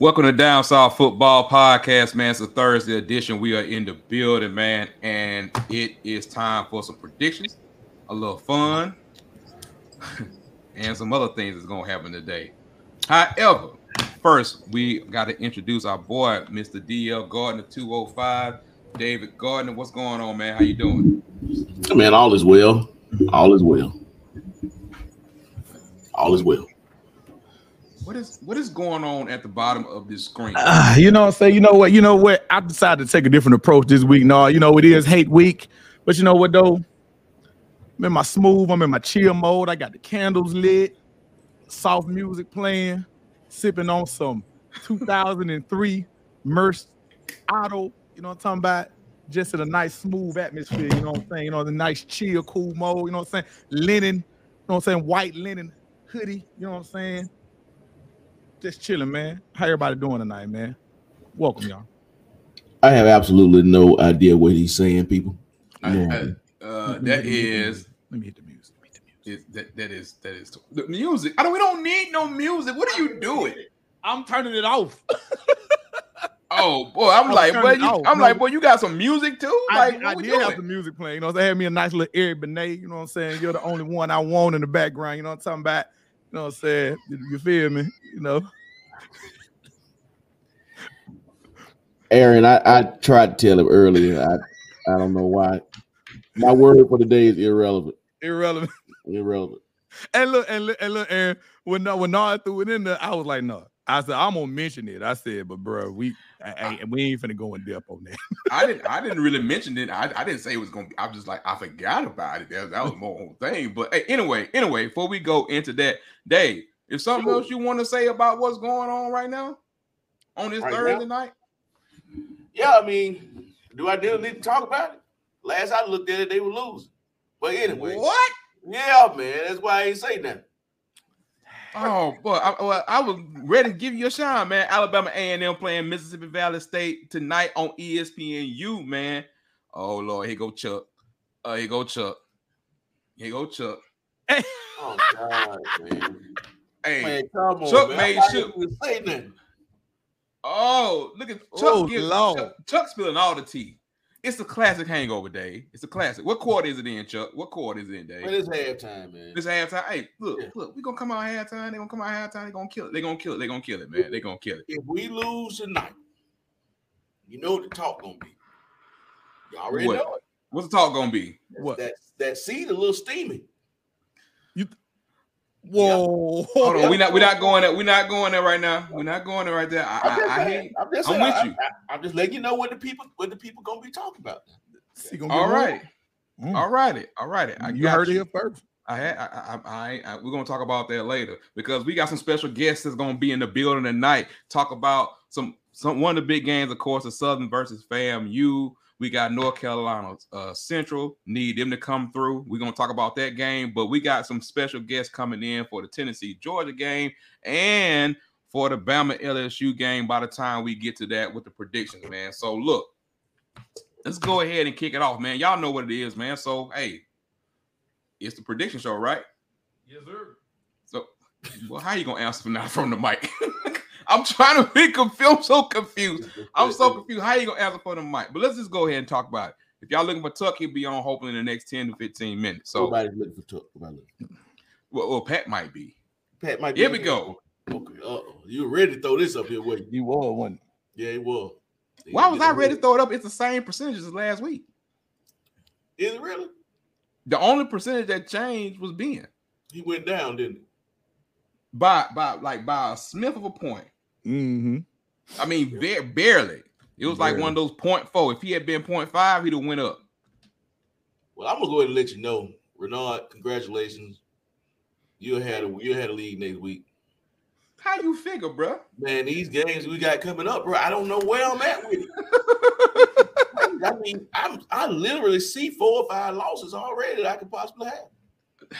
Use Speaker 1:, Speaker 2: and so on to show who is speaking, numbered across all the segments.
Speaker 1: Welcome to Down South Football Podcast, man. It's a Thursday edition. We are in the building, man, and it is time for some predictions, a little fun, and some other things that's gonna happen today. However, first we got to introduce our boy, Mr. DL Gardner 205. David Gardner, what's going on, man? How you doing?
Speaker 2: Man, all is well. All is well. All is well.
Speaker 1: What is what is going on at the bottom of this screen?
Speaker 3: Uh, you know I'm saying? You know what? You know what? I decided to take a different approach this week. No, you know, it is hate week. But you know what though? I'm in my smooth, I'm in my chill mode. I got the candles lit, soft music playing, sipping on some 2003 Merce Auto, you know what I'm talking about? Just in a nice smooth atmosphere, you know what I'm saying? You know, the nice chill, cool mode, you know what I'm saying? Linen, you know what I'm saying? White linen hoodie, you know what I'm saying? Just chilling, man. How everybody doing tonight, man? Welcome, y'all.
Speaker 2: I have absolutely no idea what he's saying, people.
Speaker 1: I-
Speaker 2: No.
Speaker 1: I- uh, that is
Speaker 3: Let me hit the music. Let me hit the music.
Speaker 1: is that that is that is the music. I don't. We don't need no music. What are you doing?
Speaker 3: I'm turning it off.
Speaker 1: Oh boy, I'm
Speaker 3: I'm
Speaker 1: like,
Speaker 3: turning
Speaker 1: boy, you. I'm
Speaker 3: No.
Speaker 1: like, boy, you got some music too?
Speaker 3: I,
Speaker 1: Like,
Speaker 3: did-
Speaker 1: what
Speaker 3: I
Speaker 1: we
Speaker 3: did have
Speaker 1: doing?
Speaker 3: the music playing. You know, they had me a nice little Eric Benet. You know what I'm saying? You're the only one I want in the background. You know what I'm talking about? You know what I'm saying? You, feel me? You know?
Speaker 2: Aaron, I, I tried to tell him earlier. I, I don't know why. My word for the day is irrelevant.
Speaker 3: Irrelevant.
Speaker 2: Irrelevant.
Speaker 3: And look, and look, and look, Aaron, when when Nard threw it in there, I was like, no. I said, I'm gonna mention it. I said, but bro, we I, I- we ain't finna go in depth on that.
Speaker 1: I didn't. I didn't really mention it. I, I didn't say it was gonna be. I was just like, I forgot about it. That, that was my whole thing. But hey, anyway, anyway, before we go into that, Dave, is something
Speaker 2: Sure.
Speaker 1: else you want to say about what's going on right now on this
Speaker 2: Right
Speaker 1: Thursday
Speaker 2: now?
Speaker 1: night?
Speaker 2: Yeah, I mean, do I really need to talk about it? Last I looked at it, they were losing. But anyway,
Speaker 1: What?
Speaker 2: yeah, man, that's why I ain't say nothing.
Speaker 1: Oh boy, I, well, I was ready to give you a shine, man. Alabama A&M playing Mississippi Valley State tonight on ESPNU, man. Oh Lord, here go Chuck. Uh, here go Chuck. Here go Chuck.
Speaker 2: Oh God, man.
Speaker 1: Hey,
Speaker 2: Man, come on,
Speaker 1: Chuck
Speaker 2: man.
Speaker 1: made
Speaker 2: I'm not
Speaker 1: sure-
Speaker 2: even say nothing.
Speaker 1: oh look at Chuck.
Speaker 3: Oh,
Speaker 1: give- Chuck, Chuck spilling all the tea. It's a classic hangover day. It's a classic. What quarter is it in, Chuck? What quarter is it in, Dave?
Speaker 2: Man, it's halftime, man.
Speaker 1: It's halftime. Hey, look,
Speaker 2: Yeah.
Speaker 1: look, we gonna come out halftime. They're gonna come out halftime. They gonna kill it. They gonna kill it. They gonna kill it, man. They're gonna kill it.
Speaker 2: if we lose tonight, you know what the talk gonna be. Y'all already
Speaker 1: What?
Speaker 2: know it.
Speaker 1: What's the talk gonna be?
Speaker 3: What?
Speaker 2: That that seed a little steamy.
Speaker 3: Whoa.
Speaker 1: Hold on, we not we not going there. We're not going there right now. We're not going there right there. I,
Speaker 2: I'm just
Speaker 1: I, I hear
Speaker 2: saying.
Speaker 1: you.
Speaker 2: I'm just
Speaker 1: I'm with
Speaker 2: I,
Speaker 1: you.
Speaker 2: I, am just letting you know what the people what the people gonna be talking about.
Speaker 3: He gonna get
Speaker 1: All
Speaker 3: Mm.
Speaker 1: all righty, all righty. I
Speaker 3: you
Speaker 1: got
Speaker 3: heard it
Speaker 1: you.
Speaker 3: here first.
Speaker 1: I had. I, I, I, I, we're gonna talk about that later because we got some special guests that's gonna be in the building tonight. Talk about some some one of the big games, of course, the Southern versus FAMU. We got North Carolina uh, Central. Need them to come through. We're gonna talk about that game, but we got some special guests coming in for the Tennessee Georgia game and for the Bama LSU game. By the time we get to that with the predictions, man. So look, let's go ahead and kick it off, man. Y'all know what it is, man. So hey, it's the prediction show, right?
Speaker 3: Yes, sir.
Speaker 1: So, well, how are you gonna answer from now from the mic? I'm trying to be confused. I'm so confused. I'm so confused. How you gonna answer for the mic? But let's just go ahead and talk about it. If y'all looking for Tuck, he'll be on hopefully in the next 10 to 15 minutes. So,
Speaker 2: Nobody's looking for Tuck. Nobody looking.
Speaker 1: well, well, Pat might be.
Speaker 2: Pat might be
Speaker 1: Here we go.
Speaker 2: Okay. Uh-oh. You ready to throw this up here? Wait.
Speaker 3: You were one.
Speaker 2: Yeah, it was.
Speaker 1: Why was I ready to throw it up? It's the same percentage as last week.
Speaker 2: Is it really?
Speaker 1: The only percentage that changed was Ben
Speaker 2: He went down, didn't he?
Speaker 1: by by like by a smith of a point.
Speaker 3: Mm-hmm.
Speaker 1: I mean, ba- barely. It was like one of those point four. If he had been point five, he'd have went up.
Speaker 2: Well, I'm gonna go ahead and let you know, Renard. Congratulations. You had a you had a league next week,
Speaker 1: How you figure, bruh?
Speaker 2: man. These games we got coming up, bro. I don't know where I'm at with it. I mean, I'm I literally see four or five losses already that I could possibly have.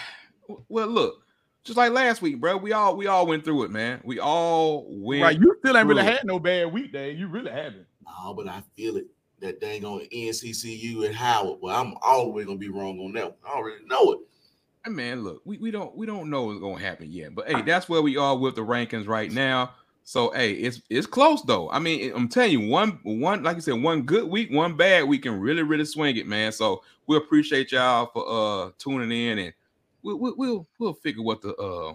Speaker 1: Well, look, just like last week, bro. We all we all went through it, man. We all went.
Speaker 3: Right, you still ain't really
Speaker 1: it.
Speaker 3: had no bad week, Dave. You really haven't.
Speaker 2: No, but I feel it. That dang on NCCU and Howard. Well, I'm always gonna be wrong on that. One. I already know it.
Speaker 1: Hey, man, look, we, we don't we don't know what's gonna happen yet. But hey, that's where we are with the rankings right now. So hey, it's it's close though. I mean, I'm telling you, one one like you said, one good week, one bad week can really really swing it, man. So we appreciate y'all for uh tuning in, and we'll we'll we'll, figure what the uh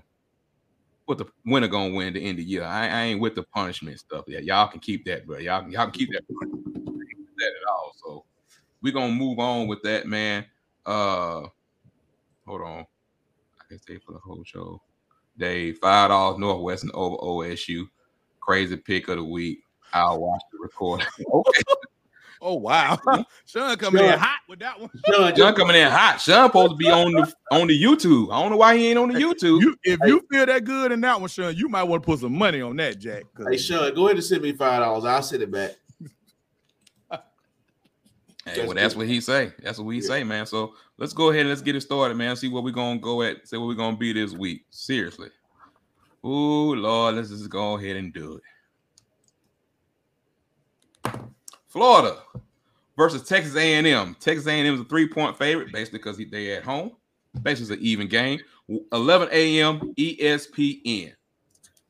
Speaker 1: what the winner gonna win the end of the year. I, I ain't with the punishment stuff. Yeah, y'all can keep that, bro. Y'all y'all can keep that that at all. So we're gonna move on with that, man. Uh, hold on. I can stay for the whole show. Dave, five dollars Northwestern over OSU. Crazy pick of the week. I'll watch the recording. okay.
Speaker 3: Oh wow, Sean coming
Speaker 2: Sean.
Speaker 3: in hot with that one.
Speaker 2: Sean,
Speaker 1: Sean coming in hot. Sean supposed to be on the on the YouTube. I don't know why he ain't on the YouTube.
Speaker 3: You, if you feel that good in that one, Sean, you might want to put some money on that, Jack.
Speaker 2: Hey Sean, go ahead and send me five dollars. I'll send it back.
Speaker 1: Hey,
Speaker 2: That's
Speaker 1: well, that's
Speaker 2: good.
Speaker 1: what he say. That's what we
Speaker 2: Yeah.
Speaker 1: say, man. So let's go ahead and let's get it started, man. See what we're gonna go at. See what we're gonna be this week. Seriously. Ooh, Lord, let's just go ahead and do it. Florida versus Texas A&M. Texas A&M is a three-point favorite, basically because they at home. Basically, it's an even game. 11 a.m. ESPN.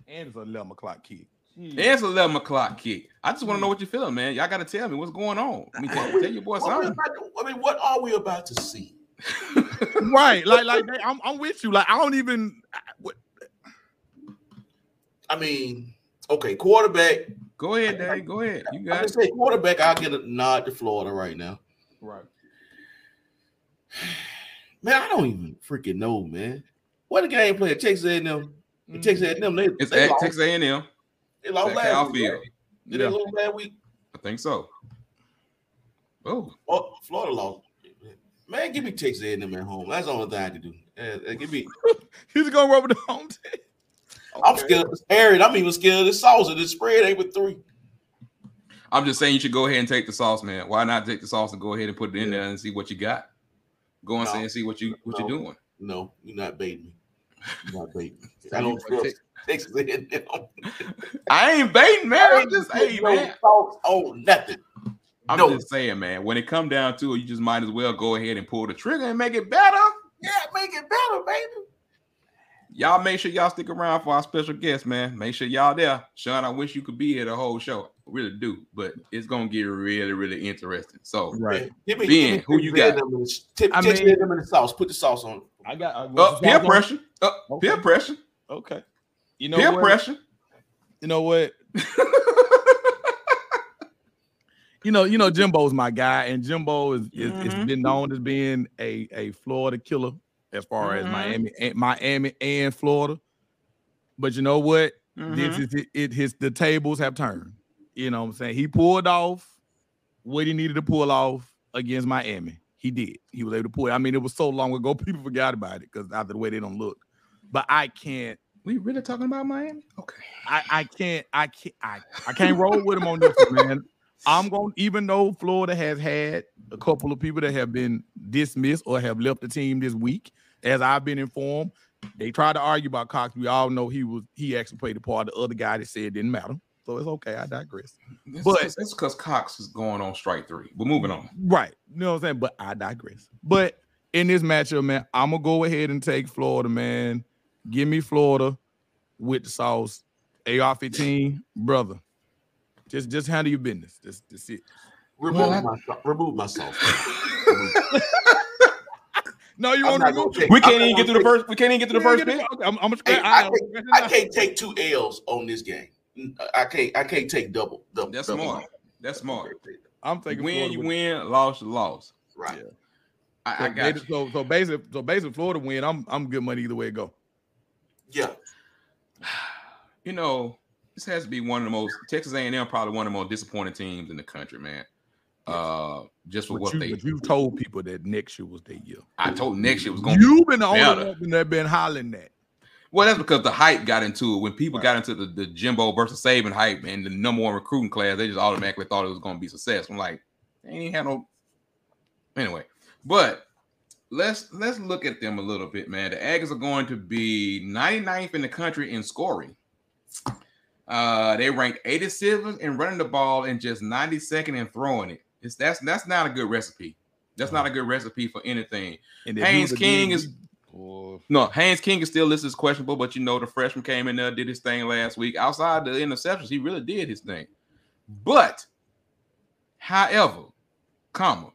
Speaker 3: and it's an eleven o'clock kick.
Speaker 1: And it's 11 o'clock kick. I just want to know what you're feeling, man. Y'all got to tell me what's going on. I mean, tell, tell your boy
Speaker 2: What
Speaker 1: something.
Speaker 2: to- I mean, what are we about to see?
Speaker 3: right, like like they- I'm, I'm with you. Like I don't even. I- What,
Speaker 2: I mean, okay, quarterback.
Speaker 1: Go ahead, Dave. Go ahead. You got
Speaker 2: gonna say quarterback. I'll get a nod to Florida right now.
Speaker 3: right.
Speaker 2: Man, I don't even freaking know, man. What the game plan? Texas A&M. Texas A&M. They,
Speaker 1: It's
Speaker 2: they
Speaker 1: at
Speaker 2: lost,
Speaker 1: Texas A&M.
Speaker 2: they lost
Speaker 1: at
Speaker 2: last
Speaker 1: Cal
Speaker 2: week. Right? Did they
Speaker 3: Yeah.
Speaker 2: lose last week?
Speaker 1: I think so. Oh,
Speaker 2: Oh, Florida lost. Man, give me Texas A&M at home. That's the only thing I can do. Uh, uh, give me.
Speaker 3: He's gonna rub the home team.
Speaker 2: I'm scared. of this Harriet. I'm even scared of the sauce. And the spread ain't with three.
Speaker 1: I'm just saying you should go ahead and take the sauce, man. Why not take the sauce and go ahead and put it in there and see what you got? Go and
Speaker 2: No.
Speaker 1: say and see what you what
Speaker 2: No.
Speaker 1: you're doing.
Speaker 2: No, you're not baiting me. You're not baiting me. I don't trust Texas
Speaker 1: I ain't baiting, man. I'm just hey,
Speaker 2: no
Speaker 1: man.
Speaker 2: sauce on nothing.
Speaker 1: I'm
Speaker 2: No.
Speaker 1: just saying, man. When it come down to it, you just might as well go ahead and pull the trigger and make it better.
Speaker 2: Yeah, make it better, baby.
Speaker 1: Y'all make sure y'all stick around for our special guest, man. Make sure y'all there. Sean, I wish you could be here the whole show. I really do, but it's gonna get really, really interesting. So
Speaker 3: Right.
Speaker 2: Give me,
Speaker 1: Ben,
Speaker 2: give me
Speaker 1: who you
Speaker 2: Texas
Speaker 1: got?
Speaker 2: A&M in the- Tip,
Speaker 3: I mean-
Speaker 2: A&M in the sauce. Put the sauce on.
Speaker 3: I got uh,
Speaker 1: uh, peer pressure. Uh,
Speaker 3: Okay.
Speaker 1: peer pressure.
Speaker 3: Okay. You know
Speaker 1: peer
Speaker 3: what?
Speaker 1: pressure.
Speaker 3: You know what? You know, you know, Jimbo's my guy, and Jimbo is, is
Speaker 1: Mhm.
Speaker 3: it's been known as being a, a Florida killer as far as
Speaker 1: Mhm.
Speaker 3: Miami and Miami and Florida. But you know what? This
Speaker 1: Mhm.
Speaker 3: is it, it his the tables have turned. You know what I'm saying? He pulled off what he needed to pull off against Miami. He did. He was able to pull it. I mean, it was so long ago, people forgot about it because after the way they don't look. But I can't,
Speaker 1: We really talking about Miami? Okay.
Speaker 3: I, I can't, I can't, I, I can't roll with him on this man. I'm going, even though Florida has had a couple of people that have been dismissed or have left the team this week, as I've been informed, they tried to argue about Cox. We all know he was he actually played the part. The other guy that said it didn't matter. So it's okay. I digress.
Speaker 1: But
Speaker 3: But-
Speaker 1: that's because Cox is going on strike three. But moving on.
Speaker 3: Right. You know what I'm saying? But I digress. But in this matchup, man, I'm gonna go ahead and take Florida, man. Give me Florida with the sauce. AR-15, brother. Just just handle your business. Just, just it.
Speaker 2: Remove
Speaker 1: Well, I-
Speaker 2: my sau- remove my sauce.
Speaker 3: No, you
Speaker 2: I'm
Speaker 3: want
Speaker 2: not
Speaker 3: to
Speaker 2: gonna
Speaker 3: remove
Speaker 2: take-
Speaker 1: We can't
Speaker 2: not
Speaker 1: even get through
Speaker 2: gonna
Speaker 1: the first. We can't even get through the first pick.
Speaker 3: Okay, I'm, I'm gonna
Speaker 2: Hey. I,
Speaker 3: I,
Speaker 2: can't, I can't take two L's on this game. I can't. I can't take double. double
Speaker 1: That's
Speaker 2: double.
Speaker 1: smart. That's smart.
Speaker 3: I'm thinking
Speaker 1: Win, you win. Loss, you loss.
Speaker 2: Right.
Speaker 3: Yeah.
Speaker 1: I,
Speaker 3: So,
Speaker 1: I got you.
Speaker 3: so so basically, so basically, Florida win. I'm I'm good money either way it go.
Speaker 2: Yeah.
Speaker 1: you know, this has to be one of the most Texas A&M probably one of the most disappointing teams in the country, man. Uh, just for
Speaker 3: But
Speaker 1: what
Speaker 3: you,
Speaker 1: they.
Speaker 3: but you told people that next year was their year.
Speaker 1: I told next year was going. to
Speaker 3: You've been the only one that been hollering that.
Speaker 1: Well, that's because the hype got into it. When people
Speaker 3: Right.
Speaker 1: got into the, the Jimbo versus Saban hype and the number one recruiting class, they just automatically thought it was going to be success. I'm like, they ain't had no. Anyway, but let's let's look at them a little bit, man. The Aggies are going to be 99th in the country in scoring. Uh, they ranked 87th in running the ball and just 92nd in throwing it. It's that's that's not a good recipe. That's not a good recipe for anything.
Speaker 3: And
Speaker 1: Haynes King is-. No, Haynes King is still listed as questionable, but you know the freshman came in there, did his thing last week. Outside the interceptions, he really did his thing. But, however, comma,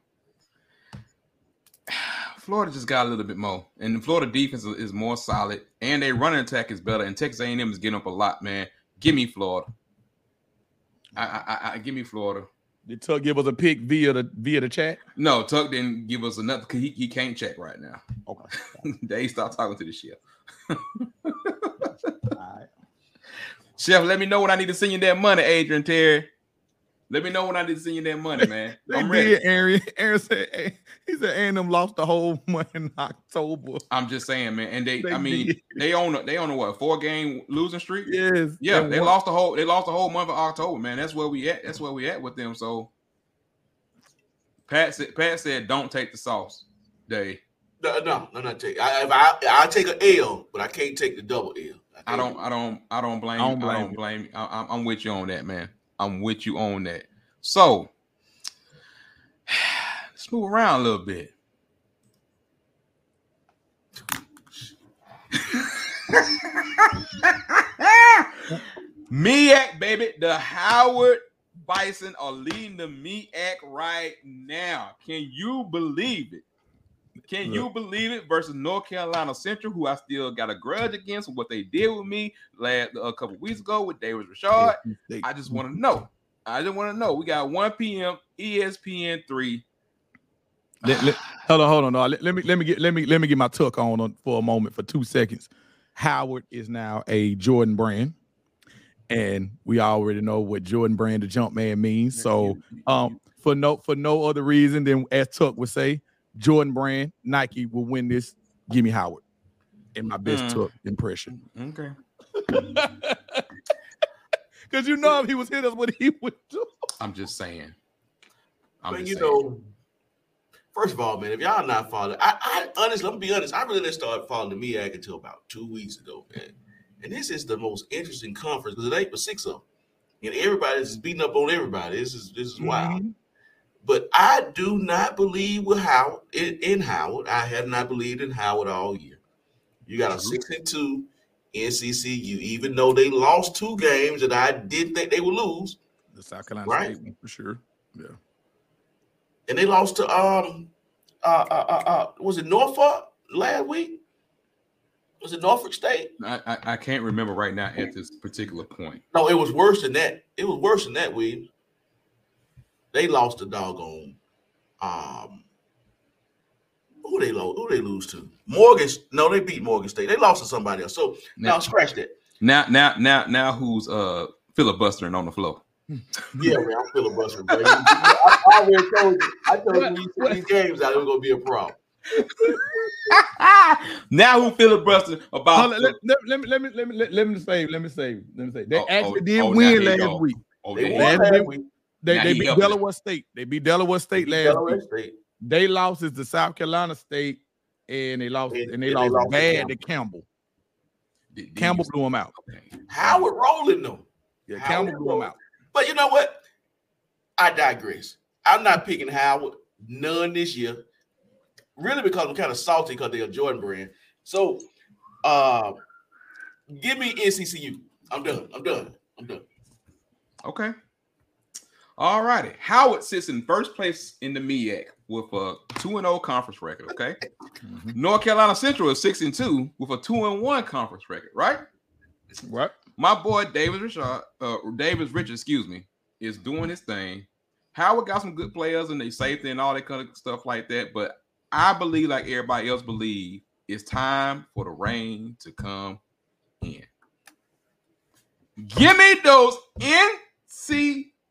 Speaker 1: Florida just got a little bit more, and the Florida defense is- more solid, and their running attack is better, and Texas A&M is getting up a lot, man. Give me Florida. I, I, I give me Florida.
Speaker 3: Did Tuck give us a pick via the via the chat?
Speaker 1: No, Tuck didn't give us enough because he, he can't check right now.
Speaker 3: Okay.
Speaker 1: they stop talking to the chef.
Speaker 3: All right.
Speaker 1: Chef, let me know when I need to send you that money, Adrian Terry. Let me know when I need to send you that money, man.
Speaker 3: They
Speaker 1: I'm ready.
Speaker 3: did, Aaron. Aaron said eh, he said A&M lost the whole month in October.
Speaker 1: I'm just saying, man. And they,
Speaker 3: They
Speaker 1: I mean,
Speaker 3: did.
Speaker 1: they own a, they own a what four game losing streak.
Speaker 3: Yes.
Speaker 1: Yeah,
Speaker 3: and
Speaker 1: they
Speaker 3: one-
Speaker 1: lost the whole they lost the whole month of October, man. That's where we at. That's where we at with them. So Pat said Pat said don't take the sauce, Dave.
Speaker 2: No, no, no, not take. I, if I, I take an L, but I can't take the double L.
Speaker 1: I don't I don't I don't blame
Speaker 3: I
Speaker 1: I
Speaker 3: don't
Speaker 1: don't
Speaker 3: blame
Speaker 1: blame. I, I'm, I'm with you on that, man. I'm with you on that. So let's move around a little bit. MEAC, baby. The Howard Bison are leading the MEAC right now. Can you believe it? Can you believe it? Versus North Carolina Central, who I still got a grudge against for what they did with me last a couple weeks ago with Davis
Speaker 3: Richard.
Speaker 1: I just want to know. I just want to know. We got 1 p.m. ESPN three.
Speaker 3: let, let- hold on, hold on. No, let, let me let me get let me let me get my tuck on, on for a moment for two seconds. Howard is now a Jordan brand, and we already know what Jordan brand the jump man means. So um for no for no other reason than as Tuck would say, Jordan brand, Nike will win this. Give me Howard in my best
Speaker 1: Mm.
Speaker 3: Tuck impression.
Speaker 1: Okay.
Speaker 3: Because you know if he was hit us what he would do.
Speaker 1: I'm just saying. I'm
Speaker 2: But
Speaker 1: just
Speaker 2: you
Speaker 1: saying.
Speaker 2: know, first of all, man, if y'all not following, I, I honestly, I'm gonna be honest, I really didn't start following the MEAC until about two weeks ago, man. And this is the most interesting conference because it ain't but six of them, and everybody's beating up on everybody. This is this is wild. But I do not believe with Howard in, in Howard. I have not believed in Howard all year. You got a six and two NCCU, even though they lost two games that I didn't think they would lose,
Speaker 3: The South Carolina
Speaker 2: Right.
Speaker 3: State for sure. Yeah.
Speaker 2: and they lost to um uh uh uh, uh was it Norfolk last week? Was it Norfolk State?
Speaker 1: I, I, I can't remember right now at this particular point.
Speaker 2: No, it was worse than that. It was worse than that, Williams. They lost the doggone um who they lost who they lose to? Morgan. No, they beat Morgan State. They lost to somebody else. So now
Speaker 1: Now,
Speaker 2: scratch that.
Speaker 1: now, now, now, now, who's uh filibustering on the floor?
Speaker 2: Yeah, man, I'm filibustering, bro. I, I already told you. I told you when these games out, it was gonna be a problem.
Speaker 1: now who filibustering about?
Speaker 3: Hold on, let, let, let me let me let me let, let me say let me say let me say they
Speaker 1: Oh,
Speaker 3: actually
Speaker 1: oh,
Speaker 3: did
Speaker 1: oh,
Speaker 3: win last
Speaker 1: go.
Speaker 3: week.
Speaker 1: oh,
Speaker 2: They
Speaker 1: yeah,
Speaker 2: won
Speaker 3: last
Speaker 2: last
Speaker 3: week.
Speaker 2: week.
Speaker 3: They
Speaker 1: Now
Speaker 3: they beat
Speaker 1: helping it.
Speaker 3: Delaware State. They beat Delaware State last
Speaker 2: Delaware
Speaker 3: week.
Speaker 2: State.
Speaker 3: They lost is to South Carolina State, and they lost
Speaker 2: And-
Speaker 3: and they
Speaker 2: and they
Speaker 3: lost
Speaker 2: lost to
Speaker 3: bad to Campbell.
Speaker 1: Did- did
Speaker 3: Campbell blew them out.
Speaker 2: Howard rolling though.
Speaker 3: Yeah,
Speaker 2: Howard
Speaker 3: Campbell blew them out.
Speaker 2: But you know what? I digress. I'm not picking Howard none this year. Really, because I'm kind of salty because they're a Jordan brand. So uh give me NCCU. I'm done. I'm done. I'm done.
Speaker 1: Okay. All righty. Howard sits in first place in the MEAC with a 2 and 0 conference record. Okay.
Speaker 3: Mhm.
Speaker 1: North Carolina Central is 6 and 2 with a 2 and 1 conference record, right?
Speaker 3: What?
Speaker 1: My boy Davis Richard, uh, Davis Richard, excuse me, is doing his thing. Howard got some good players and they safety and all that kind of stuff like that. But I believe, like everybody else believe, it's time for the rain to come in. Give me those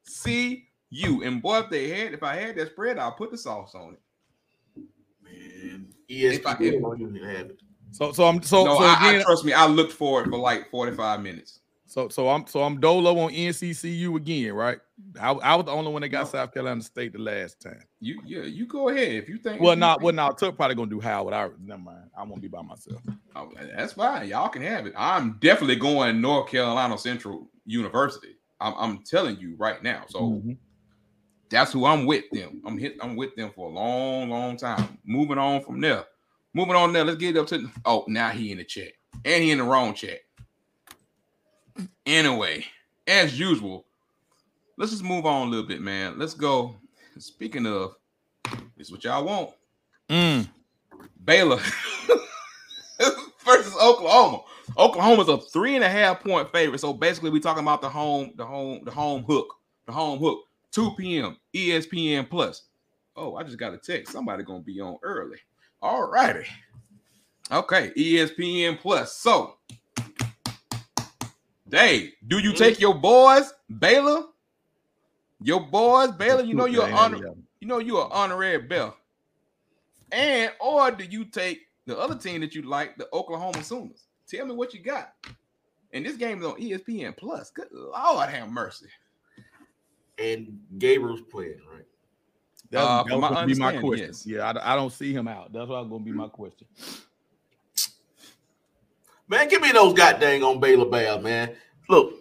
Speaker 1: NCCU. And boy, if they had, if I had that spread, I'll put the sauce on it.
Speaker 2: Man,
Speaker 1: If I-
Speaker 2: ESPN
Speaker 1: if-
Speaker 2: don't even have it.
Speaker 3: So so I'm so
Speaker 1: no,
Speaker 3: so
Speaker 1: I, I
Speaker 3: again
Speaker 1: trust me. I looked for it for like 45 minutes.
Speaker 3: so so I'm so I'm dolo on NCCU again, right? I, I was the only one that got
Speaker 1: No.
Speaker 3: South Carolina State the last time.
Speaker 1: You yeah, you go ahead if you think
Speaker 3: Well,
Speaker 1: if
Speaker 3: not
Speaker 1: think-
Speaker 3: well, now Tuck probably gonna do Howard. I never mind. I won't be by myself.
Speaker 1: Oh, that's fine. Y'all can have it. I'm definitely going North Carolina Central University. I'm, I'm telling you right now. So
Speaker 3: Mhm.
Speaker 1: that's who I'm with them. I'm hit. I'm with them for a long, long time. Moving on from there. moving on there. Let's get up to oh now he in the chat and he in the wrong chat. Anyway, as usual, let's just move on a little bit, man. Let's go. Speaking of, this is what y'all want.
Speaker 3: Mm.
Speaker 1: Baylor versus Oklahoma. Oklahoma's a three and a half point favorite. So basically, we're talking about the home, the home, the home hook, the home hook. 2 p.m. ESPN Plus. Oh, I just got a text. Somebody gonna be on early. All righty. Okay, ESPN Plus. So, Dave, do you take your boys, Baylor? Your boys, Baylor. You know you're honor. You know you're an honorary bell. And or do you take the other team that you like, the Oklahoma Sooners? Tell me what you got. And this game is on ESPN Plus. Good Lord, have mercy.
Speaker 2: And Gabriel's playing, right?
Speaker 3: That's,
Speaker 1: Uh,
Speaker 3: that
Speaker 1: my
Speaker 3: gonna be my question.
Speaker 1: yes.
Speaker 3: Yeah, I, I don't see him out. That's why I'm gonna be my question.
Speaker 2: Man, give me those goddamn on Baylor Bears, man. Look,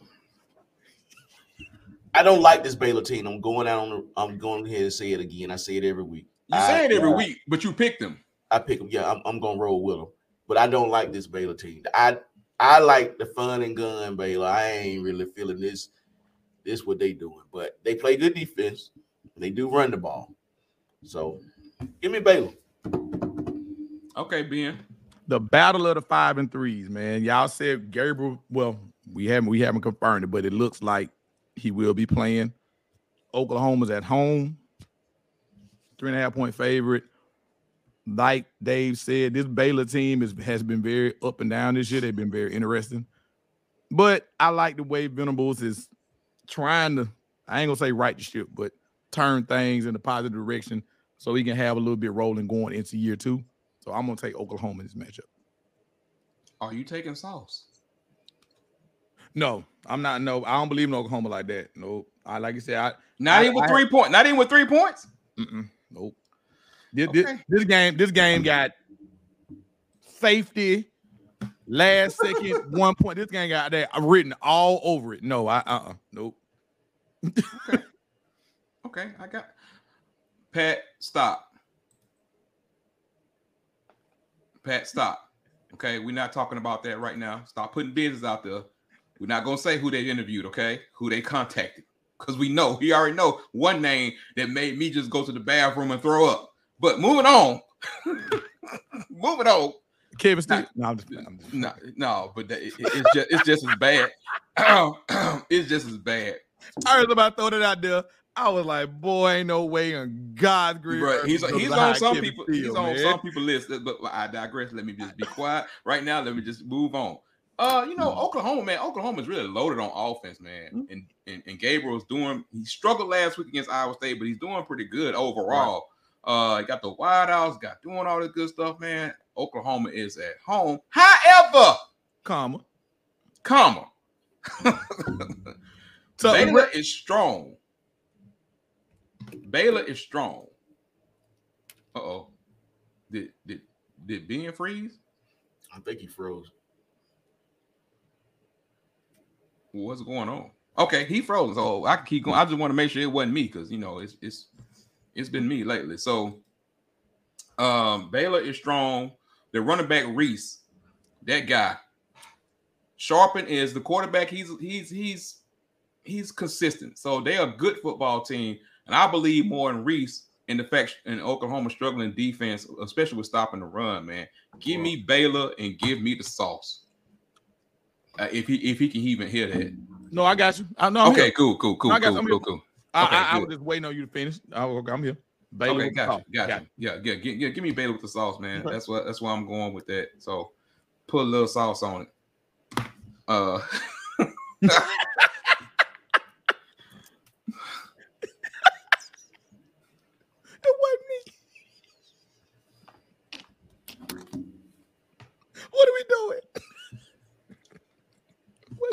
Speaker 2: I don't like this Baylor team. I'm going out on the, I'm going ahead and say it again. I say it every week.
Speaker 1: You say it every
Speaker 2: I-
Speaker 1: week, but you pick them.
Speaker 2: I pick them. Yeah, I'm, I'm gonna roll with them. But I don't like this Baylor team. I I like the fun and gun Baylor. I ain't really feeling this. This what they doing, but they play good defense. They do run the ball. So give me Baylor.
Speaker 1: Okay, Ben.
Speaker 3: The battle of the five and threes, man. Y'all said Gabriel. Well, we haven't we haven't confirmed it, but it looks like he will be playing. Oklahoma's at home, three and a half point favorite. Like Dave said, this Baylor team is, has been very up and down this year. They've been very interesting. But I like the way Venables is trying to, I ain't gonna say right the ship, but turn things in a positive direction so he can have a little bit rolling going into year two. So I'm gonna take Oklahoma in this matchup.
Speaker 1: Are you taking sauce?
Speaker 3: No, I'm not. No, I don't believe in Oklahoma like that. No, I like you said, I
Speaker 1: Not
Speaker 3: I-
Speaker 1: even with
Speaker 3: I-
Speaker 1: three points. Not even with three points.
Speaker 3: Mm-mm, nope. This, this,
Speaker 1: Okay.
Speaker 3: this game, this game got safety, last second, one point. This game got that written all over it. No, I uh uh nope.
Speaker 1: Okay, I got Pat. Stop. Pat, stop. Okay, we're not talking about that right now. Stop putting business out there. We're not gonna say who they interviewed. Okay, who they contacted, because we know we already know one name that made me just go to the bathroom and throw up. But moving on, moving on.
Speaker 3: Kevin Steele. No, I'm just, I'm just
Speaker 1: No, no, but that, it- it's just it's just as bad. it's just as bad.
Speaker 3: I was about to throw that out there. I was like, boy, ain't no way on God's green. Earth
Speaker 1: He's he's on some
Speaker 3: Kevin
Speaker 1: people.
Speaker 3: Steele,
Speaker 1: He's on some people list. But I digress. Let me just be quiet right now. Let me just move on. Uh, you know, Oklahoma, man. Oklahoma's really loaded on offense, man. And and, and Gabriel's doing. He struggled last week against Iowa State, but he's doing pretty good overall. Uh, got the wideouts, got doing all this good stuff, man. Oklahoma is at home. However,
Speaker 3: comma.
Speaker 1: comma,
Speaker 3: So
Speaker 1: Baylor is strong. Baylor is strong. Uh oh. Did did did Ben freeze?
Speaker 2: I think he froze.
Speaker 1: What's going on? Okay, he froze. So I can keep going. I just want to make sure it wasn't me because you know it's it's it's been me lately. So um Baylor is strong. The running back Reese, that guy. Shapen is the quarterback. He's he's he's he's consistent. So they're a good football team, and I believe more in Reese in the fact in Oklahoma struggling defense, especially with stopping the run. Man, give me Baylor and give me the sauce. Uh, if he if he can even hear that.
Speaker 3: no, I got you. I know.
Speaker 1: Okay,
Speaker 3: here.
Speaker 1: cool, cool, cool,
Speaker 3: I got
Speaker 1: cool, cool, cool.
Speaker 3: I,
Speaker 1: okay,
Speaker 3: I, I was just waiting on you to finish. I, am here. Baylor
Speaker 1: Okay,
Speaker 3: with the
Speaker 1: got
Speaker 3: sauce.
Speaker 1: you, got
Speaker 3: Got
Speaker 1: you. Yeah, yeah, give, yeah, give me Baylor with the sauce, man. That's what that's why I'm going with that. So put a little sauce on it. Uh
Speaker 3: It wasn't me. What are we doing?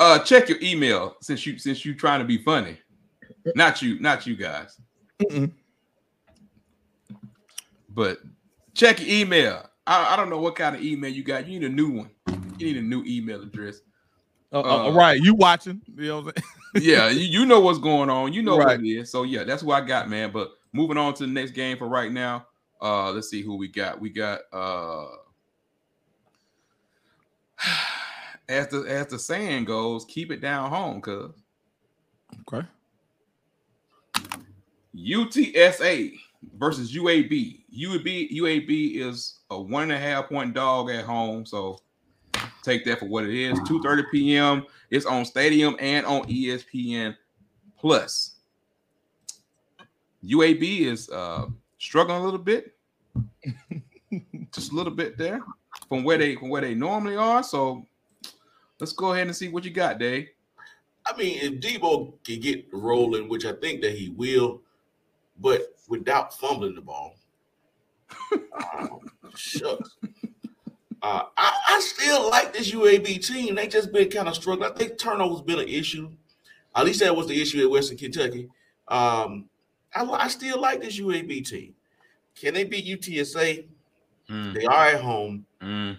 Speaker 1: uh check your email since you since you trying to be funny. Not you, not you guys.
Speaker 3: Mm-mm.
Speaker 1: But check your email. I, I, don't know what kind of email you got. You need a new one. You need a new email address.
Speaker 3: Uh, uh,
Speaker 1: uh
Speaker 3: right, you watching? You know
Speaker 1: yeah, you, you, know what's going on. You know
Speaker 3: right.
Speaker 1: what it is. So yeah, that's what I got, man. But moving on to the next game for right now. Uh, let's see who we got. We got uh, as the as the saying goes, keep it down home, cuz.
Speaker 3: Okay.
Speaker 1: UTSA versus UAB. UAB UAB is a one and a half point dog at home, so take that for what it is. 2:30 p.m. It's on Stadium and on ESPN Plus. UAB is uh, struggling a little bit, just a little bit there from where they from where they normally are. So let's go ahead and see what you got, Dave.
Speaker 2: I mean, if Debo can get rolling, which I think that he will, but without fumbling the ball, oh, shucks. Uh, I, I, still like this UAB team. They just been kind of struggling. I think turnover's been an issue. At least that was the issue at Western Kentucky. Um, I, I, still like this UAB team. Can they beat UTSA? Mm. They are at home. Mm.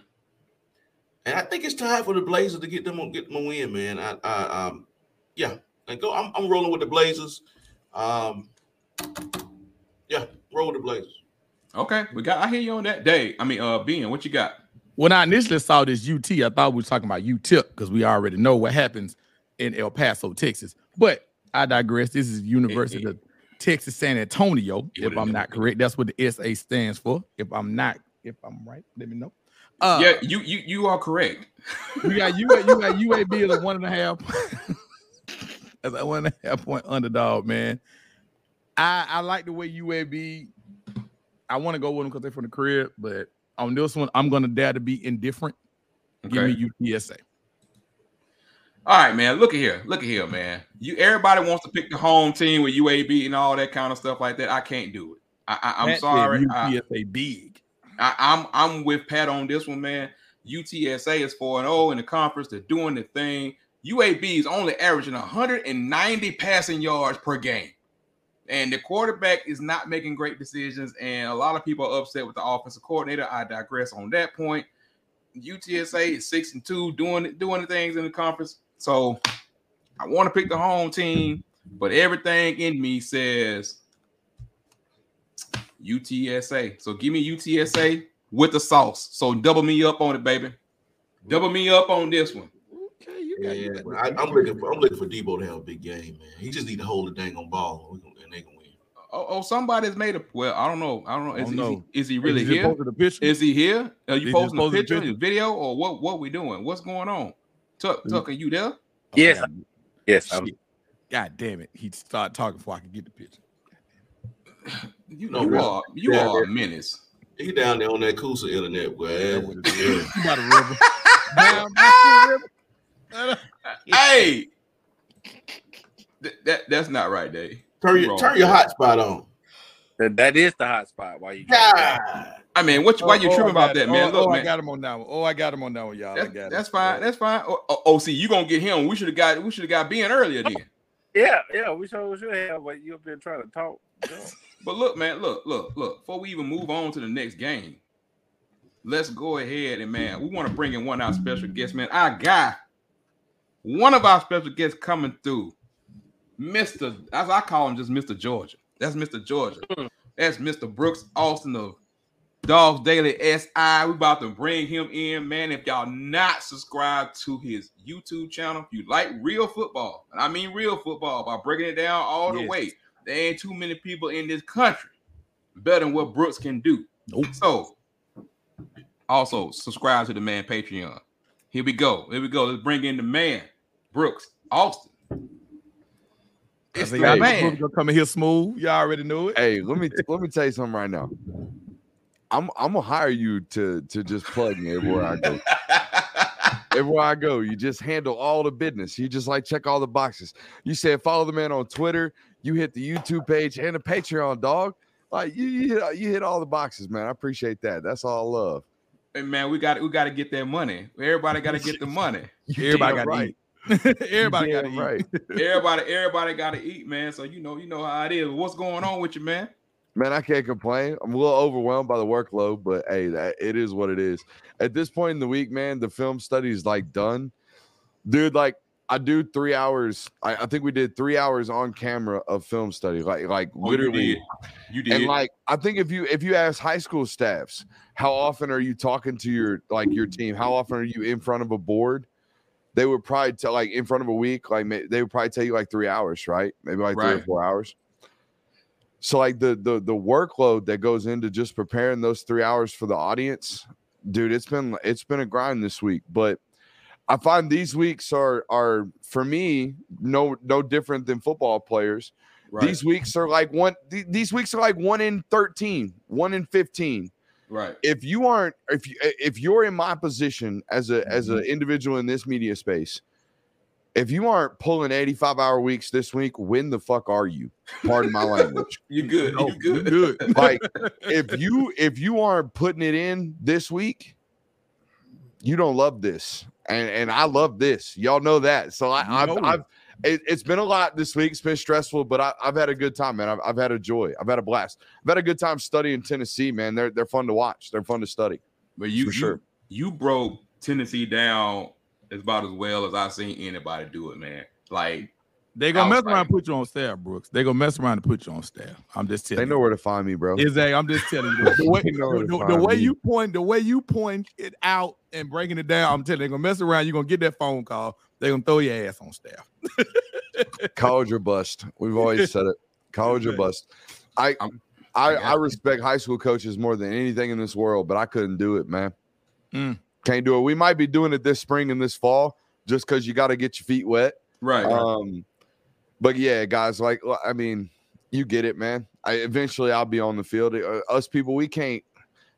Speaker 2: And I think it's time for the Blazers to get them get them a win, man. I, I um, yeah, and go. I'm, I'm rolling with the Blazers. Um, yeah, roll the Blazers.
Speaker 1: Okay, we got. I hear you on that day. I mean, uh, being what you got?
Speaker 3: When I initially saw this UT, I thought we were talking about UTEP because we already know what happens in El Paso, Texas. But I digress. This is University of Texas San Antonio. If I'm not correct, that's what the SA stands for. If I'm not, if I'm right, let me know.
Speaker 1: Uh, yeah, you you you are correct.
Speaker 3: You got you got you got UAB as a one and a half as a one and a half point underdog, man. I I like the way UAB. I want to go with them because they're from the crib, but on this one, I'm gonna dare to be indifferent. Okay. Give me UTSA.
Speaker 1: All right, man. Look at here. Look at here, man. You everybody wants to pick the home team with UAB and all that kind of stuff like that. I can't do it. I, am sorry.
Speaker 3: UTSA I, big.
Speaker 1: I, I'm I'm with Pat on this one, man. UTSA is 4 0 in the conference. They're doing the thing. UAB is only averaging 190 passing yards per game. And the quarterback is not making great decisions. And a lot of people are upset with the offensive coordinator. I digress on that point. UTSA is six and two, doing doing the things in the conference. So I want to pick the home team, but everything in me says UTSA. So give me UTSA with the sauce. So double me up on it, baby. Double me up on this one.
Speaker 2: Okay, you got yeah, I, am looking for I'm looking for Debo to have a big game, man. He just need to hold the dang on ball, and they can win.
Speaker 1: Oh, oh, somebody's made a well. I don't know. I don't know. Is, don't know. Is, he, is he really is here? Is he here? Are you posting a picture, picture, video, or what? What we doing? What's going on? Tuck, Tuck, are you there?
Speaker 4: Yes, oh, yes. I'm...
Speaker 3: God damn it! He started talking before I could get the picture.
Speaker 1: You know, you are you are there. a menace.
Speaker 2: He down there on that Coosa internet, boy.
Speaker 3: About a
Speaker 1: river. hey, Th- that that's not right, Dave.
Speaker 2: Turn your turn your hotspot on.
Speaker 4: That, that is the hotspot. Why you? Yeah.
Speaker 1: I mean, what? Why oh, you oh, tripping about that, oh, man?
Speaker 3: Oh,
Speaker 1: Look,
Speaker 3: oh,
Speaker 1: man.
Speaker 3: I got him on that one. Oh, I got him on that one, y'all.
Speaker 1: That's,
Speaker 3: that's
Speaker 1: fine. That's fine. Oh, oh, oh, see, you gonna get him? We should have got. We should have got Ben earlier then.
Speaker 4: Yeah, yeah. We should should have. But you've been trying to talk.
Speaker 1: but look, man. Look, look, look. Before we even move on to the next game, let's go ahead and man, we want to bring in one of our special guests, man. Our guy, one of our special guests coming through, Mister. As I call him, just Mister Georgia. That's Mister Georgia. Hmm. That's Mister Brooks Austin of Dawgs Daily SI. We about to bring him in, man. If y'all not subscribed to his YouTube channel, if you like real football, and I mean real football by breaking it down all the yes. way, there ain't too many people in this country better than what Brooks can do. Nope. So, also subscribe to the man Patreon. Here we go. Here we go. Let's bring in the man, Brooks Austin.
Speaker 3: It's the hey, man. Gonna come in here smooth. You all already knew it.
Speaker 5: Hey, let me let me tell you something right now. I'm I'm gonna hire you to to just plug me everywhere I go. everywhere I go, you just handle all the business. You just like check all the boxes. You said follow the man on Twitter. You hit the YouTube page and the Patreon, dog. Like you, you hit you hit all the boxes, man. I appreciate that. That's all love.
Speaker 1: Hey man, we got we got to get that money. Everybody got to get the money.
Speaker 3: everybody got to right. everybody got to eat. Right.
Speaker 1: everybody everybody got to eat, man. So you know you know how it is. What's going on with you, man?
Speaker 5: Man, I can't complain. I'm a little overwhelmed by the workload, but hey, that, it is what it is. At this point in the week, man, the film study is like done. Dude, like I do three hours. I, I think we did three hours on camera of film study. Like, like oh, literally.
Speaker 1: You did. you did.
Speaker 5: And like, I think if you if you ask high school staffs, how often are you talking to your like your team? How often are you in front of a board? They would probably tell like in front of a week, like they would probably tell you like three hours, right? Maybe like three or four hours. So like the the the workload that goes into just preparing those three hours for the audience, dude, it's been it's been a grind this week. But I find these weeks are are for me no no different than football players.
Speaker 1: Right.
Speaker 5: These weeks are like one th- these weeks are like one in 13, one in 15
Speaker 1: right.
Speaker 5: if you aren't if you if you're in my position as a as
Speaker 1: Mm-hmm.
Speaker 5: an individual in this media space if you aren't pulling 85 hour weeks this week when the fuck are you pardon my language
Speaker 1: You good.
Speaker 3: No,
Speaker 1: you
Speaker 3: you
Speaker 1: good.
Speaker 3: good.
Speaker 5: like if you if you aren't putting it in this week you don't love this and and i love this y'all know that so i i've, I've it, it's been a lot this week. It's been stressful, but I, I've had a good time, man. I've, I've had a joy. I've had a blast. I've had a good time studying Tennessee, man. They're they're fun to watch. They're fun to study.
Speaker 1: But you,
Speaker 5: For
Speaker 1: you,
Speaker 5: sure.
Speaker 1: you broke Tennessee down as about as well as I've seen anybody do it, man. Like
Speaker 3: They gonna mess
Speaker 1: Outside.
Speaker 3: around and put you on staff, Brooks. They gonna mess around and put you on staff. I'm just telling
Speaker 5: They know
Speaker 3: you.
Speaker 5: where to find me, bro.
Speaker 3: Exactly. I'm just telling you. The way,
Speaker 5: They know where
Speaker 3: the, the- the way you point, the way you point it out and breaking it down, I'm telling you, they're gonna mess around. You're gonna get that phone call. They're gonna throw your ass on staff.
Speaker 5: college or bust. We've always said it. College or bust. I
Speaker 1: I'm-
Speaker 5: I,
Speaker 1: I
Speaker 5: I respect high school coaches more than anything in this world, but I couldn't do it, man.
Speaker 3: Mm.
Speaker 5: Can't do it. We might be doing it this spring and this fall just because you got to get your feet wet.
Speaker 1: right.
Speaker 5: Um, but yeah, guys, like I mean, you get it, man. I eventually I'll be on the field. Uh, us people, we can't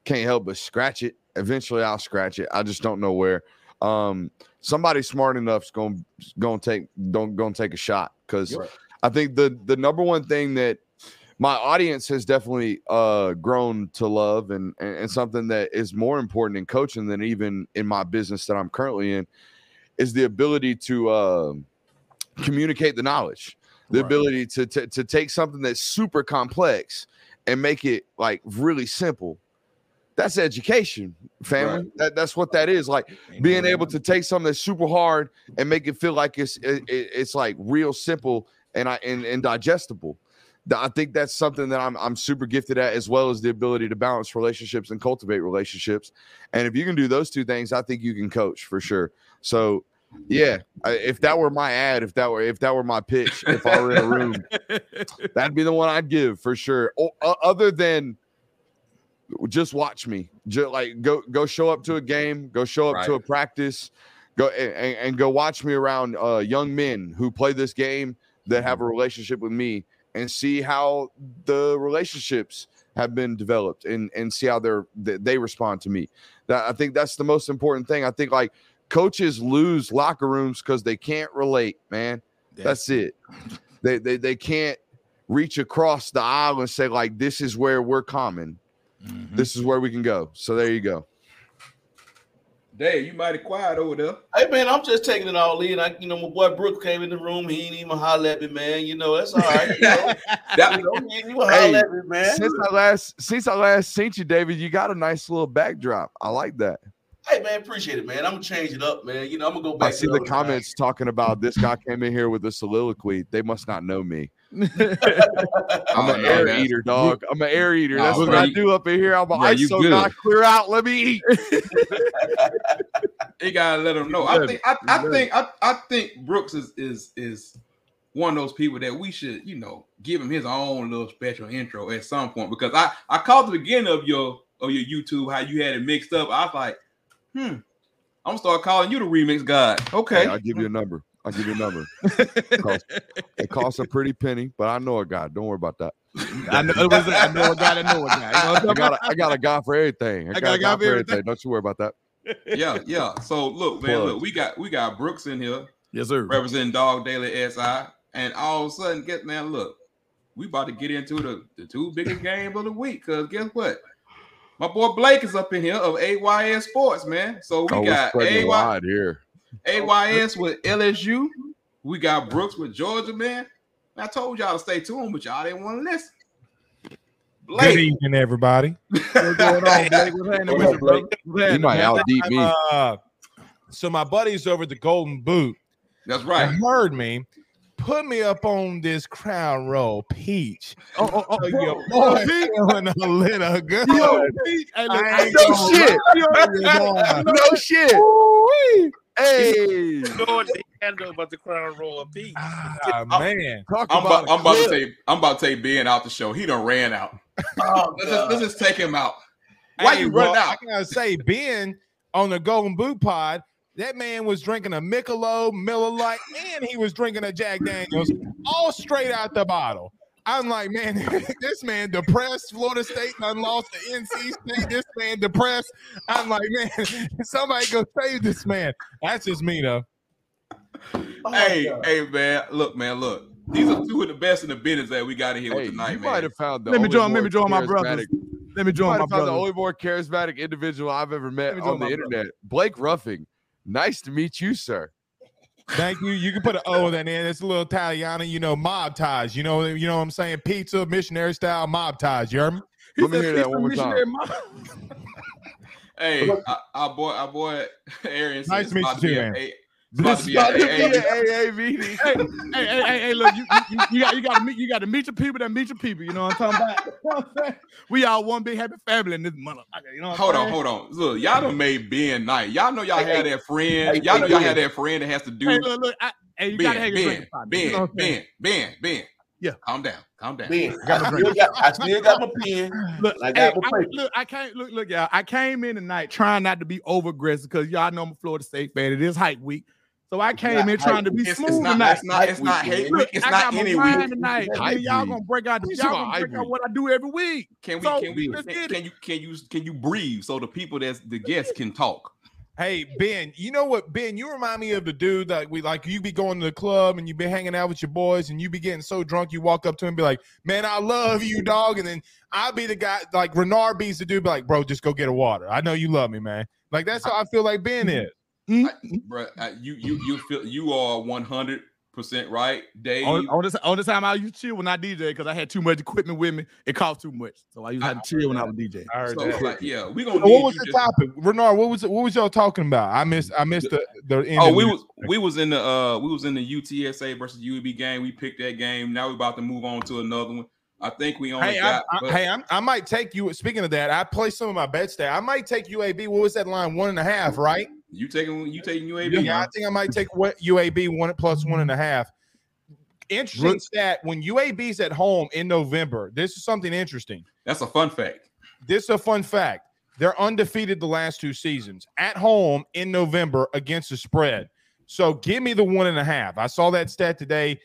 Speaker 5: can't help but scratch it. Eventually, I'll scratch it. I just don't know where. Um, somebody smart enough's gonna gonna take don't gonna take a shot because. I think the the number one thing that my audience has definitely uh grown to love and, and and something that is more important in coaching than even in my business that I'm currently in is the ability to uh, communicate the knowledge the
Speaker 3: Right.
Speaker 5: ability to, to to take something that's super complex and make it like really simple that's education family
Speaker 1: Right.
Speaker 5: that, that's what that is like being able to take something that's super hard and make it feel like it's it, it- it's like real simple and I and, and digestible. I think that's something that I'm I'm super gifted at, as well as the ability to balance relationships and cultivate relationships. And if you can do those two things, I think you can coach for sure. So yeah, if that were my ad, if that were if that were my pitch, if I were in a room, that'd be the one I'd give for sure. O- other than just watch me, just like go go show up to a game, go show up to a practice, go and, and- go watch me around uh, young men who play this game that have a relationship with me, and see how the relationships have been developed, and and see how they're they, they respond to me. That I think that's the most important thing. I think like coaches lose locker rooms because they can't relate, man. That's it. They, they they can't reach across the aisle and say like this is where we're common.
Speaker 3: Mhm.
Speaker 5: This is where we can go. So there you go.
Speaker 1: Dave, you mighty quiet over there.
Speaker 2: Hey man, I'm just taking it all in. I, you know, my boy Brooke came in the room. He ain't even holler at me, man. You know, that's all right. You know,
Speaker 1: That
Speaker 2: you know he ain't even
Speaker 5: Hey,
Speaker 2: at me, man.
Speaker 5: Since I last since I last seen you, David, you got a nice little backdrop. I like that.
Speaker 2: Hey man, appreciate it, man. I'm gonna change it up, man. You know, I'm gonna go back.
Speaker 5: I see the
Speaker 2: other
Speaker 5: comments talking about this guy came in here with a soliloquy. They must not know me. I'm
Speaker 1: Oh,
Speaker 5: an
Speaker 1: no,
Speaker 5: air
Speaker 1: that's-
Speaker 5: eater, dog. I'm an air eater.
Speaker 1: No,
Speaker 5: That's what
Speaker 1: bro,
Speaker 5: I
Speaker 1: you-
Speaker 5: do up in here. I'm an
Speaker 1: Yeah, you
Speaker 5: ISO
Speaker 1: good.
Speaker 5: guy. Clear out. Let me eat.
Speaker 1: You gotta let them know. I think I, I think I, I think Brooks is is is one of those people that we should, you know, give him his own little special intro at some point because I I caught the beginning of your of your YouTube how you had it mixed up. I was like, hmm, I'm gonna start calling you the remix god. Okay.
Speaker 5: Hey, I'll give you a number. I'll give you a number. Cost- it costs a pretty penny, but I know a guy. Don't worry about that.
Speaker 3: I know, it was- I know a guy that know a guy. You know I'm
Speaker 5: got a, I got a guy for everything. I, got, a guy, for everything. Don't you worry about that.
Speaker 1: yeah, yeah. So look, man,
Speaker 5: Plug.
Speaker 1: look, we got we got Brooks in here
Speaker 3: Yes, sir.
Speaker 1: representing Dawg Daily SI, and all of a sudden, get man, look, we about to get into the, the two biggest games of the week. Cause guess what? My boy Blake is up in here of AYS Sports, man. So we
Speaker 5: oh,
Speaker 1: got
Speaker 5: spreading
Speaker 1: AY,
Speaker 5: here.
Speaker 1: AYS with LSU. We got Brooks with Georgia, man. I told y'all to stay tuned, but y'all didn't want to listen.
Speaker 6: Good evening, everybody.
Speaker 3: What's going on, Blake? What's happening with you, brother?
Speaker 5: You might out deep me.
Speaker 6: Uh, so my buddies over at the Golden Boot
Speaker 1: that's right.
Speaker 6: heard me, put me up on this Crown Royal peach.
Speaker 3: Oh, oh, oh,
Speaker 6: So
Speaker 3: bro.
Speaker 6: your
Speaker 3: Oh,
Speaker 6: boy feeling a little good.
Speaker 3: Yo, Pete. Hey, look,
Speaker 6: I ain't
Speaker 5: No shit. No shit.
Speaker 6: Ooh-wee.
Speaker 5: Hey,
Speaker 4: Lord, they had know about the Crown Royal Peach.
Speaker 6: Ah, man.
Speaker 5: talk
Speaker 1: I'm
Speaker 5: about,
Speaker 1: about, I'm about to take I'm about to take Ben out the show. He done ran out.
Speaker 2: Oh,
Speaker 1: Let's just, let's just take him out. Why
Speaker 6: Hey,
Speaker 1: you run
Speaker 6: well,
Speaker 1: out?
Speaker 6: I gotta say, Ben on the Golden Boot Pod, that man was drinking a Michelob, Miller Lite, and he was drinking a Jack Daniels, all straight out the bottle. I'm like, man, this man depressed. Florida State done lost to NC State. This man depressed. I'm like, man, somebody go save this man. That's just me though.
Speaker 2: oh,
Speaker 1: hey,
Speaker 2: God.
Speaker 1: hey, man, look, man, look. These are two of the best in the business that we got in here
Speaker 5: Hey,
Speaker 1: with tonight,
Speaker 5: you
Speaker 1: man.
Speaker 5: might have found the
Speaker 3: Let me
Speaker 5: only
Speaker 3: join- let me join my brothers.
Speaker 5: charismatic-
Speaker 3: Let me
Speaker 5: You
Speaker 3: join
Speaker 5: might
Speaker 3: my
Speaker 5: have found the only more charismatic individual I've ever met
Speaker 3: me
Speaker 5: on the
Speaker 3: my brother.
Speaker 5: internet. Blake Ruffing. Nice to meet you, sir.
Speaker 6: Thank you. You can put an O in that end. It's a little Italiana, you know, mob ties. You know, you know what I'm saying? Pizza, missionary style mob ties. You hear me?
Speaker 3: He
Speaker 5: Let me hear that one more time."
Speaker 1: Hey, our, our boy, our boy, Aaron.
Speaker 6: Nice to meet you too, man.
Speaker 1: a- It's about to be
Speaker 5: About to
Speaker 1: a-
Speaker 5: be an AA meeting.
Speaker 3: hey, hey, hey, hey, hey, look, you, you, you got you got to meet you got to meet your people that meet your people. You know what I'm talking about? You know what I'm saying? We all one big happy family in this motherfucker. You know what
Speaker 1: Hold
Speaker 3: I'm
Speaker 1: on, hold on. Look, y'all done made Ben night. Y'all know y'all
Speaker 2: Hey,
Speaker 1: had
Speaker 2: hey,
Speaker 1: that friend.
Speaker 2: hey,
Speaker 1: y'all know y'all had that friend that has to do
Speaker 3: Hey, look, look, I, hey, you gotta
Speaker 1: Ben, Ben,
Speaker 3: drink.
Speaker 1: Ben,
Speaker 3: you know what I'm saying?
Speaker 1: Ben, Ben, Ben.
Speaker 3: Yeah.
Speaker 1: Calm down, calm down.
Speaker 2: Ben, I still got, I still got my pen.
Speaker 3: Look,
Speaker 2: I
Speaker 3: hey,
Speaker 2: got my
Speaker 3: I, look, I can't look, look, y'all. I came in tonight trying not to be over aggressive because y'all know I'm a Florida State fan. It is hype week, so I came
Speaker 2: not
Speaker 3: in trying to be
Speaker 1: It's,
Speaker 3: smooth
Speaker 1: it's not.
Speaker 3: tonight.
Speaker 1: It's not. It's not
Speaker 2: Hype week,
Speaker 1: hate
Speaker 2: man.
Speaker 1: week. It's
Speaker 3: I
Speaker 1: not
Speaker 3: got my
Speaker 1: any
Speaker 3: wine
Speaker 1: week.
Speaker 3: tonight.
Speaker 5: Hype
Speaker 3: y'all
Speaker 5: week.
Speaker 3: gonna break out.
Speaker 5: What you
Speaker 3: Y'all gonna break out what I do every week.
Speaker 1: Can we?
Speaker 3: So,
Speaker 1: Can we?
Speaker 3: let's
Speaker 1: Can,
Speaker 3: get
Speaker 1: can you? Can you? Can you breathe so the people that's the guests can talk?
Speaker 6: Hey Ben, you know what, Ben? You remind me of the dude that we like. You be going to the club and you be hanging out with your boys, and you be getting so drunk, you walk up to him and be like, "Man, I love you, dog." And then I'll be the guy like Renard be's the dude, be like, "Bro, just go get a water. I know you love me, man." Like that's how I feel like Ben is.
Speaker 3: Mm,
Speaker 1: Bruh, uh, you you you feel you are one hundred percent right, Dave.
Speaker 3: On, on this on this time I used to chill when I DJ because I had too much equipment with me. It cost too much, so I used to have to chill when I was DJ.
Speaker 6: I heard
Speaker 1: so
Speaker 6: that.
Speaker 1: like, yeah, we gonna
Speaker 6: So
Speaker 1: need
Speaker 6: what was
Speaker 1: you
Speaker 6: the
Speaker 1: just-
Speaker 6: topic, Renard? What was? What was y'all talking about? I missed. I missed the the. end
Speaker 1: Oh,
Speaker 6: of
Speaker 1: we
Speaker 6: the-
Speaker 1: was we was in the uh we was in the UTSA versus UAB game. We picked that game. Now we're about to move on to another one. I think we only
Speaker 6: Hey, I,
Speaker 1: got.
Speaker 6: I,
Speaker 1: but-
Speaker 6: hey, I'm, I might take you. Speaking of that, I placed some of my bets there. I might take UAB. What was that line? One and a half, right?
Speaker 1: You taking you taking UAB?
Speaker 6: Yeah, I think I might take what UAB one plus one and a half. Interesting stat: when UAB's at home in November, this is something interesting.
Speaker 1: That's a fun fact.
Speaker 6: This is a fun fact. They're undefeated the last two seasons at home in November against the spread. So give me the one and a half. I saw that stat today.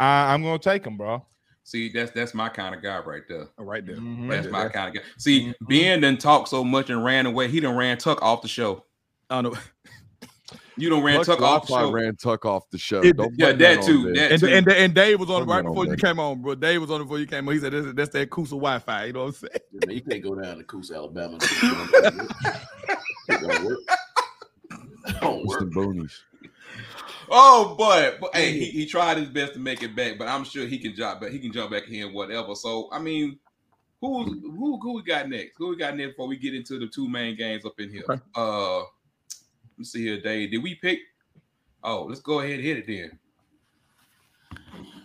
Speaker 6: I I'm going to take them, bro.
Speaker 1: See, that's that's my kind of guy right there.
Speaker 3: Right there.
Speaker 6: Mhm.
Speaker 1: That's my kind of guy. See,
Speaker 6: Mhm.
Speaker 1: Ben done talked so much and ran away. He done ran Tuck off the show.
Speaker 3: I don't know.
Speaker 1: You done ran
Speaker 5: Plus,
Speaker 1: Tuck off the show.
Speaker 5: ran Tuck off the show.
Speaker 3: It-
Speaker 5: Don't
Speaker 1: yeah,
Speaker 5: blame
Speaker 1: that too. That
Speaker 3: And,
Speaker 1: too.
Speaker 3: and, and Dave was on it
Speaker 5: Come
Speaker 3: right
Speaker 5: on,
Speaker 3: before you came on, bro. Dave was on it before you came on. He said, "That's, that's that Coosa Wi-Fi." You know what I'm saying?
Speaker 2: Yeah, man, you can't go down to Coosa, Alabama. Don't work. Don't
Speaker 5: What's the
Speaker 2: work.
Speaker 5: boonies?
Speaker 1: Oh boy, but hey, he, he tried his best to make it back, but I'm sure he can jump back. He can jump back in whatever. So I mean, who who who we got next? Who we got next before we get into the two main games up in here?
Speaker 3: Okay.
Speaker 1: Uh, let's see here, Dave. Did we pick? Oh, let's go ahead and hit it then.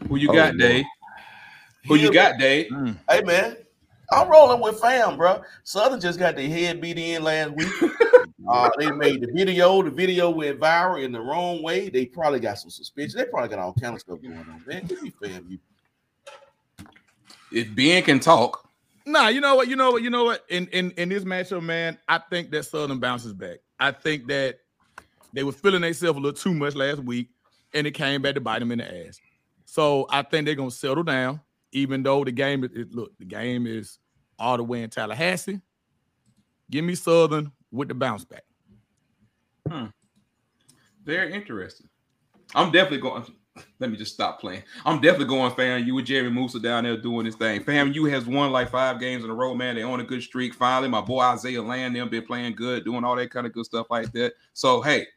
Speaker 1: Who you
Speaker 5: Oh,
Speaker 1: got,
Speaker 5: Lord.
Speaker 1: Dave? Who you got, Dave?
Speaker 2: Hey man, I'm rolling with fam, bro. Southern just got their head beat in last week. uh, they made the video. The video went viral in the wrong way. They probably got some suspicion. They probably got all kind of stuff going on. Man, give me fam. You
Speaker 1: If Ben can talk,
Speaker 3: Nah, you know what? You know what? You know what? In in in this matchup, man, I think that Southern bounces back. I think that they were feeling themselves a little too much last week, and it came back to bite them in the ass. So I think they're gonna settle down, even though the game is look, the game is all the way in Tallahassee. Give me Southern with the bounce back. Hmm.
Speaker 1: very interesting. I'm definitely going. Let me just stop playing. I'm definitely going fam. you with Jerry Moussa down there doing this thing. Fam, you has won like five games in a row, man. They on a good streak. Finally, my boy Isaiah Land them been playing good, doing all that kind of good stuff like that. So hey,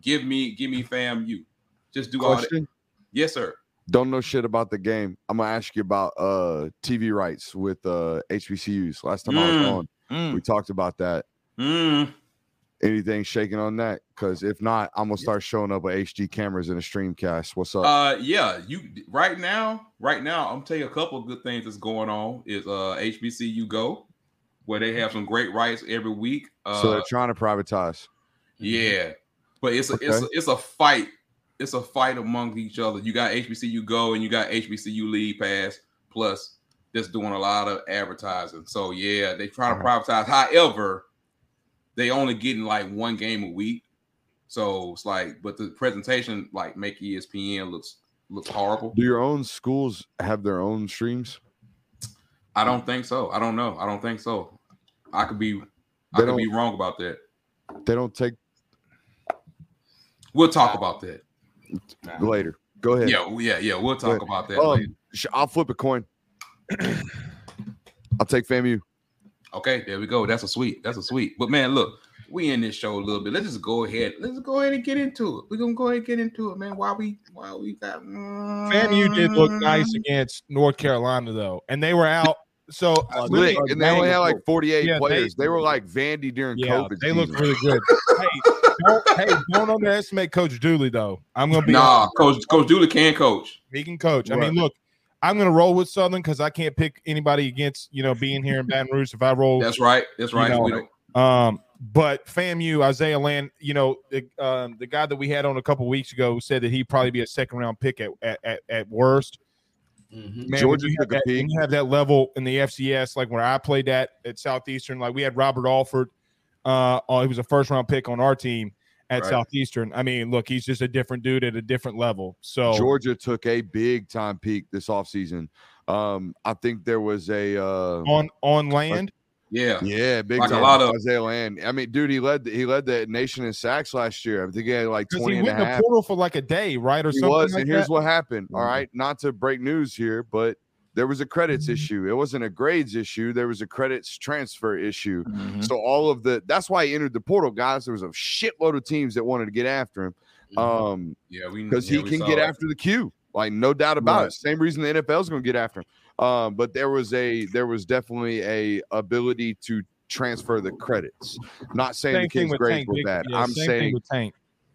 Speaker 1: give me, give me FAMU. Just do all that. Yes, sir.
Speaker 5: Don't know shit about the game. I'm gonna ask you about uh TV rights with uh HBCUs. Last time I was
Speaker 1: Mm.
Speaker 5: on,
Speaker 3: Mm.
Speaker 5: we talked about that.
Speaker 1: Mm.
Speaker 5: Anything shaking on that? Because if not, I'm gonna start showing up with HD cameras in a streamcast. What's up?
Speaker 1: Uh, yeah, you right now, right now, I'm telling you a couple of good things that's going on is uh HBCU Go, where they have some great rights every week. Uh,
Speaker 5: so they're trying to privatize.
Speaker 1: Yeah. But it's a it's a, it's a fight. It's a fight among each other. You got HBCU Go and you got HBCU League Pass plus just doing a lot of advertising. So yeah, they try to privatize. However, they only getting like one game a week. So it's like, but the presentation like make ESPN looks looks horrible.
Speaker 5: Do your own schools have their own streams?
Speaker 1: I don't think so. I don't know. I don't think so. I could be I
Speaker 5: They
Speaker 1: could be wrong about that.
Speaker 5: They don't take
Speaker 1: We'll talk about that.
Speaker 5: later. Go ahead.
Speaker 1: Yeah, yeah, yeah. We'll talk about that
Speaker 5: Um,
Speaker 1: later.
Speaker 5: I'll flip a coin. I'll take FAMU.
Speaker 1: Okay, there we go. That's a sweet. That's a sweet. But man, look, we in this show a little bit. Let's just go ahead. Let's go ahead and get into it. We're gonna go ahead and get into it, man. Why we why we got
Speaker 6: FAMU did look nice against North Carolina though, and they were out. So uh,
Speaker 5: Slick,
Speaker 6: really-
Speaker 5: and they only had like 48
Speaker 6: Yeah,
Speaker 5: players. They, were like Vandy during
Speaker 6: yeah,
Speaker 5: COVID.
Speaker 6: they look really good. hey, don't, hey, don't underestimate Coach Dooley though. I'm gonna be
Speaker 1: Nah, Coach Coach Dooley can coach.
Speaker 6: He can coach. I mean, look, I'm going to roll with Southern because I can't pick anybody against you know being here in Baton Rouge. If I roll,
Speaker 1: That's right. That's right.
Speaker 6: know,
Speaker 1: We
Speaker 6: um, but FAMU Isaiah Land, you know, the, um, the guy that we had on a couple weeks ago said that he'd probably be a second round pick at at, at, at worst.
Speaker 2: Mhm.
Speaker 6: Man,
Speaker 5: Georgia
Speaker 6: you, have that, you have that level in the FCS, like where I played at at Southeastern, like we had Robert Alford. Uh, oh, he was a first round pick on our team at
Speaker 1: Right.
Speaker 6: Southeastern. I mean, look, he's just a different dude at a different level. So
Speaker 5: Georgia took a big time peak this offseason. Um, I think there was a uh,
Speaker 6: on on land,
Speaker 1: yeah.
Speaker 5: yeah, big
Speaker 1: Like a lot of-
Speaker 5: Isaiah Land. I mean, dude, he led the, he led the nation in sacks last year. I think he had like 20
Speaker 6: he
Speaker 5: and a
Speaker 6: went in the portal for like a day, right, or
Speaker 5: He
Speaker 6: something
Speaker 5: was,
Speaker 6: like
Speaker 5: and here's what happened. All
Speaker 1: Mhm.
Speaker 5: not to break news here, but there was a credits issue. It wasn't a grades issue. There was a credits transfer issue.
Speaker 1: Mhm.
Speaker 5: So all of the that's why he entered the portal, guys. There was a shitload of teams that wanted to get after him. Um,
Speaker 1: Yeah, we
Speaker 5: because
Speaker 1: yeah,
Speaker 5: he
Speaker 1: we
Speaker 5: can get
Speaker 1: that.
Speaker 5: after the Q, like no doubt about
Speaker 1: Right.
Speaker 5: it. Same reason the NFL is going to get after him. Um, but there was a there was definitely a ability to transfer the credits. Not saying
Speaker 6: Same
Speaker 5: the
Speaker 6: thing
Speaker 5: kids'
Speaker 6: with
Speaker 5: grades
Speaker 6: Tank.
Speaker 5: were
Speaker 6: Big-
Speaker 5: bad.
Speaker 6: yeah,
Speaker 5: I'm saying
Speaker 6: with Tank.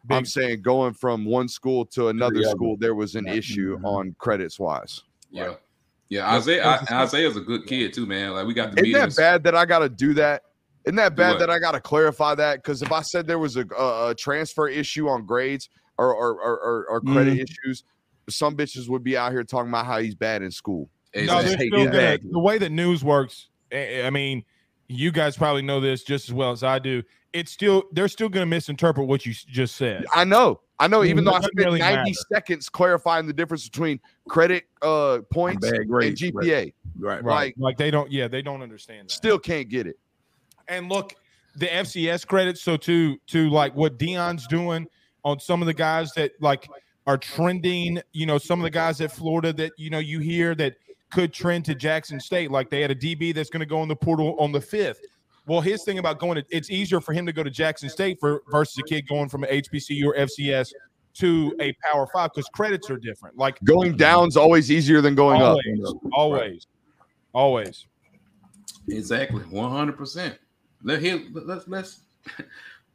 Speaker 5: I'm saying going from one school to another
Speaker 3: other.
Speaker 5: school, there was an issue
Speaker 1: Mm-hmm.
Speaker 5: on credits wise.
Speaker 1: Yeah. Yeah, Isaiah I, Isaiah's a good kid too, man. Like we got to
Speaker 5: Isn't
Speaker 1: meet
Speaker 5: that bad that I got to do that? Isn't that bad
Speaker 1: what?
Speaker 5: that I got to clarify that? Because if I said there was a, a, a transfer issue on grades or or, or, or, or credit
Speaker 1: Mm-hmm.
Speaker 5: issues, some bitches would be out here talking about how he's bad in school.
Speaker 6: No, they're still
Speaker 5: that.
Speaker 6: gonna, the way that news works. eh, I mean, you guys probably know this just as well as I do. It's still they're still going to misinterpret what you just said.
Speaker 5: I know, I know. Even
Speaker 6: Mm,
Speaker 5: though I spent
Speaker 6: really
Speaker 5: 90
Speaker 6: matter.
Speaker 5: seconds clarifying the difference between credit uh, points
Speaker 3: Bad
Speaker 5: and. GPA,
Speaker 3: Right.
Speaker 6: Right?
Speaker 5: like-
Speaker 6: Like, they don't. Yeah, they don't understand that.
Speaker 5: still can't get it.
Speaker 6: and look, the FCS credits. So to to like what Deion's doing on some of the guys that like are trending. You know, some of the guys at Florida that you know you hear that could trend to Jackson State. Like they had a DB that's going to go in the portal on the fifth. Well, his thing about going to it's easier for him to go to Jackson State for versus a kid going from an HBCU or FCS to a Power Five because credits are different. Like
Speaker 5: Going down's always easier than going up.
Speaker 6: always, always, always.
Speaker 1: Exactly, one hundred percent. Let him. Let's let's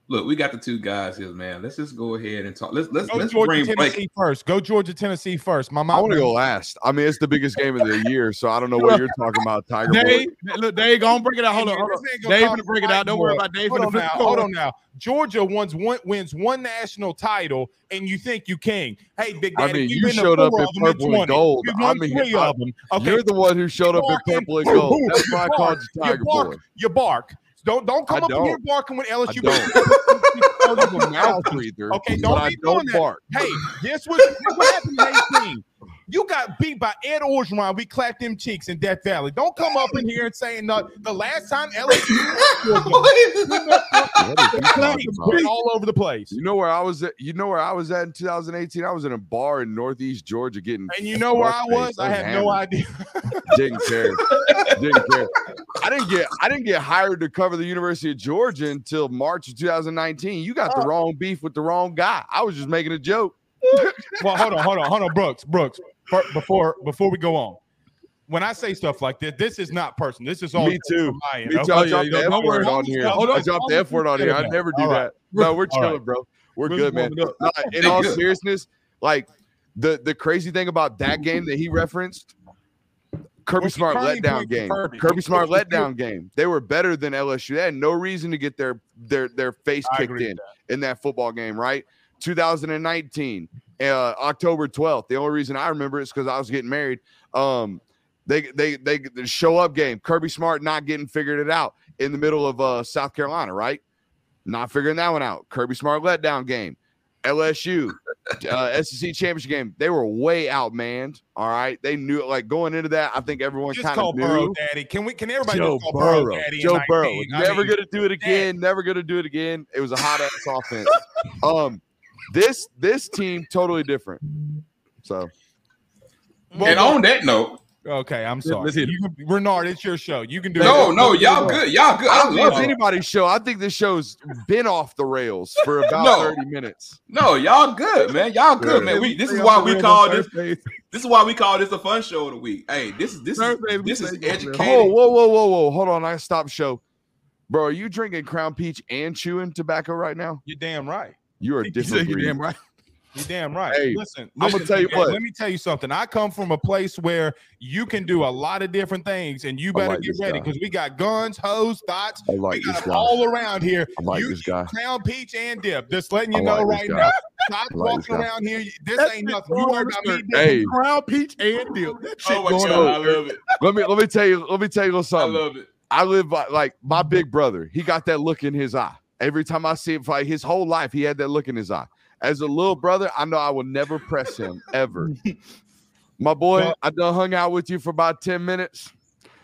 Speaker 1: look. We got the two guys here, man. Let's just go ahead and talk. Let's let's
Speaker 6: Go
Speaker 1: let's
Speaker 6: Georgia,
Speaker 1: bring
Speaker 6: Tennessee
Speaker 1: Blake.
Speaker 6: first. Go Georgia, Tennessee first. My
Speaker 5: I want to go last. I mean, it's the biggest game of the year, so I don't know what you're talking about, Tiger Boy.
Speaker 3: Dave, look, Dave, gonna break it out. Hold on,
Speaker 6: Yeah,
Speaker 3: hold on.
Speaker 6: gonna
Speaker 3: Dave gonna break it out. Don't worry about Dave
Speaker 6: Hold on
Speaker 3: flip
Speaker 6: now. Hold on now. Georgia wins one wins one national title, and you think you king. Hey, Big
Speaker 5: I mean,
Speaker 6: you've
Speaker 5: you showed up in
Speaker 6: and
Speaker 5: purple and gold. I mean,
Speaker 6: three of them. Okay,
Speaker 5: You're the one who showed up in
Speaker 6: barking.
Speaker 5: purple and gold. That's why I called you. Tiger. Boy.
Speaker 6: You bark. Don't don't come
Speaker 5: I
Speaker 6: up here
Speaker 5: don't.
Speaker 6: barking when
Speaker 5: I
Speaker 6: LSU.
Speaker 5: don't. I'm a mouth breather,
Speaker 6: Okay, don't be doing
Speaker 5: don't
Speaker 6: that.
Speaker 5: bark.
Speaker 6: Hey, guess what? Guess what happened in 18? You got beat by Ed Orgeron. We clapped them cheeks in Death Valley. Don't come up in here and saying no. The last time LSU all over the place.
Speaker 5: You know where I was at? You know where I was at in 2018? I was in a bar in Northeast Georgia getting.
Speaker 6: And you know where I was?
Speaker 5: fuck-faced.
Speaker 6: I have no idea.
Speaker 5: Didn't care. didn't care. I didn't get. I didn't get hired to cover the University of Georgia until March of 2019. You got the
Speaker 6: Oh.
Speaker 5: wrong beef with the wrong guy. I was just making a joke.
Speaker 6: Well, hold on, hold on, hold on, Brooks, Brooks. Fir- Before before we go on, when I say stuff like this, this is not personal. This is all
Speaker 5: Me too.
Speaker 6: from my end,
Speaker 5: Me too.
Speaker 6: okay?
Speaker 5: I oh,
Speaker 3: yeah,
Speaker 5: dropped
Speaker 3: you
Speaker 5: the F
Speaker 3: don't worry.
Speaker 5: word on here.
Speaker 6: Hold on.
Speaker 5: I dropped the F word on here. I never do
Speaker 6: All right.
Speaker 5: that. No, we're
Speaker 6: All right.
Speaker 5: chilling, bro. We're
Speaker 3: We're
Speaker 5: good, man.
Speaker 3: warming
Speaker 5: in all seriousness, like the the crazy thing about that game that he referenced, Kirby
Speaker 6: What's the
Speaker 5: Smart
Speaker 6: turning
Speaker 5: letdown game.
Speaker 6: Kirby?
Speaker 5: Kirby Smart
Speaker 6: the-
Speaker 5: letdown game. They were better than LSU. They had no reason to get their their their face
Speaker 6: I
Speaker 5: kicked in
Speaker 6: with
Speaker 5: in that football game, right? 2019, uh, October 12th. The only reason I remember is because I was getting married. Um, they they they the show up game. Kirby Smart not getting figured it out in the middle of uh, South Carolina, right? Not figuring that one out. Kirby Smart letdown game. LSU uh, SEC championship game. They were way outmanned. All right, they knew it. Like going into that, I think everyone
Speaker 6: Just
Speaker 5: kind
Speaker 6: call
Speaker 5: of
Speaker 6: Burrow. Daddy. Can we? Can everybody
Speaker 5: Joe
Speaker 6: just call Burrow,
Speaker 5: Burrow.
Speaker 6: Daddy?
Speaker 5: Joe Burrow.
Speaker 6: 19? I
Speaker 5: Never
Speaker 6: mean,
Speaker 5: gonna do it again. Never gonna do it again. It was a hot ass offense. Um, this this team totally different. So
Speaker 6: Well,
Speaker 1: and on that note,
Speaker 6: Okay, I'm sorry.
Speaker 3: let's.
Speaker 6: You can- Renard, it's your show. You can do
Speaker 1: no,
Speaker 6: it.
Speaker 1: no, y'all good, y'all good.
Speaker 5: I
Speaker 1: I
Speaker 5: don't it's
Speaker 1: love
Speaker 5: anybody's show. I think this show's been off the rails for about
Speaker 1: No.
Speaker 5: 30 minutes.
Speaker 1: No, y'all good, man. Y'all good, man. We this is why we call this this is why we call this a fun show of the week. Hey, this is this is
Speaker 3: Thursdays, we
Speaker 1: this is
Speaker 3: say go, man.
Speaker 5: Oh,
Speaker 1: educated.
Speaker 5: whoa, whoa, whoa, whoa. Hold on. I stop show. Bro, are you drinking Crown Peach and chewing tobacco right now?
Speaker 6: You're damn right.
Speaker 5: You're a
Speaker 3: You
Speaker 5: different
Speaker 3: said you
Speaker 5: breed.
Speaker 3: damn right.
Speaker 6: You're damn right.
Speaker 5: Hey,
Speaker 6: listen,
Speaker 5: I'ma tell you
Speaker 6: man,
Speaker 5: what.
Speaker 6: Let me tell you something. I come from a place where you can do a lot of different things, and you better
Speaker 5: like
Speaker 6: get ready because we got guns, hoes, thoughts.
Speaker 5: I like
Speaker 6: we got
Speaker 5: this guy.
Speaker 6: all around here.
Speaker 5: I like
Speaker 6: you
Speaker 5: this guy.
Speaker 6: Crown Peach and dip. Just letting you
Speaker 5: I
Speaker 6: know right
Speaker 5: guy.
Speaker 6: now. Stop
Speaker 5: I like
Speaker 6: walking around here. This
Speaker 3: That
Speaker 6: ain't nothing. You
Speaker 3: going
Speaker 6: worry
Speaker 3: on
Speaker 6: about me.
Speaker 5: Hey,
Speaker 3: Crown peach and dip. That oh shit
Speaker 1: Oh my
Speaker 3: going
Speaker 1: god,
Speaker 3: on.
Speaker 1: I love it.
Speaker 5: let me let me tell you, let me tell you a little
Speaker 1: I
Speaker 5: something.
Speaker 1: love it.
Speaker 5: I live by like my big brother. He got that look in his eye. Every time I see him fight, his whole life he had that look in his eye. As a little brother, I know I will never press him ever. My boy,
Speaker 6: Well-
Speaker 5: I done hung out with you for about 10 minutes.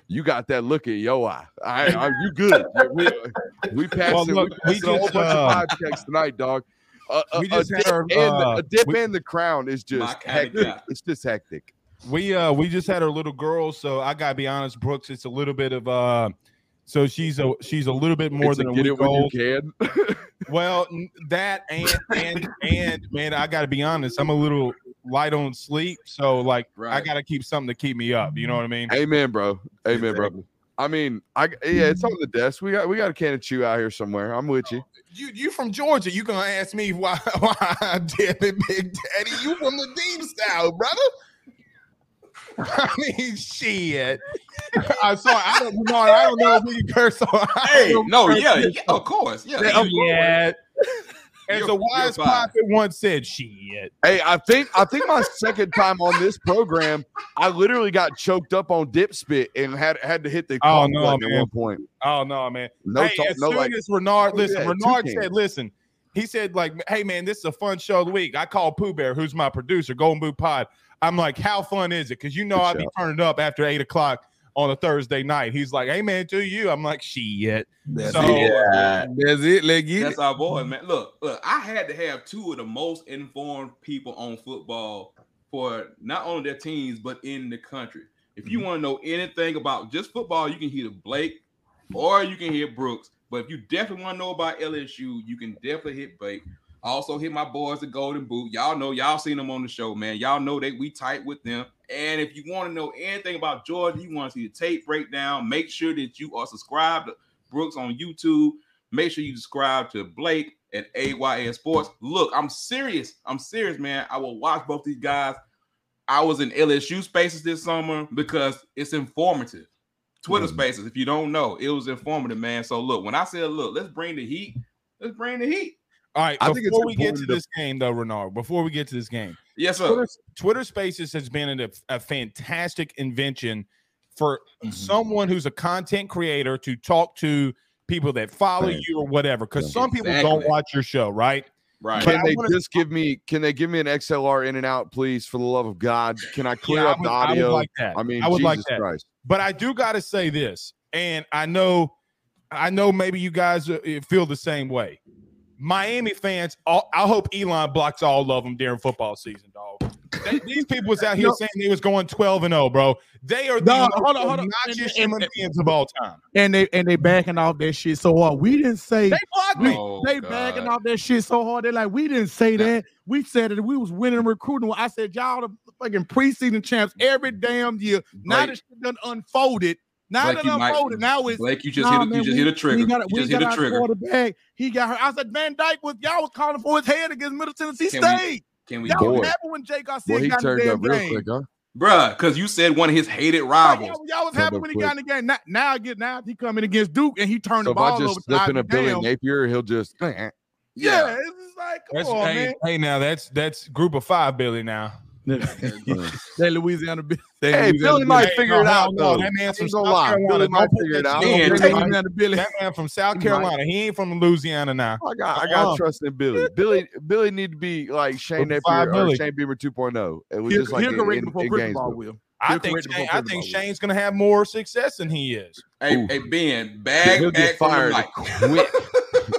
Speaker 5: You got that look in your eye. I, I you good. We, we passed
Speaker 6: Well, look,
Speaker 5: we
Speaker 6: we
Speaker 5: passed it a whole
Speaker 6: just,
Speaker 5: bunch
Speaker 6: uh,
Speaker 5: of five checks tonight, dog. Uh,
Speaker 6: we
Speaker 5: a,
Speaker 6: just
Speaker 5: a dip,
Speaker 6: our,
Speaker 5: and the,
Speaker 6: uh,
Speaker 5: a dip
Speaker 6: we-
Speaker 5: and the crown is just hectic.
Speaker 1: guy.
Speaker 5: It's just hectic.
Speaker 6: We uh we just had our little girl, so I gotta be honest, Brooks. It's a little bit of uh, so she's a she's a little bit more
Speaker 5: It's
Speaker 6: than a
Speaker 5: get
Speaker 6: week
Speaker 5: it when
Speaker 6: old.
Speaker 5: you can.
Speaker 6: Well, that and and and man, I gotta be honest. I'm a little light on sleep, so like I gotta keep something to keep me up. You know what I mean?
Speaker 5: Amen, bro. Amen, bro. I mean, I yeah, it's on the desk. We got we got a can of chew out here somewhere. I'm with you.
Speaker 6: Oh, you you from Georgia? You gonna ask me why why I dip it, Big Daddy? You from the deep south, brother? I mean, shit. I'm sorry. I don't know. I don't know if we can curse on.
Speaker 1: Hey, no, yeah, yeah, of course, yeah.
Speaker 6: Oh,
Speaker 1: you-
Speaker 6: yeah. As a wise
Speaker 1: you're
Speaker 6: prophet once said, shit.
Speaker 5: Hey, I think I think my second time on this program, I literally got choked up on dip spit and had had to hit the
Speaker 6: Oh,
Speaker 5: call
Speaker 6: no,
Speaker 5: button at one point.
Speaker 6: Oh no, man.
Speaker 5: No
Speaker 6: hey,
Speaker 5: talk,
Speaker 6: as
Speaker 5: no
Speaker 6: soon
Speaker 5: like
Speaker 6: as Renard,
Speaker 5: oh,
Speaker 6: listen,
Speaker 5: that,
Speaker 6: Renard
Speaker 5: toucan.
Speaker 6: said, listen, he said, like, hey man, this is a fun show of the week. I called Pooh Bear, who's my producer, Golden Boot Pod. I'm like, how fun is it? Because you know
Speaker 5: Good
Speaker 6: I be turning up after eight o'clock on a Thursday night. He's like, hey man, to you. I'm like, shit.
Speaker 3: That's
Speaker 6: So-
Speaker 3: it. That's it. Let's get
Speaker 1: That's
Speaker 3: it.
Speaker 1: our boy, man. Look, look, I had to have two of the most informed people on football for not only their teams but in the country. If you mm-hmm. want to know anything about just football, you can hear Blake or you can hear Brooks. But if you definitely want to know about LSU, you can definitely hit Blake. I Also hit my boys the Golden Boot. Y'all know, y'all seen them on the show, man. Y'all know that we tight with them. And if you want to know anything about Georgia, you want to see the tape breakdown, make sure that you are subscribed to Brooks on YouTube. Make sure you subscribe to Blake at AYS Sports. Look, I'm serious. I'm serious, man. I will watch both these guys. I was in LSU spaces this summer because it's informative. Twitter
Speaker 5: Mhm.
Speaker 1: spaces, if you don't know, it was informative, man. So look, when I said, look, let's bring the heat, let's bring the heat.
Speaker 6: All right,
Speaker 5: I think
Speaker 6: before we get to this game, though, Renard, before we get to this game,
Speaker 1: Yes, sir.
Speaker 6: Twitter, Twitter Spaces has been a, a fantastic invention for
Speaker 5: Mm-hmm.
Speaker 6: someone who's a content creator to talk to people that follow
Speaker 5: Right.
Speaker 6: you or whatever. Because some people don't watch your show, right?
Speaker 1: Right.
Speaker 5: Can they just give me? Can they give me an XLR in and out, please? For the love of God, can I clear
Speaker 6: Yeah,
Speaker 5: up
Speaker 6: would,
Speaker 5: the
Speaker 6: I would
Speaker 5: audio?
Speaker 6: like that.
Speaker 5: I mean,
Speaker 6: I would
Speaker 5: Jesus
Speaker 6: like that.
Speaker 5: Christ.
Speaker 6: But I do got to say this, and I know, I know, maybe you guys uh, feel the same way. Miami fans, all, I hope Elon blocks all of them during football season, dog. They- these people was out here
Speaker 3: No.
Speaker 6: saying they was going twelve and zero, bro. They are the
Speaker 3: No,
Speaker 6: most
Speaker 3: hold on, hold on.
Speaker 6: obnoxious
Speaker 3: And-
Speaker 6: human
Speaker 3: and-
Speaker 6: beings of all time.
Speaker 3: And they and they backing off that shit so hard. We didn't say
Speaker 6: They blocked
Speaker 3: we,
Speaker 6: me.
Speaker 1: Oh,
Speaker 3: they
Speaker 1: God.
Speaker 3: backing off that shit so hard. They're like, we didn't say
Speaker 1: Yeah.
Speaker 3: that. We said that we was winning recruiting. I said y'all the fucking preseason champs every damn year. Now
Speaker 1: Blake-
Speaker 3: this shit done unfolded. Now
Speaker 1: Blake,
Speaker 3: that
Speaker 1: you might-
Speaker 3: unfolded. Now it's
Speaker 1: Blake, you just
Speaker 3: nah,
Speaker 1: hit, a,
Speaker 3: man,
Speaker 1: you just
Speaker 3: we-
Speaker 1: hit a trigger.
Speaker 3: We got,
Speaker 1: you
Speaker 3: we
Speaker 1: just
Speaker 3: got
Speaker 1: hit a
Speaker 3: our
Speaker 1: trigger.
Speaker 3: quarterback. He got her. I said Van Dyke was y'all was calling for his head against Middle Tennessee
Speaker 1: Can we-
Speaker 3: State.
Speaker 1: Can we
Speaker 3: Y'all
Speaker 5: Boy.
Speaker 3: when Jake Garcia
Speaker 5: Well, he
Speaker 3: got in the
Speaker 5: turned up real
Speaker 3: game.
Speaker 5: quick, huh?
Speaker 1: bruh, because you said one of his hated rivals.
Speaker 3: Y'all, y'all was
Speaker 5: So
Speaker 3: happy
Speaker 5: the
Speaker 3: when he
Speaker 5: quick-
Speaker 3: got in the game. Now, now get now he coming against Duke and he turned
Speaker 5: So
Speaker 3: the
Speaker 5: if I just slip in a Billy Napier, he'll just eh, eh.
Speaker 3: Yeah,
Speaker 1: Yeah.
Speaker 3: it's just like come
Speaker 6: That's,
Speaker 3: on,
Speaker 6: hey,
Speaker 3: man.
Speaker 6: hey, now that's that's group of five, Billy. Now,
Speaker 3: That Louisiana, Bi-
Speaker 5: Hey,
Speaker 3: Louisiana
Speaker 5: Billy might figure it out.
Speaker 6: no,
Speaker 5: though.
Speaker 6: that man's from
Speaker 5: Ain't
Speaker 6: South
Speaker 5: gonna.
Speaker 6: Carolina.
Speaker 5: Billy might figure it out.
Speaker 1: Man,
Speaker 6: on
Speaker 1: take-
Speaker 6: Billy.
Speaker 3: Louisiana Billy.
Speaker 6: That man from South Carolina. He ain't from Louisiana now.
Speaker 5: I got, I got
Speaker 3: Uh-uh.
Speaker 5: trust in Billy. Billy, Billy need to be like Shane
Speaker 6: With five
Speaker 5: Napier or Shane Beamer 2.0. It was
Speaker 3: He'll,
Speaker 5: just like
Speaker 3: he'll
Speaker 5: in, in,
Speaker 3: before
Speaker 5: in
Speaker 3: Cristobal will.
Speaker 6: I think Shane, I think Shane's gonna have more success than he is.
Speaker 1: Hey,
Speaker 5: Ooh.
Speaker 1: hey, Ben, bag
Speaker 5: He'll
Speaker 1: back
Speaker 5: get fired
Speaker 1: mic.
Speaker 5: quick.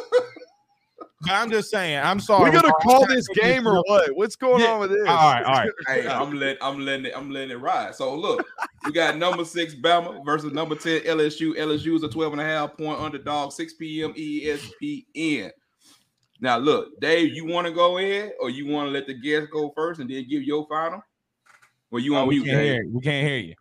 Speaker 6: But I'm just saying. I'm sorry.
Speaker 5: we gonna
Speaker 6: I'm
Speaker 5: call this game or what? What's going
Speaker 6: Yeah.
Speaker 5: on with this?
Speaker 6: All right, all right.
Speaker 1: Hey, I'm letting I'm letting it I'm letting it ride. So look, we got number six Bama versus number 10 LSU. LSU is a 12 and a half point underdog, 6 p.m. ESPN. Now look, Dave, you want to go in or you want to let the guests go first and then give your final? Well, you
Speaker 6: Oh, we
Speaker 1: mute,
Speaker 6: can't hear you. We can't hear you.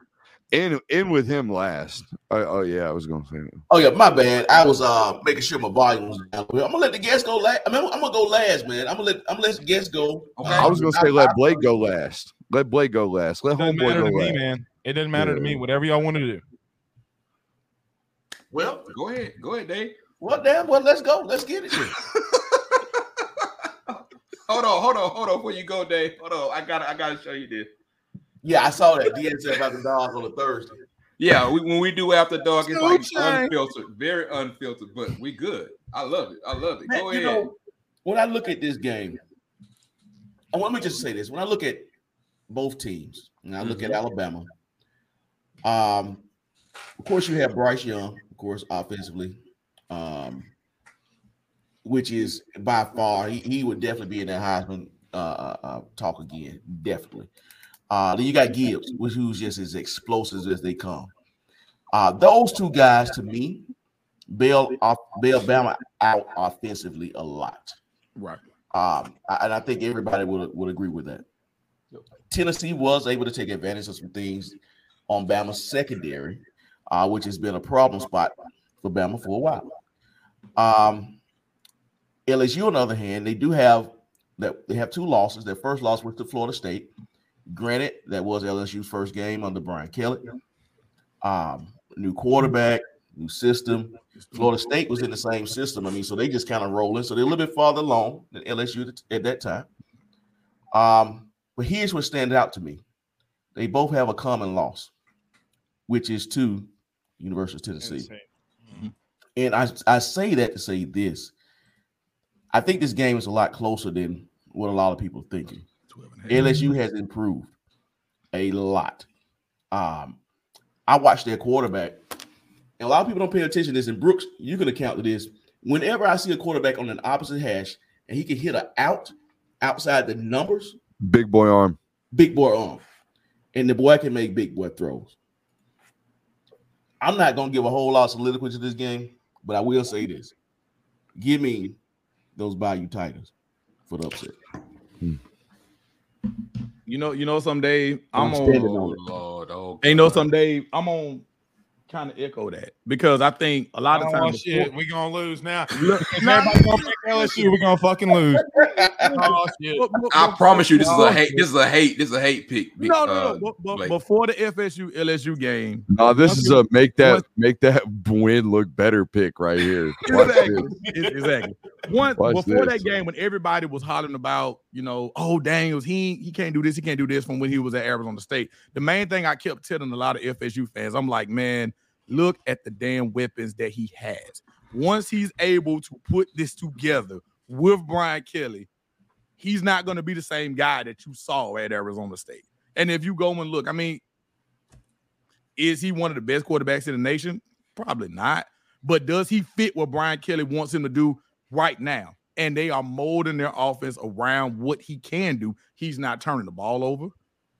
Speaker 5: In in with him last. Oh, oh, yeah, I was gonna say that.
Speaker 2: Oh yeah, my bad. I was uh making sure my volume was down. I'm gonna let the guests go last. I mean, I'm gonna go last, man. I'm gonna let I'm gonna let the guests go.
Speaker 1: Okay.
Speaker 5: I was gonna say let Blake go last. Let Blake go last. Let
Speaker 6: Doesn't
Speaker 5: homeboy
Speaker 6: matter
Speaker 5: go
Speaker 6: to me, man. It doesn't matter to me. Whatever y'all want to do.
Speaker 2: Well,
Speaker 1: Go ahead, go ahead, Dave.
Speaker 2: well, damn. Well, let's go. Let's get it.
Speaker 1: Hold on, hold on, hold on. Before you go, Dave, hold on. I gotta, I gotta show you this.
Speaker 2: Yeah, I saw that DSF after dog on a Thursday.
Speaker 1: Yeah, we, when we do after dark, it's like unfiltered, very unfiltered, but we good. I love it. I love it.
Speaker 2: Man,
Speaker 1: Go
Speaker 2: you
Speaker 1: ahead.
Speaker 2: know, when I look at this game, and let me just say this: when I look at both teams, and I look at Alabama, um, of course you have Bryce Young, of course, offensively, um, which is by far he, he would definitely be in that Heisman uh, uh, uh, talk again, definitely. Uh, then you got Gibbs, which who's just as explosive as they come. Uh, those two guys, to me, bail off bail Bama out offensively a lot.
Speaker 3: Right.
Speaker 2: Um, and I think everybody would would agree with that. Tennessee was able to take advantage of some things on Bama's secondary, uh, which has been a problem spot for Bama for a while. Um, LSU, on the other hand, they do have that they have two losses. Their first loss was to Florida State. Granted, that was LSU's first game under Brian Kelly. Um, new quarterback, new system. Florida State was in the same system. I mean, so they just kind of rolling. So they're a little bit farther along than LSU at- at that time. Um, but here's what stands out to me: they both have a common loss, which is to University of Tennessee. And I, I say that to say this. I think this game is a lot closer than what a lot of people are thinking.
Speaker 3: 12 and a half.
Speaker 2: LSU has improved a lot. Um, I watched their quarterback, and a lot of people don't pay attention to this. And Brooks, you can account to this. Whenever I see a quarterback on an opposite hash and he can hit a out outside the numbers,
Speaker 5: Big boy arm.
Speaker 2: big boy arm, and the boy can make big boy throws. I'm not gonna give a whole lot of soliloquy to this game, but I will say this: give me those Bayou Tigers for the upset.
Speaker 3: You know, you know, some Dave, I'm,
Speaker 2: I'm
Speaker 3: on.
Speaker 2: standing on it.
Speaker 1: Lord, oh,
Speaker 3: And you know, some Dave, I'm on. Kind of echo that because I think a lot of
Speaker 6: Oh,
Speaker 3: times.
Speaker 6: shit, we gonna lose now.
Speaker 3: Look,
Speaker 6: everybody gonna pick LSU, we're gonna fucking lose. Oh shit.
Speaker 3: but- but-
Speaker 1: I
Speaker 3: but-
Speaker 1: promise you, this is a hate. This is a hate. This is a hate pick. big-
Speaker 3: No, no,
Speaker 1: uh,
Speaker 3: no. But, but before the FSU LSU game,
Speaker 5: No, this is a make that
Speaker 3: once-
Speaker 5: make that win look better pick right here. Watch
Speaker 3: exactly,
Speaker 5: this.
Speaker 3: exactly. One
Speaker 5: Watch
Speaker 3: before
Speaker 5: this.
Speaker 3: that game, when everybody was hollering about, you know, oh Daniels, he he can't do this, he can't do this from when he was at Arizona State. The main thing I kept telling a lot of FSU fans, I'm like, man, look at the damn weapons that he has. Once he's able to put this together with Brian Kelly, he's not going to be the same guy that you saw at Arizona State. And if you go and look, I mean, is he one of the best quarterbacks in the nation? Probably not. But does he fit what Brian Kelly wants him to do right now? And they are molding their offense around what he can do. He's not turning the ball over.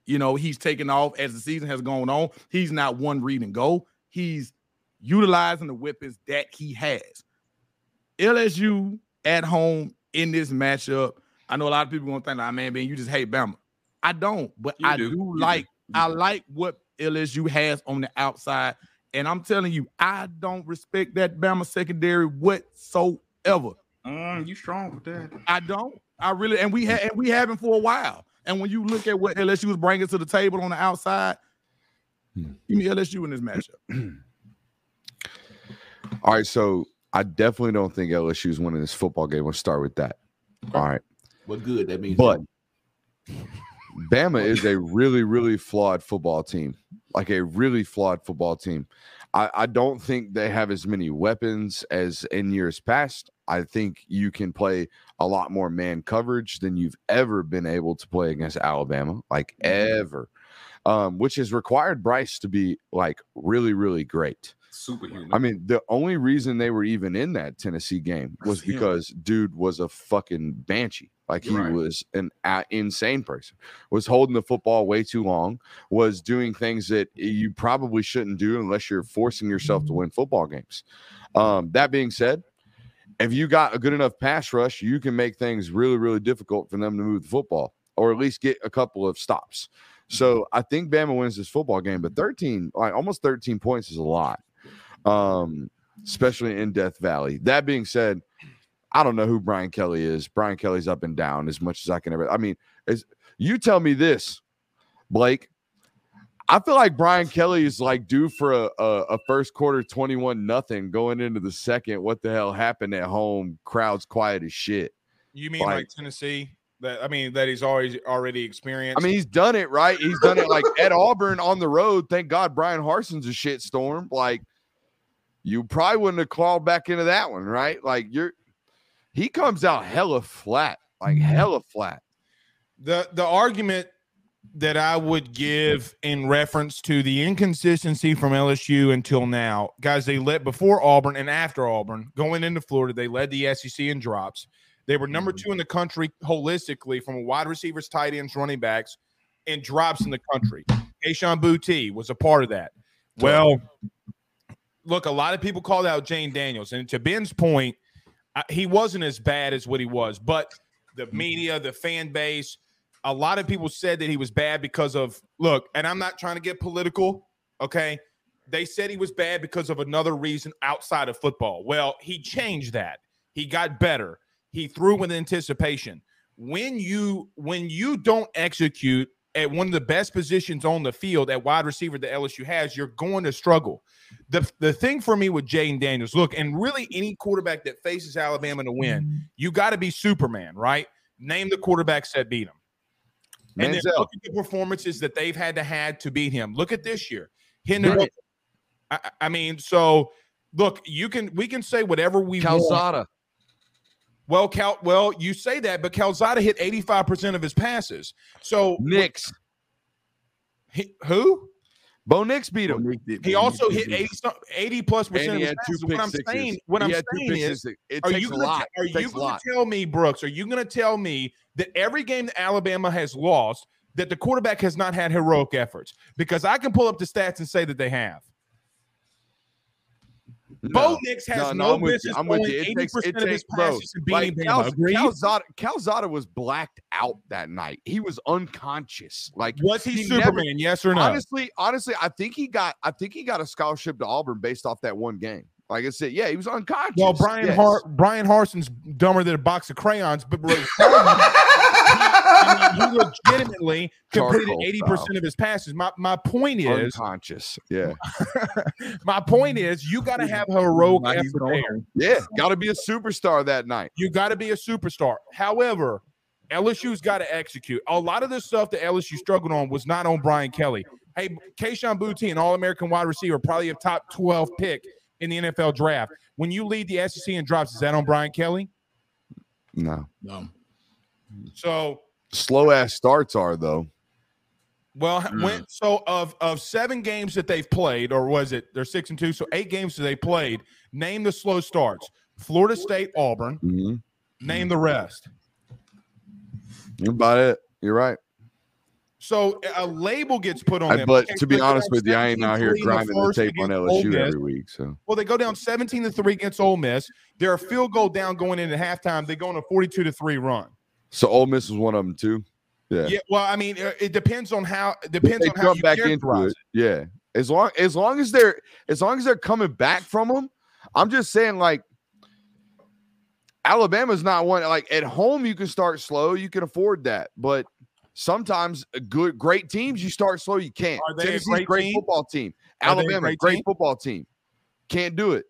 Speaker 3: You know, he's taking off as the season has gone on. He's not one read and go. He's utilizing the weapons that he has. LSU at home in this matchup. I know a lot of people gonna think, "Ah, man, man, you just hate Bama." I don't, but
Speaker 1: You
Speaker 3: I
Speaker 1: do.
Speaker 3: do, like
Speaker 1: do.
Speaker 3: I like what LSU has on the outside, and I'm telling you, I don't respect that Bama secondary whatsoever.
Speaker 1: Mm, you strong with that.
Speaker 3: I don't. I really, and we had, and we haven't for a while. And when you look at what LSU was bringing to the table on the outside,
Speaker 5: Hmm.
Speaker 3: give me LSU in this matchup.
Speaker 5: All right, so I definitely don't think LSU is winning this football game. Let's start with that. All right.
Speaker 2: Well, good. That means
Speaker 5: But Bama is a really, really flawed football team. Like a really flawed football team. I, I don't think they have as many weapons as in years past. I think you can play a lot more man coverage than you've ever been able to play against Alabama, like ever. Um, which has required Bryce to be like really, really great.
Speaker 1: Superhuman.
Speaker 5: I mean, the only reason they were even in that Tennessee game was because dude was a fucking banshee. Like he
Speaker 1: Right.
Speaker 5: was an a- insane person. Was holding the football way too long. Was doing things that you probably shouldn't do unless you're forcing yourself to win football games. Um, that being said, if you got a good enough pass rush, you can make things really, really difficult for them to move the football or at least get a couple of stops. So I think Bama wins this football game, but 13, like almost 13 points is a lot um, especially in Death Valley. That being said, I don't know who Brian Kelly is. Brian Kelly's up and down as much as I can ever. I mean, as you tell me this, Blake. I feel like Brian Kelly is like due for a, a, a first quarter 21 nothing going into the second. What the hell happened at home? Crowd's quiet as shit.
Speaker 6: You mean like,
Speaker 5: Like-
Speaker 6: Tennessee? That I mean that he's always already experienced.
Speaker 5: I mean, he's done it right. He's done it like at Auburn on the road. Thank God Bryan Harsin's a shit storm. Like you probably wouldn't have clawed back into that one, right? Like you're he comes out hella flat, like mm-hmm. hella flat.
Speaker 6: the the argument that I would give in reference to the inconsistency from LSU until now, guys, they led before Auburn and after Auburn, going into Florida, they led the SEC in drops. They were number mm-hmm. two in the country holistically from wide receivers, tight ends, running backs, and drops in the country. Kayshon Boutte was a part of that. Well, look, a lot of people called out Jayden Daniels, and to Ben's point, I, he wasn't as bad as what he was, but the mm-hmm. media, the fan base, a lot of people said that he was bad because of look, and I'm not trying to get political, okay? They said he was bad because of another reason outside of football. Well, he changed that. He got better. He threw with anticipation. When you when you don't execute at one of the best positions on the field at wide receiver that LSU has, you're going to struggle. The the thing for me with Jayden Daniels, look, and really any quarterback that faces Alabama to win, mm-hmm. you got to be Superman, right? Name the quarterbacks that beat him. And then look at the performances that they've had to had to beat him. Look at this year. Hendon
Speaker 5: Right.
Speaker 6: I, I- I mean, so look, you can we can say whatever we want.
Speaker 5: Calzada.
Speaker 6: Well, Cal, well, you say that, but Calzada hit 85% of his passes. So
Speaker 5: Nix.
Speaker 6: he, who?
Speaker 5: Bo Nix beat him.
Speaker 6: He also hit 80, 80 plus percent of his passes. What I'm
Speaker 5: sixes.
Speaker 6: saying, what
Speaker 5: He
Speaker 6: I'm saying is,
Speaker 5: it
Speaker 6: are you gonna,
Speaker 5: lot.
Speaker 6: are you
Speaker 5: takes a
Speaker 6: going
Speaker 5: lot.
Speaker 6: to tell me, Brooks? Are you going to tell me that every game that Alabama has lost, that the quarterback has not had heroic efforts? Because I can pull up the stats and say that they have. Bo Nix has
Speaker 5: No,
Speaker 6: no,
Speaker 5: no, I'm with you.
Speaker 6: business
Speaker 5: I'm with you. It
Speaker 6: 80%
Speaker 5: takes- it
Speaker 6: of his
Speaker 5: takes-
Speaker 6: and
Speaker 5: Like Cal-. Calzada, Calzada was blacked out that night. He was unconscious. Like
Speaker 6: Was he,
Speaker 5: he never-
Speaker 6: Superman? yes or no?
Speaker 5: honestly, honestly, I think he got I think he got a scholarship to Auburn based off that one game. Like I said, yeah, he was unconscious.
Speaker 6: Well, Brian
Speaker 5: yes.
Speaker 6: Bryan Harsin's dumber than a box of crayons, but I mean, he legitimately completed eighty percent of his passes. My my point is,
Speaker 5: unconscious. Yeah.
Speaker 6: my point is, you got to have heroic
Speaker 3: Like
Speaker 6: effort there.
Speaker 5: Yeah. Gotta be a superstar that night.
Speaker 6: You got to be a superstar. However, LSU's got to execute. A lot of the stuff that LSU struggled on was not on Brian Kelly. Hey, Kayshon Boutte, an All-American wide receiver, probably a top twelve pick in the NFL draft. When you lead the SEC in drops, is that on Brian Kelly?
Speaker 5: No.
Speaker 3: No.
Speaker 6: So
Speaker 5: Slow ass starts are though.
Speaker 6: Well,
Speaker 1: Mm.
Speaker 6: when so of of seven games that they've played, or was it they're six and two? So eight games that they played. Name the slow starts: Florida State, Auburn.
Speaker 5: Mhm.
Speaker 6: Name the rest.
Speaker 5: You're about it. You're right.
Speaker 6: So a label gets put on
Speaker 5: I,
Speaker 6: them.
Speaker 5: but
Speaker 6: Okay,
Speaker 5: to be
Speaker 6: so they go
Speaker 5: honest with you, I ain't out here
Speaker 6: 17-3 the
Speaker 5: grinding the tape on LSU every week. So
Speaker 6: Well, they go down 17 to 3 against Ole Miss. They're a field goal down going into halftime. They go on a 42 to 3 run.
Speaker 5: So Ole Miss was one of them too. Yeah.
Speaker 6: Yeah. well, I mean, it depends on how depends on how you
Speaker 5: back into
Speaker 6: characterize
Speaker 5: it. Yeah. As long as long as they're as long as they're coming back from them, I'm just saying like Alabama's not one like at home you can start slow, you can afford that. But Sometimes good, great teams you start slow. You can't.
Speaker 6: Are they a great
Speaker 5: great
Speaker 6: team?
Speaker 5: football team.
Speaker 6: Are
Speaker 5: Alabama,
Speaker 6: great
Speaker 5: great,
Speaker 6: team?
Speaker 5: football team. Can't do it.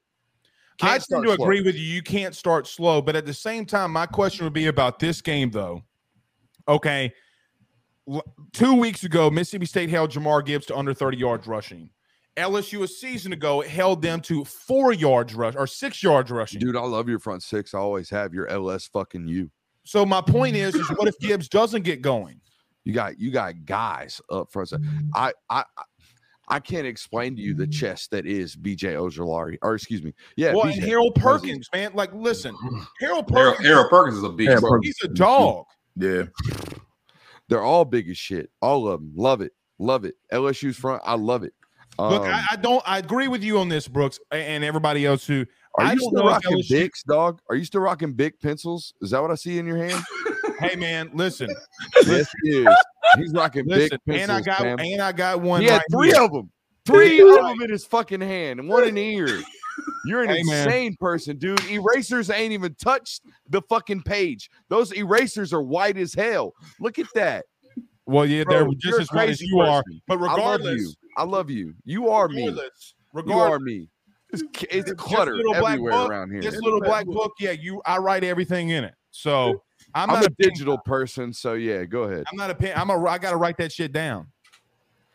Speaker 6: I tend to
Speaker 5: slow.
Speaker 6: agree with you. You can't start slow, but at the same time, my question would be about this game, though. Okay, two weeks ago, Mississippi State held Jahmyr Gibbs to under 30 yards rushing. LSU a season ago held them to four yards rush or six yards rushing.
Speaker 5: Dude, I love your front six. I always have your LS fucking you.
Speaker 6: So my point is, is what if Gibbs doesn't get going?
Speaker 5: You got you got guys up front. I I I- I can't explain to you the chest that is BJ Ojulari, or excuse me, yeah.
Speaker 6: well,
Speaker 5: BJ.
Speaker 6: and Harold
Speaker 5: That was it.
Speaker 6: Perkins, man, like listen, Harold
Speaker 1: Harold,
Speaker 6: Perkins,
Speaker 1: Harold Perkins is a beast.
Speaker 3: Harold Perkins.
Speaker 6: he's a dog.
Speaker 3: Yeah.
Speaker 5: They're all big as shit. All of them. Love it. Love it. LSU's front. I love it.
Speaker 6: Look,
Speaker 5: Um,
Speaker 6: I, I don't. I agree with you on this, Brooks, and everybody else who.
Speaker 5: are
Speaker 6: I
Speaker 5: you
Speaker 6: don't
Speaker 5: still
Speaker 6: know
Speaker 5: rocking
Speaker 6: LSU
Speaker 5: Bics, dog? Are you still rocking big pencils? Is that what I see in your hand?
Speaker 6: Hey, man, listen,
Speaker 5: yes, he is. He's rocking
Speaker 6: listen,
Speaker 5: big
Speaker 6: and I
Speaker 5: pencils.
Speaker 6: got
Speaker 5: fam.
Speaker 6: and I got one.
Speaker 5: He had
Speaker 6: right
Speaker 5: three
Speaker 6: here.
Speaker 5: of them. Three of them in his fucking hand and one in the ear. You're an
Speaker 6: Hey, man.
Speaker 5: insane person, dude. Erasers ain't even touched the fucking page. Those erasers are white as hell. Look at that.
Speaker 6: Well, yeah,
Speaker 5: Bro,
Speaker 6: they're just as white as you are.
Speaker 5: person.
Speaker 6: But
Speaker 5: I love you.
Speaker 6: regardless,
Speaker 5: I love you. You are me.
Speaker 6: regardless,
Speaker 5: You are me. It's, it's clutter everywhere
Speaker 6: book-
Speaker 5: around here.
Speaker 6: this little black book, yeah, you, I write everything in it. So I'm,
Speaker 5: I'm
Speaker 6: not
Speaker 5: a digital person, so yeah, go ahead.
Speaker 6: I'm not a pen. I'm a. I got to write that shit down.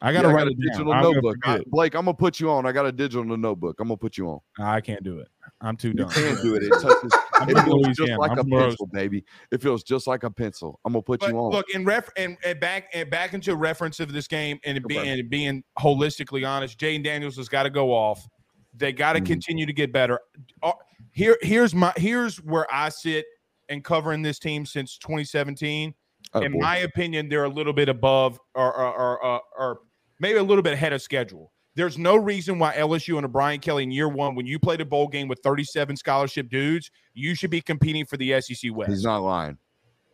Speaker 6: I got to
Speaker 5: I
Speaker 6: write
Speaker 5: got a
Speaker 6: it down.
Speaker 5: digital
Speaker 6: gonna
Speaker 5: notebook. I- Blake, I'm gonna put you on. I got a digital notebook. I'm gonna put you on.
Speaker 6: I can't do it. I'm too dumb.
Speaker 5: You
Speaker 6: dumb.
Speaker 5: can do it. It touches. It feels just like
Speaker 6: I'm
Speaker 5: a
Speaker 6: Rose.
Speaker 5: pencil, baby. It feels just like a pencil. I'm gonna put
Speaker 6: But
Speaker 5: you on.
Speaker 6: look, in ref and, and back and back into reference of this game and being
Speaker 5: Okay.
Speaker 6: and being holistically honest, Jayden Daniels has got to go off. They got to
Speaker 5: Mhm.
Speaker 6: continue to get better. Uh, Here, here's my here's where I sit and covering this team since 2017.
Speaker 5: Oh,
Speaker 6: in
Speaker 5: boy.
Speaker 6: my opinion, they're a little bit above or or, or, or, maybe a little bit ahead of schedule. There's no reason why LSU and a Brian Kelly in year one, when you played a bowl game with 37 scholarship dudes, you should be competing for the SEC West.
Speaker 5: He's not lying.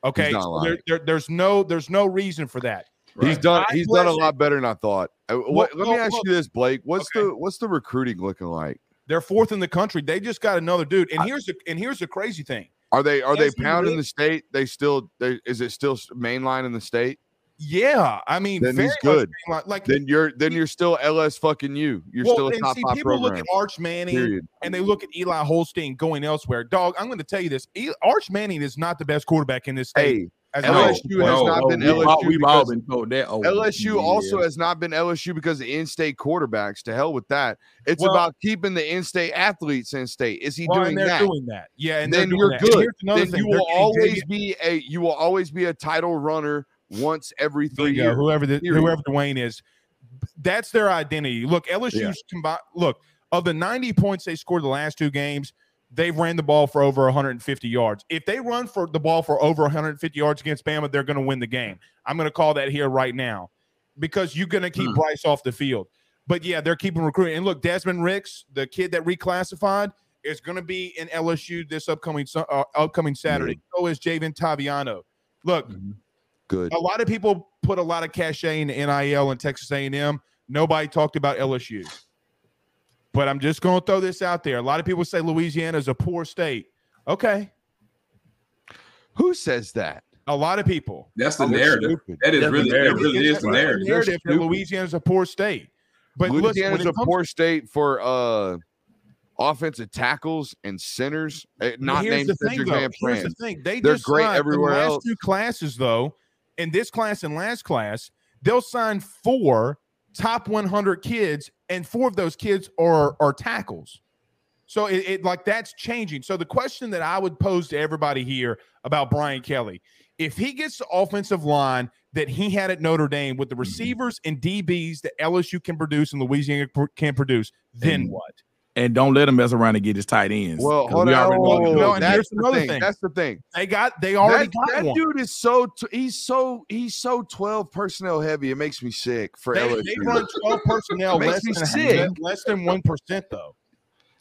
Speaker 6: Okay,
Speaker 5: not
Speaker 6: so there, there- there's no there's no reason for that.
Speaker 5: He's done.
Speaker 6: God
Speaker 5: He's done a lot better than I thought. Uh, what, let me ask
Speaker 6: look-
Speaker 5: you this, Blake. What's
Speaker 6: Okay.
Speaker 5: the what's the recruiting looking like?
Speaker 6: They're fourth in the country. They just got another dude. And here's the and here's the crazy thing.
Speaker 5: Are they are they
Speaker 6: As
Speaker 5: pounding the state? They still they is it still mainline in the state?
Speaker 6: Yeah, I mean,
Speaker 5: Then he's good.
Speaker 6: Like, like
Speaker 5: Then you're then you're still LS fucking you. You're
Speaker 6: well,
Speaker 5: still a top
Speaker 6: see,
Speaker 5: five
Speaker 6: people
Speaker 5: program.
Speaker 6: look at Arch Manning
Speaker 5: Period.
Speaker 6: and they look at Eli Holstein going elsewhere. Dog, I'm going to tell you this: Arch Manning is not the best quarterback in this state.
Speaker 5: Hey,
Speaker 6: as
Speaker 1: No.
Speaker 5: LSU has
Speaker 1: no,
Speaker 5: not been
Speaker 3: all,
Speaker 5: LSU.
Speaker 3: we've all
Speaker 5: because-
Speaker 3: been told that. Oh,
Speaker 5: LSU also has not been LSU because of in-state quarterbacks. To hell with that. It's
Speaker 6: Well-
Speaker 5: about keeping the in-state athletes in state. Is he
Speaker 6: Well,
Speaker 5: doing that?
Speaker 6: doing that. Yeah, and
Speaker 5: then you're
Speaker 6: that.
Speaker 5: Good. Then
Speaker 6: thing.
Speaker 5: you
Speaker 6: They're
Speaker 5: will
Speaker 6: getting
Speaker 5: always be a you will always be a title runner once every three
Speaker 6: Bingo,
Speaker 5: years.
Speaker 6: whoever the, whoever Dwayne is, that's their identity. Look, LSU's combined. Look, of the 90 points they scored the last two games, they've ran the ball for over 150 yards. If they run for the ball for over 150 yards against Bama, they're going to win the game. I'm going to call that here right now because you're going to keep
Speaker 1: Hmm.
Speaker 6: Bryce off the field. But yeah, they're keeping recruiting. And look, Desmond Ricks, the kid that reclassified, is going to be in LSU this upcoming uh, upcoming Saturday. So is Javen Taviano. Look,
Speaker 5: Good.
Speaker 6: a lot of people put a lot of cachet in NIL and Texas A&M. Nobody talked about LSU. But I'm just going to throw this out there. A lot of people say Louisiana is a poor state. Okay.
Speaker 5: Who says that?
Speaker 6: A lot of people.
Speaker 1: That's the
Speaker 5: Oh,
Speaker 1: narrative.
Speaker 5: stupid.
Speaker 1: That is
Speaker 3: That's the
Speaker 1: really, that
Speaker 3: narrative.
Speaker 1: really is the
Speaker 6: a
Speaker 1: narrative.
Speaker 6: narrative that. Louisiana is a poor state. But listen, when
Speaker 5: Louisiana's
Speaker 6: it
Speaker 5: a poor state for uh offensive tackles and centers, eh, not
Speaker 6: here's
Speaker 5: named
Speaker 6: the thing,
Speaker 5: Cedric
Speaker 6: though.
Speaker 5: Van
Speaker 6: Here's the thing. They
Speaker 5: They're
Speaker 6: just
Speaker 5: great everywhere
Speaker 6: the last
Speaker 5: else.
Speaker 6: two classes, though, in this class and last class, they'll sign four top 100 kids, and four of those kids are are tackles. So it, it like that's changing. So the question that I would pose to everybody here about Brian Kelly, if he gets the offensive line that he had at Notre Dame with the mm-hmm. receivers and DBs that LSU can produce and Louisiana can produce, then
Speaker 3: And-
Speaker 6: what?
Speaker 3: And don't let him mess around and get his tight ends.
Speaker 5: Well, hold
Speaker 3: we
Speaker 5: on.
Speaker 3: already know oh,
Speaker 5: whoa,
Speaker 3: the
Speaker 5: whoa,
Speaker 6: No,
Speaker 5: That's
Speaker 6: here's
Speaker 5: the
Speaker 6: another
Speaker 5: thing.
Speaker 6: thing.
Speaker 5: That's the thing.
Speaker 6: They got they already
Speaker 5: that,
Speaker 6: got
Speaker 5: that
Speaker 6: one.
Speaker 5: dude is so t- he's so he's so 12 personnel heavy. It makes me sick for
Speaker 6: They,
Speaker 5: LSU.
Speaker 6: they run 12 personnel
Speaker 5: Makes
Speaker 6: less
Speaker 5: me
Speaker 6: than,
Speaker 5: sick.
Speaker 6: less than 1% though.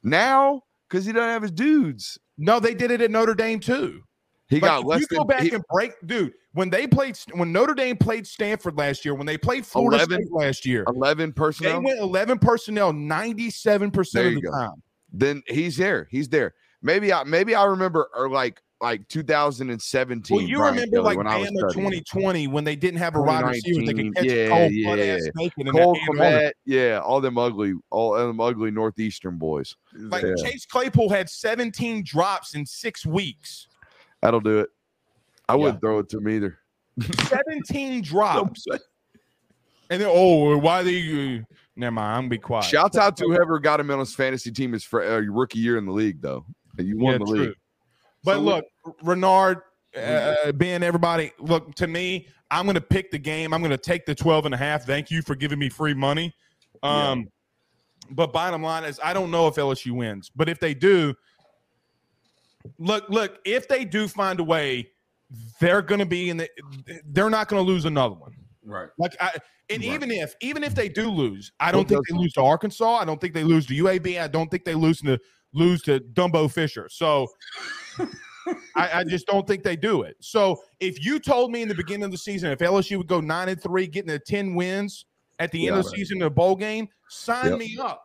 Speaker 5: now because he doesn't have his dudes.
Speaker 6: No, they did it at Notre Dame too.
Speaker 5: He
Speaker 6: Like,
Speaker 5: got less
Speaker 6: you
Speaker 5: than
Speaker 6: go back
Speaker 5: he-
Speaker 6: and break, dude. When they played, when Notre Dame played Stanford last year, when they played Florida
Speaker 5: 11?
Speaker 6: State last year,
Speaker 5: 11 personnel.
Speaker 6: they went 11 personnel 97% of the
Speaker 5: go.
Speaker 6: time.
Speaker 5: then he's there. He's there. Maybe I maybe I remember or like like 2017.
Speaker 6: Well, you
Speaker 5: Brian
Speaker 6: remember
Speaker 5: Kelly,
Speaker 6: like
Speaker 5: when I was
Speaker 6: Bama 2020 when they didn't have a wide receiver that could catch
Speaker 5: 2019,
Speaker 6: a cold
Speaker 5: yeah,
Speaker 6: ass
Speaker 5: yeah.
Speaker 6: snake in
Speaker 5: Cole
Speaker 6: the Anne Arundel.
Speaker 5: Kmet, yeah, all them ugly, all them ugly northeastern boys.
Speaker 6: Like
Speaker 5: Yeah.
Speaker 6: Chase Claypool had 17 drops in six weeks.
Speaker 5: That'll do it. I wouldn't throw it to him either.
Speaker 6: 17 drops. And then, oh, why they? Uh, never mind. I'm gonna be quiet.
Speaker 5: Shouts out to whoever got him on his fantasy team his fr- uh, rookie year in the league, though. You won
Speaker 6: Yeah,
Speaker 5: the
Speaker 6: true.
Speaker 5: league.
Speaker 6: But
Speaker 1: So
Speaker 6: look, Renard, uh, Ben, everybody, look to me. I'm going to pick the game. I'm going to take the 12 and a half. Thank you for giving me free money. Um, But bottom line is, I don't know if LSU wins. But if they do, look, look, if they do find a way, they're going to be in the. They're not going to lose another one.
Speaker 1: Right.
Speaker 6: Like I, and
Speaker 1: Right.
Speaker 6: even if even if they do lose, I don't think they lose to Arkansas. I don't think they lose to UAB. I don't think they lose to lose to Dumbo Fisher. So I, I just don't think they do it. So if you told me in the beginning of the season if LSU would go nine and three, getting the ten wins at the end of the season in a bowl game, sign
Speaker 5: Yep.
Speaker 6: me up.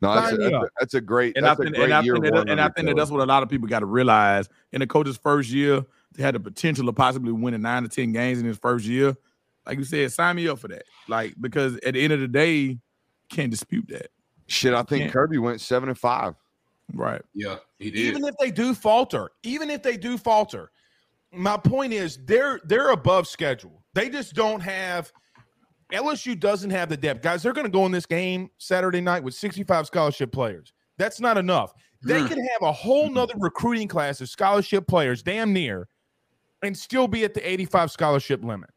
Speaker 5: No, that's a, that's, a, that's a great.
Speaker 3: And I
Speaker 5: that's a
Speaker 3: think,
Speaker 5: great
Speaker 3: and I think, that, and I think that that's what a lot of people got to realize. In the coach's first year, they had the potential of possibly winning nine to ten games in his first year. Like you said, sign me up for that. Like because at the end of the day, can't dispute that.
Speaker 5: Shit, I think
Speaker 3: Can't-
Speaker 5: Kirby went seven and five.
Speaker 3: Right.
Speaker 1: Yeah, he did.
Speaker 6: Even if they do falter, even if they do falter, my point is they're they're above schedule. They just don't have LSU doesn't have the depth. Guys, they're going to go in this game Saturday night with 65 scholarship players. That's not enough. They
Speaker 1: mm.
Speaker 6: could have a whole nother recruiting class of scholarship players, damn near, and still be at the 85 scholarship limit.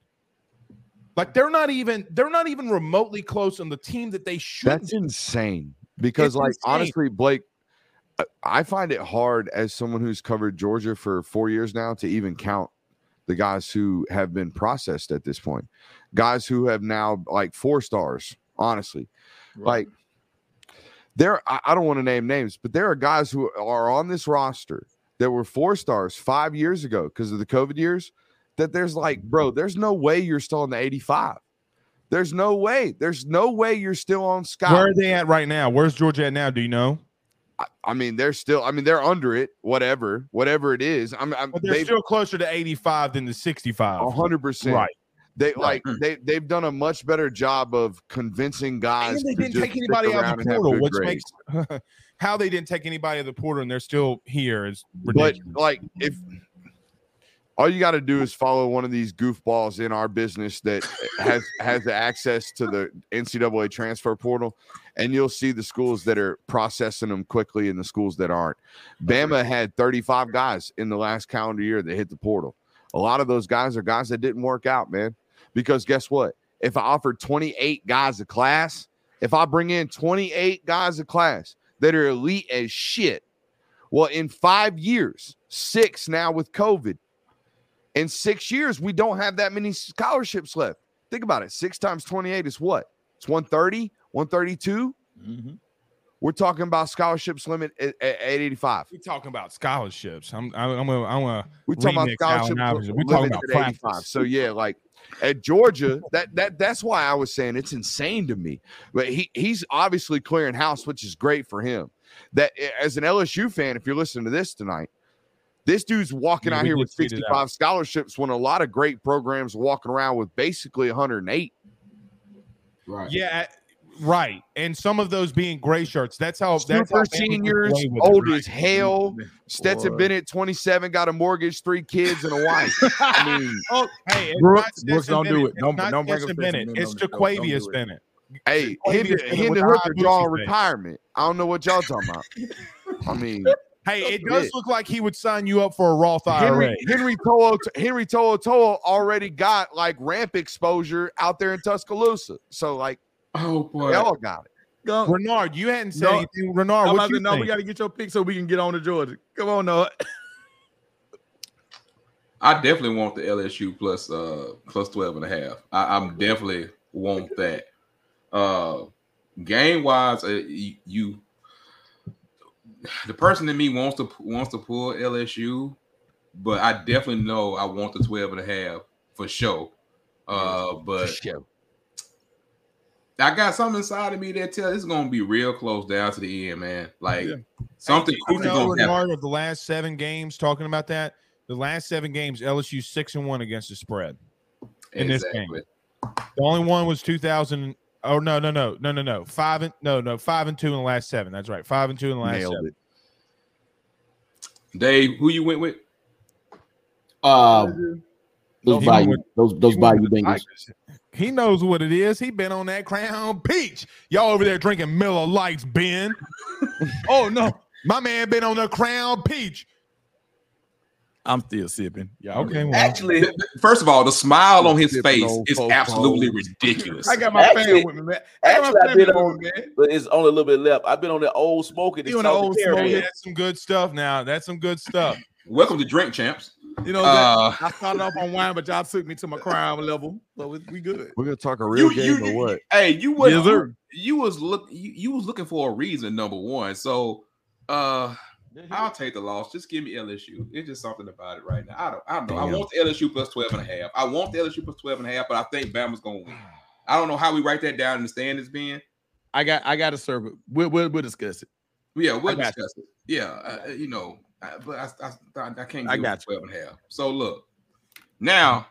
Speaker 6: Like they're not even they're not even remotely close on the team that they should.
Speaker 5: That's insane. Because,
Speaker 6: It's
Speaker 5: like,
Speaker 6: insane.
Speaker 5: honestly, Blake, I find it hard as someone who's covered Georgia for four years now to even count the guys who have been processed at this point. Guys who have now like four stars, honestly. Like, there, I, I don't want to name names, but there are guys who are on this roster that were four stars five years ago because of the COVID years. That there's like, bro, there's no way you're still in the 85. There's no way. There's no way you're still on scout.
Speaker 6: Where are they at right now? Where's Georgia at now? Do you know?
Speaker 5: I, I mean, they're still. I mean, they're under it. Whatever, whatever it is. I'm. I'm
Speaker 6: But they're
Speaker 5: they
Speaker 6: still closer to 85 than the 65.
Speaker 5: hundred percent.
Speaker 6: Right.
Speaker 5: They
Speaker 1: Right.
Speaker 5: like mm. they they've done a much better job of convincing guys.
Speaker 6: And they didn't
Speaker 5: just
Speaker 6: take anybody out of the portal, which
Speaker 5: grades.
Speaker 6: makes how they didn't take anybody out of the portal and they're still here is ridiculous.
Speaker 5: But like, if all you got to do is follow one of these goofballs in our business that has has the access to the NCAA transfer portal, and you'll see the schools that are processing them quickly and the schools that aren't. Bama had 35 guys in the last calendar year that hit the portal. A lot of those guys are guys that didn't work out, man. Because guess what? If I offered 28 guys a class, if I bring in 28 guys a class that are elite as shit, well, in five years, six now with COVID, in six years, we don't have that many scholarships left. Think about it. Six times 28 is what? It's 130, 132.
Speaker 3: Mhm.
Speaker 5: We're talking about scholarships limit at, at 85.
Speaker 6: We're talking about scholarships. I'm I'm I'm gonna, I'm gonna
Speaker 5: We're talking about scholarships
Speaker 6: We're talking about
Speaker 5: at 85. So yeah, like at Georgia, that that that's why I was saying it's insane to me. But he he's obviously clearing house, which is great for him. That as an LSU fan, if you're listening to this tonight, this dude's walking
Speaker 6: Yeah,
Speaker 5: out here with
Speaker 6: tweet it
Speaker 5: 65 scholarships when a lot of great programs are walking around with basically 108.
Speaker 1: right.
Speaker 6: Yeah, right. And some of those being gray shirts. That's how that's
Speaker 5: Super
Speaker 6: how
Speaker 5: seniors,
Speaker 6: away with it,
Speaker 5: old
Speaker 6: right?
Speaker 5: as hell. Stetson
Speaker 3: Boy.
Speaker 5: Bennett, 27, got a mortgage, three kids, and a wife. I mean,
Speaker 6: Oh, hey, it's
Speaker 3: Brooks-
Speaker 6: not
Speaker 3: Brooks, don't do it. Don't- don't bring
Speaker 6: Stetson
Speaker 3: up
Speaker 6: Bennett.
Speaker 3: Bennett
Speaker 6: It's
Speaker 3: on the. Don't
Speaker 6: Jaquavius
Speaker 3: it.
Speaker 6: Bennett.
Speaker 5: Hey,
Speaker 6: Jaquavius
Speaker 5: Henry,
Speaker 6: Bennett
Speaker 5: Henry
Speaker 6: with
Speaker 5: Hooker
Speaker 6: high boots
Speaker 5: drawing
Speaker 6: he made.
Speaker 5: retirement. I don't know what y'all talking about. I mean,
Speaker 6: Hey, it
Speaker 5: Yeah.
Speaker 6: does look like he would sign you up for a Roth IRA.
Speaker 5: Henry Henry To'o Henry To'o To'o already got like ramp exposure out there in Tuscaloosa. So like
Speaker 1: Oh boy.
Speaker 5: they all got it.
Speaker 3: Go.
Speaker 6: Renard, you hadn't said
Speaker 3: No.
Speaker 6: anything. Renard,
Speaker 3: I'm
Speaker 6: what you
Speaker 3: to- no, we got to get your pick so we can get on to Georgia. Come on, no.
Speaker 1: I definitely want the LSU plus uh plus 12 and a half. I, I'm definitely want that. Uh game wise, uh, you, you the person in me wants to wants to pull LSU, but I definitely know I want the 12 and a half for sure. Uh but I got something inside of me that tell it's gonna be real close down to the end, man. Like
Speaker 3: Yeah.
Speaker 1: something
Speaker 6: I
Speaker 1: crucial
Speaker 6: know
Speaker 1: gonna
Speaker 6: of the last seven games talking about that. The last seven games, LSU six and one against the spread. in this game. The only one was 2000. Oh no, no, no, no, no, no. Five and no, no, five and two in the last seven. That's right. Five and two in the last
Speaker 5: Nailed
Speaker 6: seven.
Speaker 5: it.
Speaker 1: Dave, who you went with?
Speaker 7: Um, those
Speaker 6: He
Speaker 7: Bayou,
Speaker 6: went-
Speaker 7: those those
Speaker 6: He went
Speaker 7: Bayou
Speaker 6: with
Speaker 7: Bengals.
Speaker 6: He knows what it is. He been on that Crown Peach. Y'all over there drinking Miller Lights, Ben.
Speaker 3: Oh no,
Speaker 6: My man been on the Crown Peach.
Speaker 3: I'm still sipping. Yeah,
Speaker 6: Okay, well,
Speaker 2: Actually,
Speaker 1: First of all, the smile on his face
Speaker 5: old
Speaker 1: is
Speaker 5: folk
Speaker 1: absolutely
Speaker 5: hoes.
Speaker 1: ridiculous.
Speaker 3: I got my
Speaker 7: Actually-
Speaker 3: fan with me, man. I got my
Speaker 7: actually, I've been on-
Speaker 3: me, man.
Speaker 7: But it's only a little bit left. I've been on that old smoking.
Speaker 3: You on the old smoking.
Speaker 6: that's some good stuff. Now that's some good stuff.
Speaker 1: Welcome to Drink Champs.
Speaker 3: You know,
Speaker 1: Uh,
Speaker 3: that, I started off on wine, but y'all took me to my crown level, so we, we good.
Speaker 5: We're gonna talk a real
Speaker 1: you,
Speaker 5: game
Speaker 1: you,
Speaker 5: or what?
Speaker 1: Hey, you was
Speaker 3: Yes,
Speaker 1: you was look you, you was looking for a reason, number one. So uh I'll take the loss. Just give me LSU. It's just something about it right now. I don't I don't know. I
Speaker 5: Damn.
Speaker 1: want the LSU plus 12 and a half. I want the LSU plus 12 and a half, but I think Bama's gonna win. I don't know how we write that down in the standings, Ben.
Speaker 3: I got I got to serve it. We'll, we'll we'll discuss it.
Speaker 1: Yeah, we'll
Speaker 3: got
Speaker 1: discuss it. Yeah, uh, you know, uh, but I, I, I, I can't
Speaker 3: I
Speaker 1: do
Speaker 3: got
Speaker 1: 12 and a half. So look, now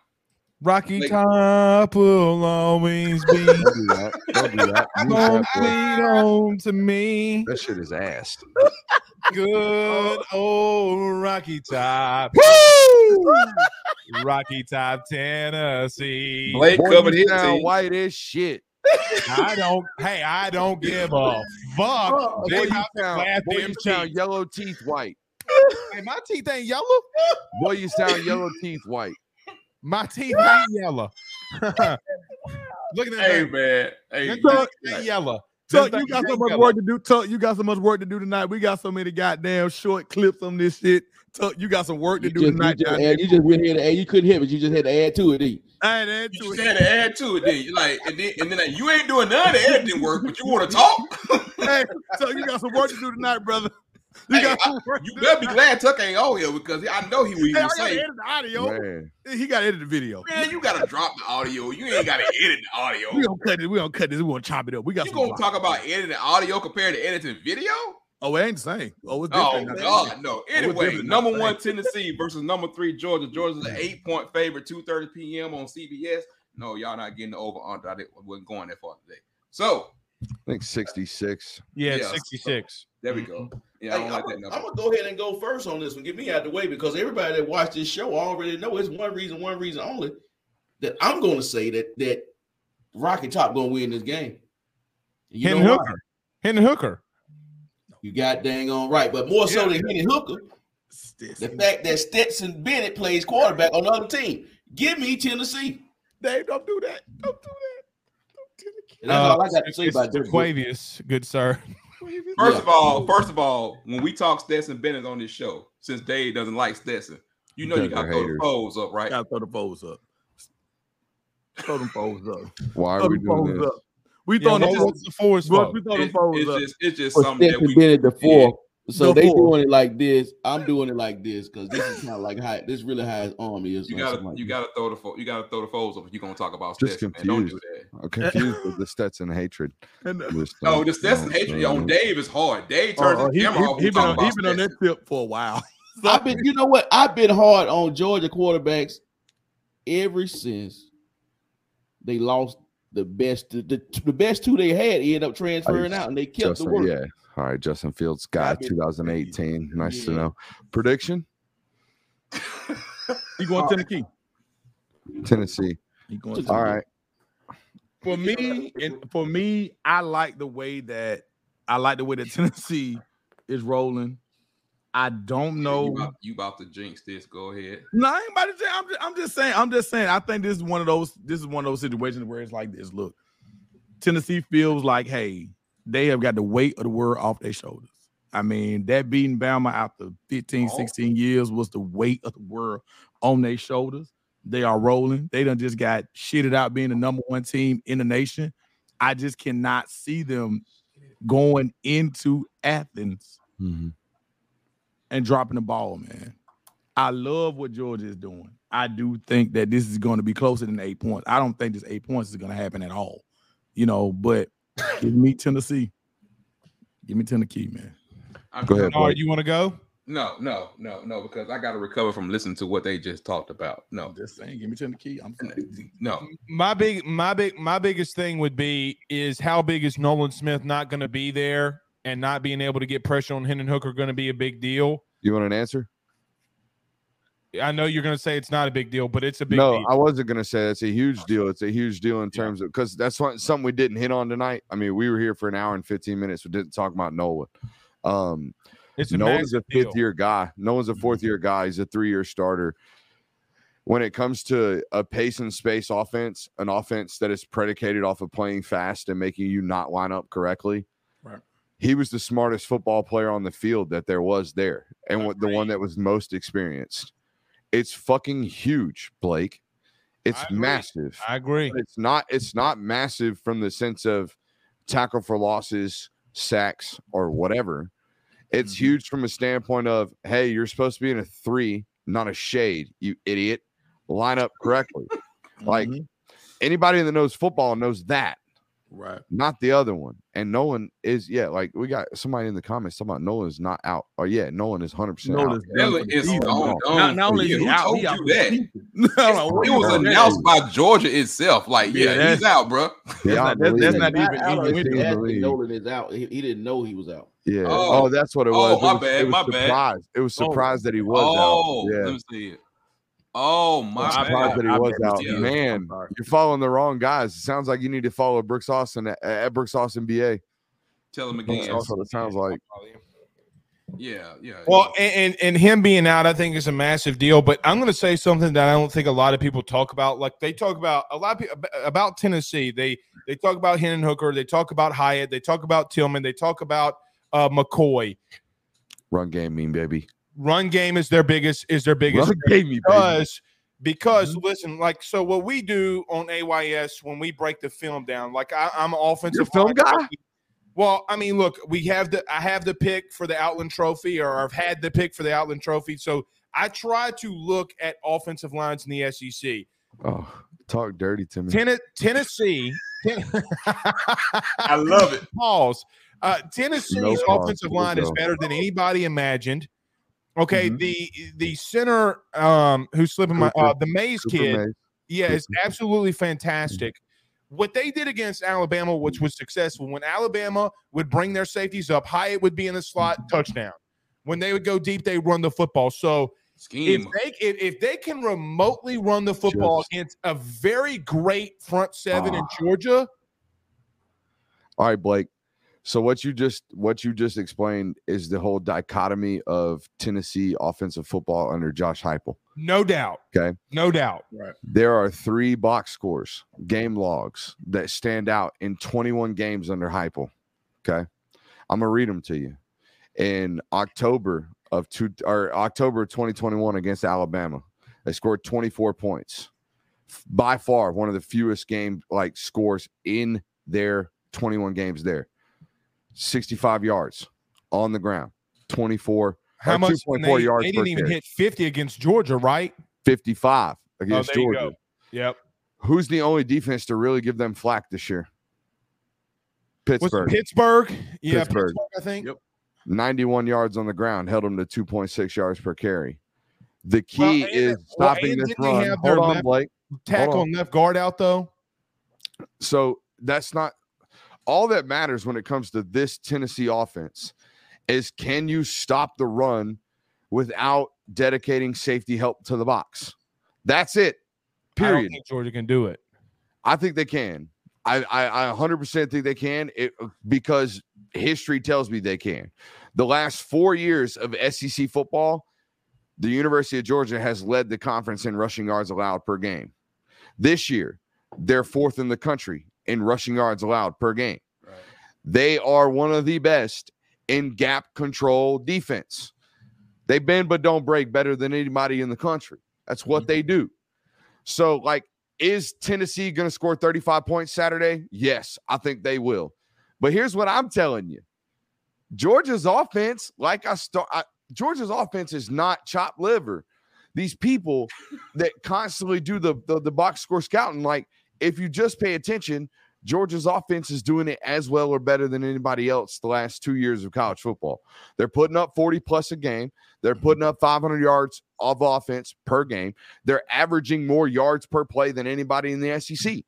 Speaker 6: Rocky
Speaker 1: Like-
Speaker 6: Top will always be
Speaker 5: Don't do that. Don't do that. Use that, boy.
Speaker 6: complete home to me.
Speaker 5: That shit is ass.
Speaker 6: Good oh. old Rocky Top. Rocky Top, Tennessee.
Speaker 1: Blake
Speaker 5: Boy,
Speaker 1: covered his
Speaker 5: sound
Speaker 1: team.
Speaker 5: white as shit.
Speaker 6: I don't. Hey, I don't give a fuck.
Speaker 5: Boy,
Speaker 6: They
Speaker 5: you sound, boy, you sound yellow teeth white.
Speaker 6: Hey, my teeth ain't yellow.
Speaker 5: Boy, you sound yellow teeth white.
Speaker 6: My teeth ain't yellow. Look at that.
Speaker 1: Hey
Speaker 6: thing.
Speaker 1: man, hey,
Speaker 6: Them
Speaker 3: Tuck,
Speaker 6: things ain't yellow.
Speaker 3: Tuck, you got so much work to do. Tuck, you got so much work to do tonight. We got so many goddamn short clips on this shit. Tuck, you got some work to
Speaker 7: You
Speaker 3: do
Speaker 7: just, you,
Speaker 3: tonight.
Speaker 7: just add, you just went here to add. You couldn't hit, but you just had to add to it. didn't you?
Speaker 3: there. I add to
Speaker 1: just
Speaker 3: it.
Speaker 1: had to add to it, then you like, and then, and then like, you ain't doing none of the editing work, but you want to talk.
Speaker 3: Hey, Tuck, you got some work to do tonight, brother. You
Speaker 1: Hey,
Speaker 3: got
Speaker 1: I- you better be glad Tuck ain't on here because I know he
Speaker 3: Hey, I
Speaker 1: was
Speaker 3: gotta
Speaker 1: say,
Speaker 3: edit the audio.
Speaker 5: Man,
Speaker 3: He got to edit the video.
Speaker 1: man, you gotta drop the audio. You ain't gotta edit the audio.
Speaker 3: We gonna cut it. We gonna cut this. We gonna chop it up. We got
Speaker 1: You
Speaker 3: some
Speaker 1: gonna talk about editing audio compared to editing video?
Speaker 3: Oh, it ain't the same. Oh, it's
Speaker 1: Oh
Speaker 3: different.
Speaker 1: God, no. Oh, anyway,
Speaker 3: different,
Speaker 1: number one. Tennessee versus number three Georgia. Georgia's an eight point favorite, two thirty p.m. on CBS. No, y'all not getting the over under. I didn't- wasn't going that far today. So
Speaker 5: I think 66.
Speaker 6: Yeah,
Speaker 1: Yeah,
Speaker 6: 66.
Speaker 1: There we mm-hmm. go. Yeah, I
Speaker 2: Hey,
Speaker 1: don't
Speaker 2: I'm,
Speaker 1: like that
Speaker 2: I'm gonna go ahead and go first on this one. Get me out of the way because everybody that watched this show already know it's one reason, one reason only that I'm going to say that that Rocky Top going to win this game. You
Speaker 6: Henry
Speaker 2: know why?
Speaker 6: Hooker. Henry Hooker.
Speaker 2: You got dang on right, but more so
Speaker 6: Yeah.
Speaker 2: than Henry Hooker,
Speaker 3: Stetson.
Speaker 2: the fact that Stetson Bennett plays quarterback on the other team. Give me Tennessee.
Speaker 3: Dave, don't do that. Don't do that. Don't do that.
Speaker 2: And that's all I got to say about this.
Speaker 6: Jaquavius, good sir.
Speaker 1: First
Speaker 2: Yeah.
Speaker 1: of all, first of all, when we talk Stetson Bennett on this show, since Dave doesn't like Stetson, you know you got to
Speaker 5: they're
Speaker 1: throw the
Speaker 5: haters.
Speaker 1: foes up, right?
Speaker 3: Gotta throw the foes up. Throw them foes up.
Speaker 5: Why are
Speaker 3: Throw
Speaker 5: we
Speaker 3: them
Speaker 5: doing this?
Speaker 3: up. We
Speaker 6: Yeah,
Speaker 3: throwing
Speaker 6: what-
Speaker 3: the
Speaker 6: what's the force
Speaker 3: foes.
Speaker 6: vote?
Speaker 3: We throw them
Speaker 1: It-
Speaker 3: foes
Speaker 1: it's
Speaker 3: up.
Speaker 1: just it's just
Speaker 7: For
Speaker 1: something that we
Speaker 7: Bennett the four. So
Speaker 3: The
Speaker 7: they
Speaker 3: four.
Speaker 7: doing it like this. I'm doing it like this because this is kind of like how this really how his arm is.
Speaker 1: you gotta
Speaker 7: like
Speaker 1: you
Speaker 7: that.
Speaker 1: gotta throw the fo- you gotta throw the foes up you're gonna talk about
Speaker 5: Just
Speaker 1: Stetson. Man. Don't do
Speaker 5: confused.
Speaker 1: that.
Speaker 5: I'm confused with the Stetson hatred.
Speaker 3: And, uh,
Speaker 5: Just
Speaker 1: No, the Stetson
Speaker 5: don't-
Speaker 1: hatred on Dave is hard. Dave
Speaker 3: oh,
Speaker 1: turns
Speaker 3: oh,
Speaker 1: his
Speaker 3: he,
Speaker 1: camera off.
Speaker 3: he,
Speaker 1: when
Speaker 3: he been on, he
Speaker 1: about
Speaker 3: been on that tip for a while.
Speaker 7: I've been, you know what? I've been hard on Georgia quarterbacks ever since they lost the best. The, the, the best two they had ended up transferring out, and they kept the
Speaker 5: Justin,
Speaker 7: work.
Speaker 5: yeah. All right, Justin Fields guy, 2018. Nice to know. Prediction:
Speaker 3: you going to Tennessee.
Speaker 5: Tennessee.
Speaker 3: He going
Speaker 7: All
Speaker 5: All right.
Speaker 3: For me, and for me, I like the way that I like the way that Tennessee is rolling. I don't
Speaker 1: You
Speaker 3: know.
Speaker 1: about, you about to jinx this? Go ahead.
Speaker 3: No, I ain't about to say. I'm just, I'm just saying. I'm just saying. I think this is one of those. This is one of those situations where it's like this. Look, Tennessee feels like, hey, they have got the weight of the world off their shoulders. I mean, that beating Bama after 15,
Speaker 1: Oh.
Speaker 3: 16 years was the weight of the world on their shoulders. They are rolling. They done just got shitted out being the number one team in the nation. I just cannot see them going into Athens
Speaker 5: Mhm.
Speaker 3: and dropping the ball, man. I love what Georgia is doing. I do think that this is going to be closer than eight points. I don't think this eight points is going to happen at all. you know, but give me Tennessee. Give me Tennessee, man.
Speaker 1: I'm-
Speaker 5: Go ahead.
Speaker 6: All right, you want to go?
Speaker 1: No, no, no, no, because I got to recover from listening to what they just talked about. No,
Speaker 3: I'm just saying, give me Tennessee. I'm saying.
Speaker 1: no.
Speaker 6: My big, my big, my biggest thing would be is how big is Nolan Smith not going to be there, and not being able to get pressure on Hendon Hooker going to be a big deal.
Speaker 5: You want an answer?
Speaker 6: I know you're going to say it's not a big deal, but it's a big
Speaker 5: no,
Speaker 6: deal.
Speaker 5: I wasn't gonna say it's a huge deal. It's a huge deal in terms of because that's what, something we didn't hit on tonight. I mean, we were here for an hour and 15 minutes. We didn't talk about Nolan. Um,
Speaker 6: It's a
Speaker 5: Nolan's a
Speaker 6: massive deal.
Speaker 5: fifth year guy. Nolan's a fourth year guy. He's a three year starter. When it comes to a pace and space offense, an offense that is predicated off of playing fast and making you not line up correctly,
Speaker 3: Right.
Speaker 5: he was the smartest football player on the field that there was there, and the one that was most experienced. It's fucking huge, Blake. It's
Speaker 6: I
Speaker 5: massive
Speaker 6: I agree.
Speaker 5: but it's not it's not massive from the sense of tackle for losses, sacks, or whatever. It's
Speaker 3: Mhm.
Speaker 5: huge from a standpoint of hey, you're supposed to be in a three, not a shade, you idiot. Line up correctly. Like
Speaker 3: Mhm.
Speaker 5: anybody that knows football knows that,
Speaker 3: right.
Speaker 5: not the other one. And Nolan is yeah, like we got somebody in the comments talking about Nolan is not out. Oh yeah, Nolan is hundred percent out.
Speaker 3: Nolan's done
Speaker 1: Taylor
Speaker 3: for the
Speaker 1: is
Speaker 3: season.
Speaker 1: gone.
Speaker 3: Not, not only
Speaker 1: Yeah,
Speaker 3: is he
Speaker 1: who
Speaker 3: out,
Speaker 1: told
Speaker 3: he
Speaker 1: you
Speaker 3: for
Speaker 1: that?
Speaker 3: season. I don't know what
Speaker 1: It was announced by Georgia itself. Like,
Speaker 3: Yeah,
Speaker 1: yeah, he's out, bro.
Speaker 3: That's
Speaker 5: Yeah,
Speaker 3: not, that's, that's not
Speaker 7: Not
Speaker 3: even
Speaker 7: out
Speaker 3: in
Speaker 7: of
Speaker 3: the
Speaker 5: It's
Speaker 7: his
Speaker 5: in the
Speaker 7: ass that. Nolan is out. He, he didn't know he was out.
Speaker 5: Yeah.
Speaker 1: Oh.
Speaker 5: Oh, that's what it
Speaker 1: Oh,
Speaker 5: was.
Speaker 1: my
Speaker 5: it was,
Speaker 1: bad,
Speaker 5: It was
Speaker 1: my bad.
Speaker 5: surprised. It was
Speaker 3: Oh.
Speaker 5: surprised that he was
Speaker 1: Oh,
Speaker 5: out. Yeah.
Speaker 1: let me see it. Oh my
Speaker 5: I'm surprised that he
Speaker 3: I
Speaker 5: was out.
Speaker 1: he did.
Speaker 5: Man, you're following the wrong guys. It sounds like you need to follow Brooks Austin at, at Brooks Austin BA.
Speaker 1: Tell him
Speaker 5: That's
Speaker 1: again.
Speaker 5: what it sounds like.
Speaker 1: Yeah, yeah.
Speaker 6: Well, and, and and him being out, I think is a massive deal. But I'm going to say something that I don't think a lot of people talk about. Like they talk about a lot of people about Tennessee. They they talk about Hendon Hooker. They talk about Hyatt. They talk about Tillman. They talk about uh, McCoy.
Speaker 5: Run game, mean baby.
Speaker 6: Run game is their biggest is their biggest
Speaker 5: Run game, me baby.
Speaker 6: because because listen, like so what we do on AYS when we break the film down, like I, I'm an offensive
Speaker 5: You're film guy?
Speaker 6: coach. Well, I mean, look, we have the I have the pick for the Outland Trophy, or I've had the pick for the Outland Trophy. So I try to look at offensive lines in the SEC.
Speaker 5: Oh, talk dirty to me.
Speaker 6: Ten- Tennessee,
Speaker 1: I love it.
Speaker 6: pause. Uh, Tennessee's
Speaker 5: No
Speaker 6: offensive
Speaker 5: We'll
Speaker 6: line is better than anybody imagined. Okay,
Speaker 5: Mhm.
Speaker 6: the the center um who's slipping my uh, the Mays
Speaker 5: Super
Speaker 6: kid,
Speaker 5: Mays.
Speaker 6: yeah, it's
Speaker 5: Cooper.
Speaker 6: absolutely fantastic. What they did against Alabama, which was successful, when Alabama would bring their safeties up, Hyatt would be in the slot, touchdown. When they would go deep, they run the football. So if they if, if they can remotely run the football
Speaker 5: Just-
Speaker 6: against a very great front seven in
Speaker 5: Ah.
Speaker 6: Georgia,
Speaker 5: All right, Blake. So what you just what you just explained is the whole dichotomy of Tennessee offensive football under Josh Heupel.
Speaker 6: no doubt.
Speaker 5: Okay.
Speaker 6: No doubt. Right.
Speaker 5: There are three box scores, game logs that stand out in 21 games under Heupel. Okay. I'm gonna read them to you. In October of two or October 2021 against Alabama, they scored 24 points. By far, one of the fewest game like scores in their 21 games there. 65 yards on the ground, 24
Speaker 6: How much?
Speaker 5: 2.4
Speaker 6: they,
Speaker 5: yards
Speaker 6: they didn't even
Speaker 5: carry.
Speaker 6: hit 50 against Georgia, right?
Speaker 5: 55
Speaker 6: Oh,
Speaker 5: against
Speaker 6: there you
Speaker 5: Georgia.
Speaker 6: go. Yep.
Speaker 5: Who's the only defense to really give them flack this year?
Speaker 6: Was
Speaker 5: Pittsburgh,
Speaker 6: Pittsburgh? Yeah,
Speaker 5: Pittsburgh.
Speaker 6: Pittsburgh, I think.
Speaker 1: Yep.
Speaker 5: 91 yards on the ground, held them to 2.6 yards per carry. The key
Speaker 6: Well, and-
Speaker 5: is stopping
Speaker 6: and
Speaker 5: this run. Hold on,
Speaker 6: left-
Speaker 5: Blake.
Speaker 6: Tackle
Speaker 5: on.
Speaker 6: left guard out though.
Speaker 5: So that's not all that matters when it comes to this Tennessee offense is can you stop the run without dedicating safety help to the box? That's it.
Speaker 6: I don't
Speaker 5: Period.
Speaker 6: think Georgia can do it.
Speaker 5: I think they can. I, I, I 100% think they can it, because history tells me they can. The last four years of SEC football, the University of Georgia has led the conference in rushing yards allowed per game. This year, they're fourth in the country in rushing yards allowed per game.
Speaker 1: Right.
Speaker 5: They are one of the best in gap control defense. They bend but don't break better than anybody in the country. That's what they do. So, like, is Tennessee going to score 35 points Saturday? Yes, I think they will. But here's what I'm telling you Georgia's offense, like I start, I, Georgia's offense is not chopped liver. These people that constantly do the, the the box score scouting, like if you just pay attention, Georgia's offense is doing it as well or better than anybody else the last two years of college football. They're putting up 40 plus a game. They're mm-hmm. putting up 500 yards of offense per game. They're averaging more yards per play than anybody in the SEC.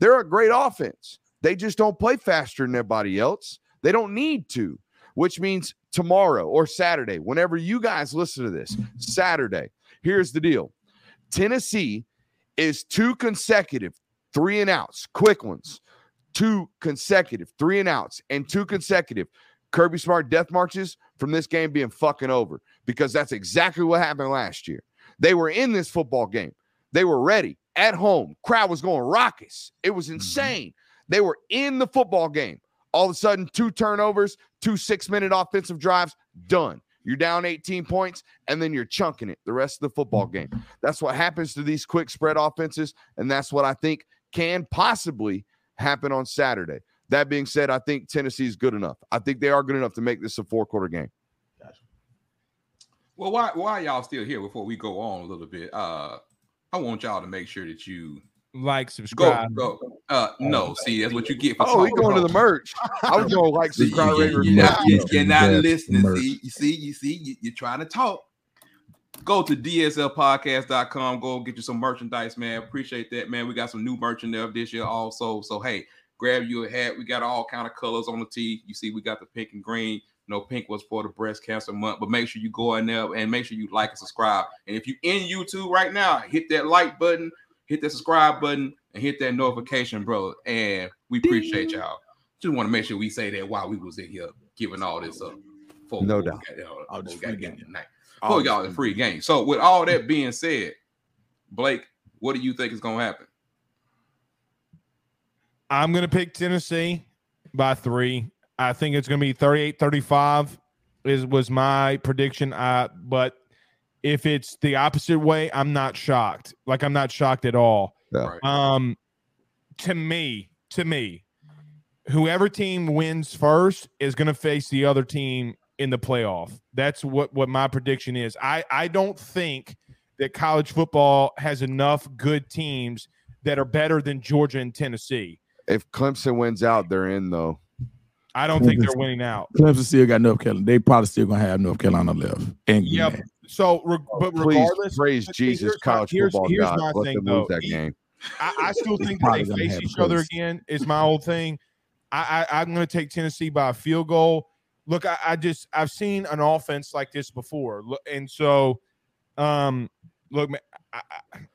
Speaker 5: They're a great offense. They just don't play faster than everybody else. They don't need to, which means tomorrow or Saturday, whenever you guys listen to this, Saturday, here's the deal Tennessee is two consecutive three and outs, quick ones, two consecutive three and outs, and two consecutive Kirby Smart death marches from this game being fucking over because that's exactly what happened last year. They were in this football game, they were ready at home. Crowd was going raucous. It was mm-hmm. insane. They were in the football game. All of a sudden, two turnovers, two six minute offensive drives, done. You're down 18 points, and then you're chunking it the rest of the football game. That's what happens to these quick spread offenses, and that's what I think can possibly happen on Saturday. That being said, I think Tennessee is good enough. I think they are good enough to make this a four quarter game.
Speaker 1: Well, why why y'all still here before we go on a little bit? Uh I want y'all to make sure that you
Speaker 6: Like, subscribe.
Speaker 1: go. Uh no, see that's what you get for
Speaker 5: Oh, we going to the
Speaker 1: about-
Speaker 5: merch. I was going to like,
Speaker 1: See, you,
Speaker 5: subscribe,
Speaker 1: you,
Speaker 5: review.
Speaker 1: you're not, you-
Speaker 3: Yeah.
Speaker 1: you're not listening.
Speaker 3: Merch.
Speaker 1: See, you see, you see, you, you're trying to talk. Go to DSLpodcast.com. Go get you some merchandise, man. Appreciate that, man. We got some new merchandise in this year also. So hey, grab you a hat. We got all kind of colors on the tee. You see, we got the pink and green. No, pink was for the breast cancer month, but make sure you go in there and make sure you like and subscribe. And if you in YouTube right now, hit that like button, hit that subscribe button, and hit that notification, bro. And we appreciate y'all. Just want to make sure we say that while we was in here giving all this up. Before-
Speaker 5: No doubt.
Speaker 1: we got, uh,
Speaker 3: Oh, just
Speaker 1: got to get
Speaker 3: game.
Speaker 1: tonight. Oh, y'all a free game. So with all that being said, Blake, what do you think is gonna happen?
Speaker 6: I'm going to pick Tennessee by three. I think it's going to be 38 35 is was my prediction. Uh, but if it's the opposite way, I'm not shocked. Like I'm not shocked at all.
Speaker 5: Yeah.
Speaker 6: Um, to me, to me, whoever team wins first is going to face the other team in the playoff. That's what what my prediction is. I I don't think that college football has enough good teams that are better than Georgia and Tennessee.
Speaker 5: If Clemson wins out, they're in though.
Speaker 6: I don't think they're winning out.
Speaker 3: Clemson still got North Carolina. They probably still gonna have North Carolina left. And
Speaker 6: Yep. So, re- but
Speaker 5: Please
Speaker 6: regardless,
Speaker 5: praise Jesus, college
Speaker 6: here's-
Speaker 5: football
Speaker 6: here's
Speaker 5: God.
Speaker 6: my
Speaker 5: Let
Speaker 6: thing,
Speaker 5: them
Speaker 6: though.
Speaker 5: lose that
Speaker 6: He-
Speaker 5: game.
Speaker 6: I, I still think that they face each
Speaker 3: a
Speaker 6: other again. Is my old thing. I, I I'm going to take Tennessee by a field goal. Look, I, I just I've seen an offense like this before, and so, um, look, man, I,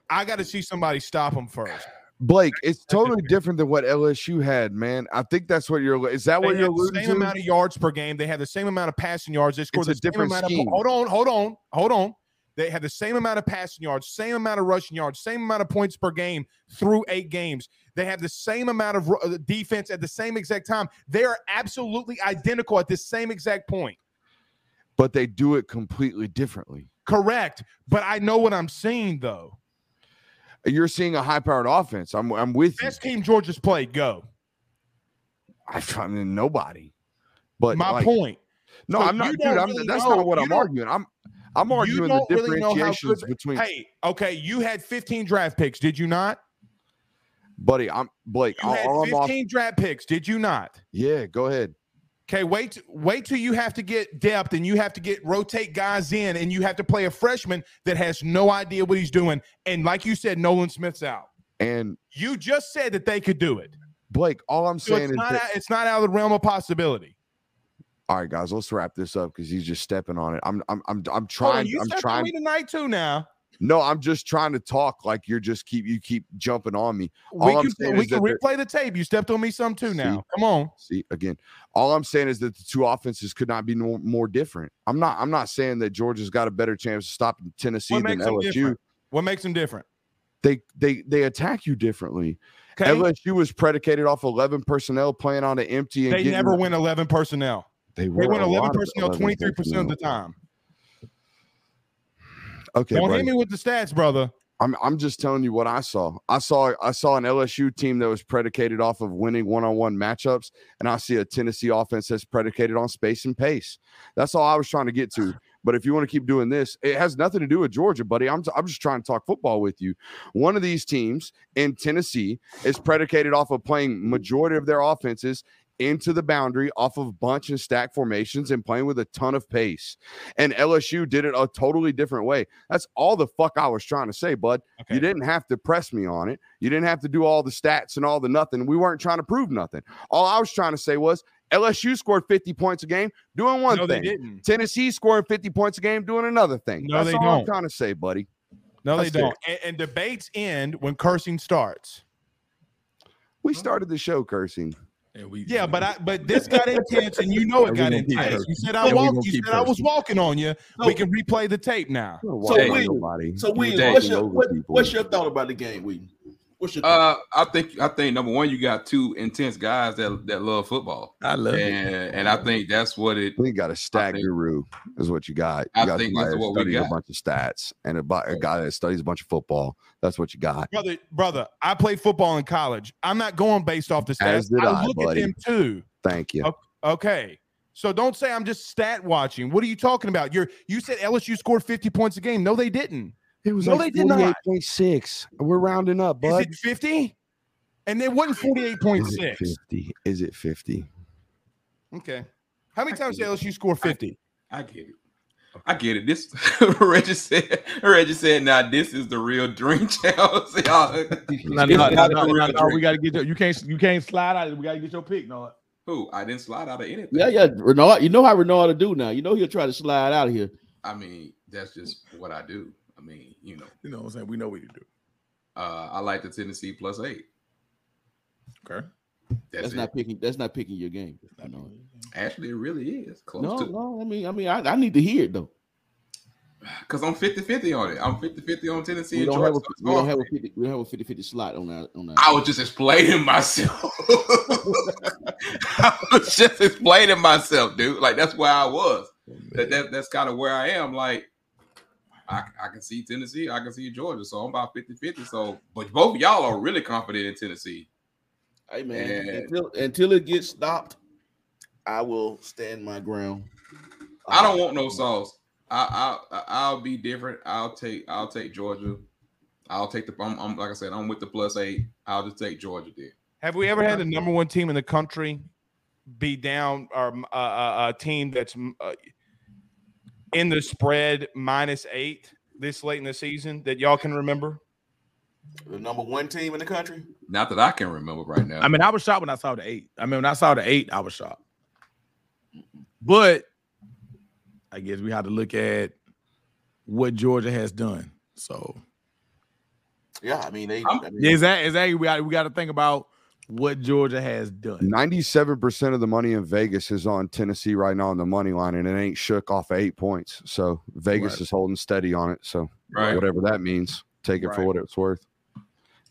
Speaker 6: I, got to see somebody stop them first.
Speaker 5: Blake, it's totally different than what LSU had, man. I think that's what you're. Is that
Speaker 6: They
Speaker 5: what you're alluding
Speaker 6: same
Speaker 5: to?
Speaker 6: amount of yards per game. They have the same amount of passing yards. They score
Speaker 5: It's a
Speaker 6: the same
Speaker 5: different
Speaker 6: amount
Speaker 5: scheme.
Speaker 6: of. Hold on, hold on, hold on. They have the same amount of passing yards, same amount of rushing yards, same amount of points per game through eight games. They have the same amount of uh, defense at the same exact time. They are absolutely identical at the same exact point.
Speaker 5: but they do it completely differently.
Speaker 6: Correct. But I know what I'm seeing though.
Speaker 5: You're seeing a high-powered offense. I'm, I'm with you.
Speaker 6: Best team Georgia's played. Go.
Speaker 5: I, I mean, nobody. But
Speaker 6: My
Speaker 5: like,
Speaker 6: point.
Speaker 5: No,
Speaker 6: So
Speaker 5: I'm not, dude.
Speaker 6: don't
Speaker 5: I'm, that's
Speaker 6: know-
Speaker 5: not what
Speaker 6: you
Speaker 5: I'm arguing. I'm, I'm arguing the
Speaker 6: don't really
Speaker 5: differentiations between.
Speaker 6: Hey, okay, you had 15 draft picks, did you not?
Speaker 5: buddy, I'm Blake.
Speaker 6: You had
Speaker 5: all I'm off-
Speaker 6: 15 draft picks, did you not?
Speaker 5: yeah, go ahead.
Speaker 6: Okay, wait, wait till you have to get depth and you have to get rotate guys in, and you have to play a freshman that has no idea what he's doing. And like you said, Nolan Smith's out.
Speaker 5: And
Speaker 6: You just said that they could do it.
Speaker 5: Blake, all I'm
Speaker 6: So
Speaker 5: saying
Speaker 6: it's
Speaker 5: is
Speaker 6: not,
Speaker 5: that,
Speaker 6: out, it's not out of the realm of possibility.
Speaker 5: All right, guys, let's wrap this up because he's just stepping on it. I'm, I'm, I'm, I'm trying.
Speaker 6: you
Speaker 5: I'm
Speaker 6: stepped on
Speaker 5: trying.
Speaker 6: me tonight too. Now
Speaker 5: No, I'm just trying to talk like you're just keep you keep jumping on me. All
Speaker 6: we
Speaker 5: I'm
Speaker 6: can we can replay the tape. You stepped on me some too. Now,
Speaker 5: See?
Speaker 6: come on.
Speaker 5: See again. All I'm saying is that the two offenses could not be more, more different. I'm not. I'm not saying that Georgia's got a better chance of stopping Tennessee
Speaker 6: What
Speaker 5: than LSU.
Speaker 6: What makes them different?
Speaker 5: They they they attack you differently.
Speaker 6: Okay,
Speaker 5: LSU was predicated off 11 personnel playing on an empty. And
Speaker 6: they never win 11 personnel.
Speaker 5: They,
Speaker 6: They
Speaker 5: were
Speaker 6: win 11
Speaker 5: lot
Speaker 6: personnel 23 percent of the time.
Speaker 5: Okay,
Speaker 6: Don't hit me with the stats, brother.
Speaker 5: I'm I'm just telling you what I saw. I saw I saw an LSU team that was predicated off of winning one-on-one matchups, and I see a Tennessee offense that's predicated on space and pace. That's all I was trying to get to. But if you want to keep doing this, it has nothing to do with Georgia, buddy. I'm, I'm just trying to talk football with you. One of these teams in Tennessee is predicated off of playing majority of their offenses into the boundary off of bunch and stack formations and playing with a ton of pace. And LSU did it a totally different way. That's all the fuck I was trying to say, bud.
Speaker 6: Okay.
Speaker 5: You didn't have to press me on it. You didn't have to do all the stats and all the nothing. We weren't trying to prove nothing. All I was trying to say was LSU scored 50 points a game doing one
Speaker 6: no,
Speaker 5: thing. Tennessee scoring 50 points a game doing another thing.
Speaker 6: No,
Speaker 5: That's
Speaker 6: they
Speaker 5: all I'm
Speaker 6: don't.
Speaker 5: trying to say, buddy.
Speaker 6: No, they
Speaker 5: That's
Speaker 6: don't. And, and debates end when cursing starts.
Speaker 5: We started the show cursing.
Speaker 3: And we,
Speaker 6: Yeah, but I but this got intense, and you know it got intense. You said I
Speaker 3: And
Speaker 6: walked. You
Speaker 3: keep
Speaker 6: said I was walking on you.
Speaker 2: So-
Speaker 6: we can replay the tape now.
Speaker 5: So,
Speaker 2: So
Speaker 5: William,
Speaker 2: William- So, William,
Speaker 1: Dang.
Speaker 2: what's your what, what's your thought about the game, William? What's your thought?
Speaker 1: Uh, I think I think number one, you got two intense guys that that love football,
Speaker 3: I love it.
Speaker 1: and and I think that's what it.
Speaker 5: We got a stat
Speaker 1: think-
Speaker 5: guru, is what you got. You
Speaker 1: I
Speaker 5: got
Speaker 1: think that's what we
Speaker 5: studies a bunch of stats and a, a guy that studies a bunch of football. That's what you got.
Speaker 6: brother, brother. I played football in college. I'm not going based off the
Speaker 5: As
Speaker 6: stats.
Speaker 5: did I,
Speaker 6: look
Speaker 5: buddy.
Speaker 6: at them too.
Speaker 5: Thank you.
Speaker 6: Okay. Okay. So don't say I'm just stat watching. What are you talking about? You're you said LSU scored 50 points a game. No, they didn't.
Speaker 5: It was
Speaker 6: No,
Speaker 5: like
Speaker 6: they did not.
Speaker 5: 48.6. We're rounding up,
Speaker 6: Is
Speaker 5: bud.
Speaker 6: it 50? And it wasn't
Speaker 5: Is it
Speaker 6: 48.6.
Speaker 5: 50? Is it 50?
Speaker 6: Okay. How many times did LSU score 50?
Speaker 1: I get it. I get it. This Reggie said. Reggie said, "Now this is the real dream challenge." Y'all-
Speaker 3: No, no, no, no, no, no, no, we gotta get your, you can't you can't slide out. We gotta get your pick, no.
Speaker 1: Who? I didn't slide out of anything.
Speaker 7: Yeah, yeah. Renard, you know how Renard to do now. You know he'll try to slide out of here.
Speaker 1: I mean, that's just what I do. I mean, you know,
Speaker 3: You know what I'm saying? We know what you do.
Speaker 1: uh, I like the Tennessee plus eight.
Speaker 3: Okay.
Speaker 1: That's,
Speaker 7: That's, not picking. That's not picking your game. You know.
Speaker 1: Actually, it really is close
Speaker 7: No,
Speaker 1: to
Speaker 7: no. I mean, I mean, I, I need to hear it though.
Speaker 1: because I'm 50-50 on it. I'm 50-50 on Tennessee
Speaker 7: We
Speaker 1: and
Speaker 7: don't have a
Speaker 1: Georgia.
Speaker 7: we don't have a 50, we don't have a 50 50 slot on that on that.
Speaker 1: I was just explaining myself. I was just explaining myself, dude. Like that's where I was. That, that that's kind of where I am. Like I, I can see Tennessee, I can see Georgia. So I'm about 50-50. So but both of y'all are really confident in Tennessee.
Speaker 7: Hey man,
Speaker 1: Yeah.
Speaker 7: until until it gets stopped, I will stand my ground.
Speaker 1: I don't want no sauce. I I I'll be different. I'll take I'll take Georgia. I'll take the I'm, I'm like I said, I'm with the plus eight. I'll just take Georgia there.
Speaker 6: Have we ever had the number one team in the country be down or uh, uh, a team that's uh, in the spread minus eight this late in the season that y'all can remember?
Speaker 2: The number one team in the country.
Speaker 1: Not that I can remember right now.
Speaker 3: I mean, I was shocked when I saw the eight. I mean, when I saw the eight, I was shocked. But I guess we have to look at what Georgia has done. So
Speaker 2: Yeah, I mean they.
Speaker 1: I'm-
Speaker 2: mean,
Speaker 3: is that is that we got we got to think about what Georgia has done.
Speaker 5: 97% of the money in Vegas is on Tennessee right now on the money line, and it ain't shook off of eight points. So Vegas
Speaker 3: Right.
Speaker 5: is holding steady on it. So
Speaker 1: right.
Speaker 5: whatever that means, take it for what it's worth.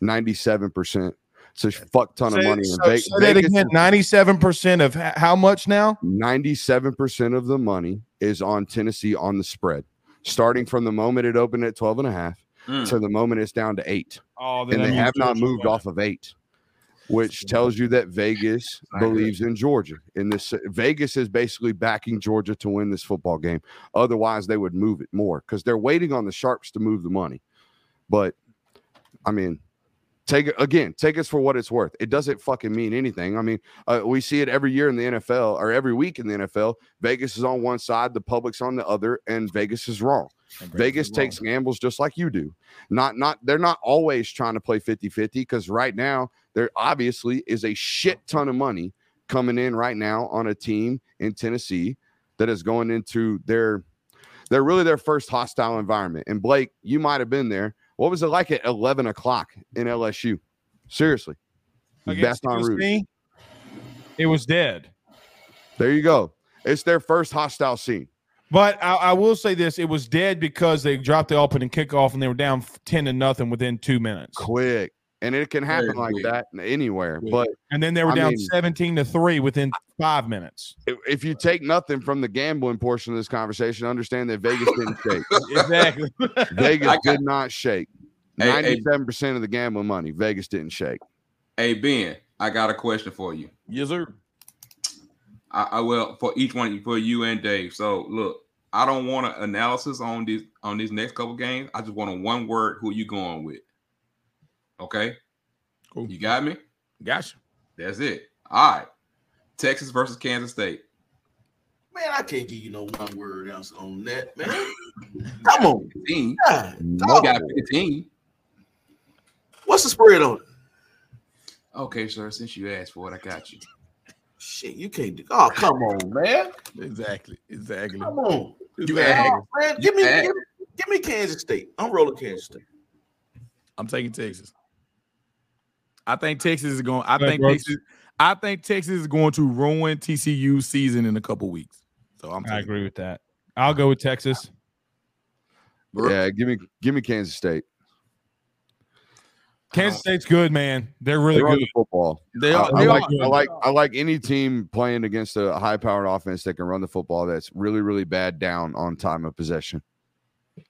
Speaker 5: 97%. It's a fuck ton of
Speaker 6: Say-
Speaker 5: money in
Speaker 6: so-
Speaker 5: Vegas.
Speaker 6: say that again. Ninety-seven percent of how much now?
Speaker 5: 97% of the money is on Tennessee on the spread, starting from the moment it opened at 12 and a half
Speaker 1: Mm.
Speaker 5: to the moment it's down to eight.
Speaker 6: Oh,
Speaker 5: and they have not moved off of eight, which tells you that Vegas believes in Georgia. In this, Vegas is basically backing Georgia to win this football game. Otherwise, they would move it more because they're waiting on the sharps to move the money. But I mean, take again. Take us for what it's worth. It doesn't fucking mean anything. I mean, uh, we see it every year in the NFL or every week in the NFL. Vegas is on one side, the public's on the other, and Vegas is wrong. Vegas takes gambles just like you do. Not not they're not always trying to play 50-50 because right now there obviously is a shit ton of money coming in right now on a team in Tennessee that is going into their they're really their first hostile environment. And Blake, you might have been there. What was it like at 11 o'clock in LSU? Seriously.
Speaker 6: against
Speaker 5: Baton Rouge.
Speaker 6: It was dead.
Speaker 5: There you go. It's their first hostile scene.
Speaker 6: But I, I will say this: it was dead because they dropped the opening kickoff and they were down ten to nothing within two minutes,
Speaker 5: Quick. And it can happen like that anywhere.
Speaker 1: Quick.
Speaker 5: But
Speaker 6: and then they were
Speaker 5: I
Speaker 6: down
Speaker 5: mean-
Speaker 6: seventeen to three within five minutes.
Speaker 5: if, if you take nothing from the gambling portion of this conversation, understand that Vegas didn't shake.
Speaker 6: Exactly.
Speaker 5: Vegas
Speaker 1: got-
Speaker 5: did not shake.
Speaker 1: Hey, hey,
Speaker 5: Ninety-seven percent of the gambling money, Vegas didn't shake.
Speaker 1: hey, Ben, I got a question for you.
Speaker 3: Yes, sir.
Speaker 1: I, I will for each one of you, for you and Dave. So look, I don't want an analysis on these on these next couple games. I just want a one word. Who are you going with? Okay,
Speaker 3: Cool.
Speaker 1: you got me.
Speaker 3: Gotcha.
Speaker 1: That's it. All right. Texas versus Kansas State.
Speaker 2: Man, I can't give you no one word answer on that, man. Come on.
Speaker 1: 15.
Speaker 2: God,
Speaker 1: You
Speaker 2: dog.
Speaker 1: got 15.
Speaker 2: What's the spread on it?
Speaker 1: Okay, sir. Since you asked for it, I got you.
Speaker 2: Shit, you can't do. Oh, come on, man.
Speaker 3: Exactly. Exactly.
Speaker 2: Come on.
Speaker 1: You
Speaker 3: Exactly.
Speaker 1: asked.
Speaker 2: Man, give me, give me, give me Kansas State. I'm rolling Kansas State.
Speaker 3: I'm taking Texas. I think Texas is going. I
Speaker 6: Go
Speaker 3: think
Speaker 6: Brooks.
Speaker 3: Texas. I think Texas is going to ruin TCU's season in a couple weeks. So I'm.
Speaker 6: I
Speaker 3: Taking,
Speaker 6: agree with that. I'll go with Texas.
Speaker 5: Yeah, give me give me Kansas State.
Speaker 6: Kansas State's good, man. They're really
Speaker 5: They run
Speaker 6: good.
Speaker 5: the football.
Speaker 3: They are.
Speaker 5: I
Speaker 3: They
Speaker 5: like
Speaker 3: are.
Speaker 5: I like I like any team playing against a high powered offense that can run the football that's really really bad down on time of possession.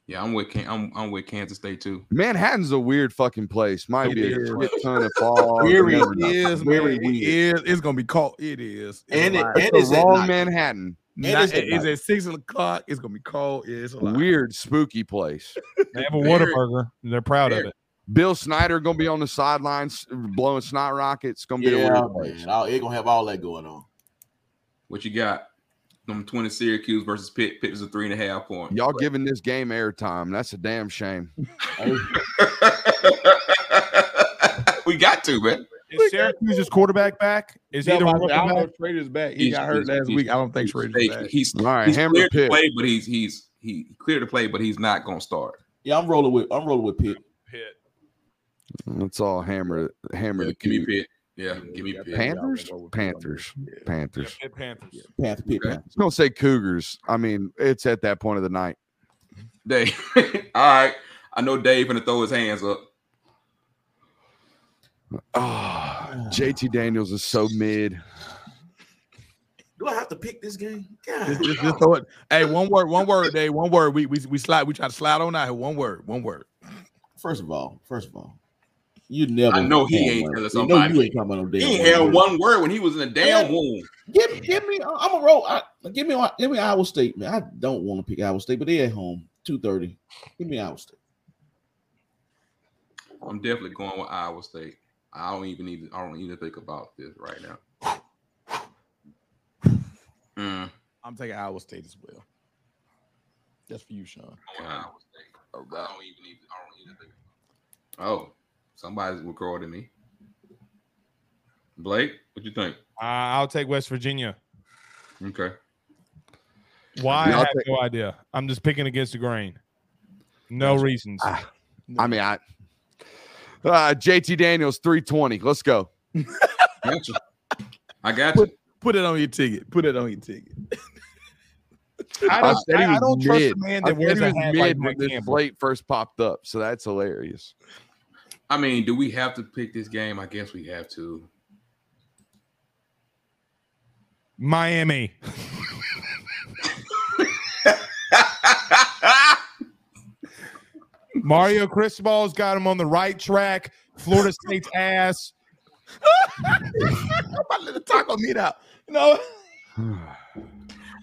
Speaker 1: Yeah, I'm with Can- I'm, I'm with Kansas State too.
Speaker 5: Manhattan's a weird fucking place. Might
Speaker 3: It
Speaker 5: be a
Speaker 3: is.
Speaker 5: shit ton of fall.
Speaker 2: Very
Speaker 5: You never
Speaker 3: It is,
Speaker 2: Very.
Speaker 3: It is. It's gonna be cold. It is. It's
Speaker 2: And it-
Speaker 3: lot.
Speaker 2: and
Speaker 5: It's
Speaker 2: it's
Speaker 5: the
Speaker 2: at
Speaker 5: wrong
Speaker 2: night.
Speaker 5: Manhattan.
Speaker 3: Not-
Speaker 2: it's at
Speaker 3: it's at six o'clock. It's gonna be cold. It's a.
Speaker 5: Weird, spooky place.
Speaker 6: They have a
Speaker 1: Very-
Speaker 6: Whataburger. They're proud of it.
Speaker 5: Bill Snyder gonna be on the sidelines uh, blowing snot rockets. Gonna be a weird place.
Speaker 2: man. Oh, gonna have all that going on.
Speaker 1: What you got? Number 20 Syracuse versus Pitt. Pitt is a three and a half point.
Speaker 5: Y'all giving this game airtime. That's a damn shame.
Speaker 1: we got to, man.
Speaker 6: Is Syracuse's quarterback back? Is he
Speaker 3: Yeah,
Speaker 6: the
Speaker 3: but I don't know
Speaker 6: back?
Speaker 3: if Shrader's back. He
Speaker 1: He's-
Speaker 3: got hurt last week. I don't think
Speaker 1: he's-
Speaker 3: Shrader's back.
Speaker 1: He's
Speaker 5: All right,
Speaker 1: he's
Speaker 5: hammer
Speaker 1: cleared to play, but he's he's he cleared to play, but he's not gonna start.
Speaker 2: Yeah, I'm rolling with I'm rolling with Pitt.
Speaker 6: Pitt.
Speaker 5: Let's all hammer hammer
Speaker 1: Yeah,
Speaker 5: the
Speaker 1: give me. Pitt. Yeah, give me Pitt.
Speaker 3: Pan-
Speaker 5: Panthers, Panthers, Panthers.
Speaker 6: Pitt Panthers.
Speaker 2: Panther, Pitt,
Speaker 1: Okay.
Speaker 2: Panthers.
Speaker 5: Don't say Cougars. I mean, it's at that point of the night.
Speaker 1: Dave. All right. I know Dave gonna throw his hands up.
Speaker 5: Ah, oh, JT Daniels is so mid.
Speaker 2: Do I have to pick this game? God,
Speaker 3: Just, just, just throw it. Hey, one word, one word, Dave. One word. We we we slide. We try to slide on out here. One word. One word.
Speaker 2: First of all, first of all, you never.
Speaker 1: I know he ain't
Speaker 2: one.
Speaker 1: telling
Speaker 2: You know you ain't talking about no damn.
Speaker 1: He ain't had one word when he was in a damn
Speaker 2: Yeah.
Speaker 1: womb.
Speaker 2: Give, give me. I'm a roll. I, give me. Give me Iowa State, man. I don't want to pick Iowa State, but they're at home. Two thirty. Give me Iowa State.
Speaker 1: I'm definitely going with Iowa State. I don't even need. I don't even think about this right now. Mm,
Speaker 3: I'm taking Iowa State as well. Just for you, Sean.
Speaker 1: I'm going with Iowa State. I don't even need. I don't even think. Somebody's recording me. Blake, what you think?
Speaker 6: Uh, I'll take West Virginia.
Speaker 1: Okay.
Speaker 6: Why?
Speaker 5: Yeah,
Speaker 6: I
Speaker 5: I'll
Speaker 6: have
Speaker 5: take-
Speaker 6: no idea. I'm just picking against the grain. No reasons.
Speaker 5: Ah, I mean, I uh, JT Daniels 320. Let's go.
Speaker 1: Gotcha. I got you.
Speaker 3: Put it on your ticket. Put it on your ticket.
Speaker 6: I
Speaker 5: I
Speaker 6: don't,
Speaker 5: said he
Speaker 6: I, I don't trust
Speaker 5: mid.
Speaker 6: a man that
Speaker 5: said
Speaker 6: wears a
Speaker 5: was
Speaker 6: hat
Speaker 5: mid
Speaker 6: like
Speaker 5: when this
Speaker 6: Campbell.
Speaker 5: slate first popped up, so that's hilarious.
Speaker 1: I mean, do we have to pick this game? I guess we have to.
Speaker 6: Miami. Mario Cristobal's got him on the right track. Florida State's ass.
Speaker 3: I'm about to let the taco meat out. You know.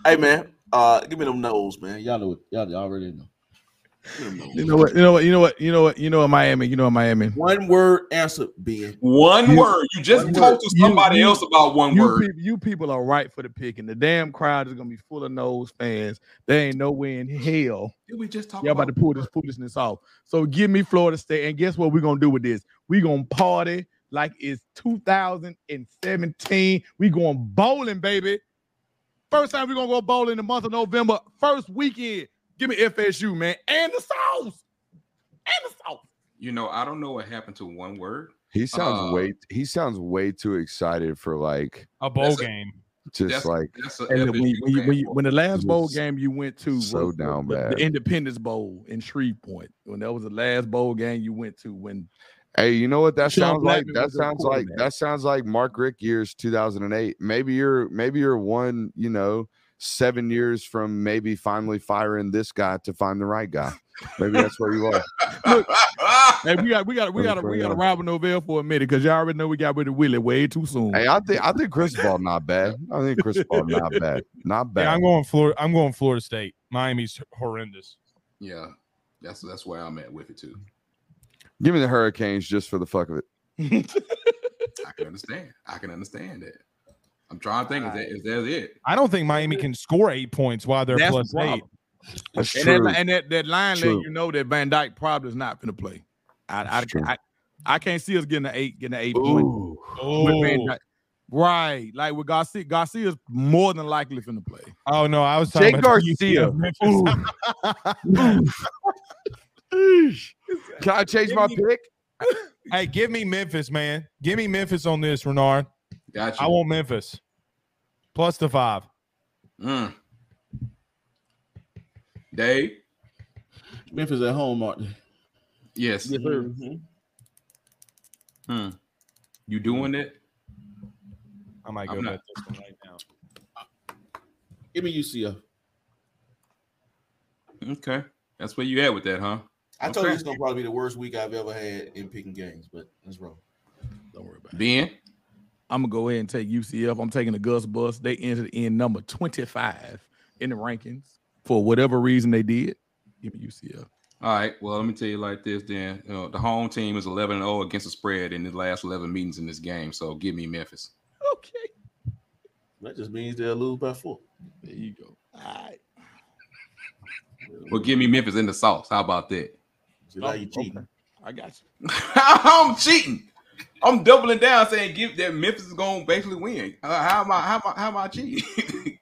Speaker 2: Hey man, uh, give me them Noles, man. Y'all know it. Y'all, y'all already know. Give me them Noles.
Speaker 3: You know what? You know what? You know what? You know what? You know what? Miami. You know what? Miami.
Speaker 2: One word answer, Ben.
Speaker 1: One
Speaker 3: You-
Speaker 1: word. You just talked
Speaker 3: word.
Speaker 1: to somebody
Speaker 3: you-
Speaker 1: else about one
Speaker 3: You,
Speaker 1: word.
Speaker 3: peop- you people are right for the pick, and the damn crowd is gonna be full of Noles fans. There ain't no way in hell
Speaker 1: Did we just talk
Speaker 3: y'all about
Speaker 1: about
Speaker 3: to pull this foolishness off. So give me Florida State, and guess what we're gonna do with this? we gonna party like it's 2017. We going bowling, baby. First time we're gonna go bowling in the month of November. First weekend. Give me FSU, man, and the sauce, and the sauce.
Speaker 1: You know, I don't know what happened to one word.
Speaker 5: He sounds
Speaker 1: Uh,
Speaker 5: way he sounds way too excited for like
Speaker 6: A bowl game.
Speaker 5: just
Speaker 1: That's
Speaker 5: like
Speaker 1: that's
Speaker 3: And when, when, you, when, you- when the last bowl game you went to
Speaker 5: so
Speaker 3: was the-
Speaker 5: down
Speaker 3: the,
Speaker 5: bad.
Speaker 3: the Independence Bowl in Shreveport, when that was the last bowl game you went to, when
Speaker 5: Hey, you know what that
Speaker 3: Sean
Speaker 5: sounds like? That sounds like that sounds like Mark Richt years 2008. Maybe you're maybe you're one, you know, seven years from maybe finally firing this guy to find the right guy. Maybe that's where you are.
Speaker 3: Hey, we got we got we got we got to Robert Novell for a minute because y'all already know we got rid of Willie way too soon.
Speaker 5: Hey, I think I think Cristobal not bad. I think Cristobal not bad. Not bad.
Speaker 6: Yeah, I'm going Florida. I'm going Florida State. Miami's horrendous.
Speaker 1: yeah, that's that's where I'm at with it too.
Speaker 5: Give me the Hurricanes just for the fuck of it.
Speaker 1: I can understand. I can understand that. I'm trying to think. Is that is that it?
Speaker 6: I don't think Miami can score eight points while they're
Speaker 3: That's the
Speaker 6: plus eight.
Speaker 5: That's
Speaker 3: And
Speaker 5: true.
Speaker 3: that, and that, that line
Speaker 5: True.
Speaker 3: letting you know that Van Dyke probably is not going to play. I, I, I, I can't see us getting an eight, getting an eight point
Speaker 5: Ooh.
Speaker 3: with Van
Speaker 6: Oh,
Speaker 3: Dyke. Right, like with Garcia, Garcia's more than likely finna play.
Speaker 6: oh no, I was talking
Speaker 5: Jay
Speaker 6: about
Speaker 5: Garcia.
Speaker 6: UCF.
Speaker 5: Can I change my pick?
Speaker 6: hey, give me Memphis, man. Give me Memphis on this, Renard.
Speaker 1: Got you.
Speaker 6: I want Memphis plus the five.
Speaker 1: Mm. Dave.
Speaker 7: Memphis at home, Martin.
Speaker 1: Yes.
Speaker 7: Yes, sir.
Speaker 1: Hmm. You doing it?
Speaker 6: I might go
Speaker 1: I'm
Speaker 6: bet
Speaker 1: not-
Speaker 6: this one right now.
Speaker 7: Give me UCF.
Speaker 1: Okay. That's where you at with that, huh?
Speaker 2: I told you it's gonna probably be the worst week I've ever had in picking games, but that's wrong.
Speaker 3: Don't worry about it.
Speaker 1: Ben.
Speaker 3: I'm gonna go ahead and take UCF. I'm taking the Gus Bus. They entered in number 25 in the rankings for whatever reason they did. Give me UCF.
Speaker 1: All right. Well, let me tell you like this. Then you know, the home team is 11 and 0 against the spread in the last 11 meetings in this game. So give me Memphis.
Speaker 3: Okay,
Speaker 2: That just means they'll lose by four.
Speaker 3: there you go. All right.
Speaker 1: Well, give me Memphis in the sauce. How about that?
Speaker 2: See, now you
Speaker 3: Oh,
Speaker 2: cheating.
Speaker 3: okay. I got you.
Speaker 1: I'm cheating. I'm doubling down, saying give that Memphis is going to basically win. Uh, how am I? How am I? How am I cheating?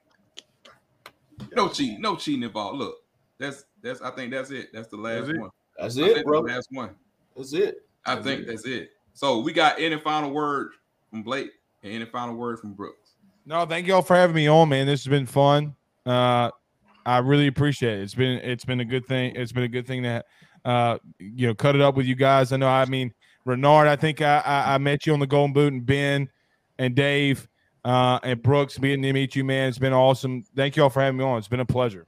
Speaker 1: no cheating. No cheating involved. Look, that's that's. I think that's it. That's the last
Speaker 3: That's it?
Speaker 1: one.
Speaker 2: That's
Speaker 1: I
Speaker 2: it, bro.
Speaker 1: The last one.
Speaker 2: That's it.
Speaker 1: I
Speaker 2: That's
Speaker 1: think
Speaker 2: it.
Speaker 1: that's it. So we got any final word from Blake and any final word from Brooks.
Speaker 6: No, thank y'all for having me on, man. This has been fun. Uh, I really appreciate it. It's been it's been a good thing. It's been a good thing that uh, you know cut it up with you guys. I know. I mean, Renard. I think I I, I met you on the Golden Boot, and Ben and Dave uh, and Brooks. meeting to meet you, man. It's been awesome. Thank y'all for having me on. It's been a pleasure.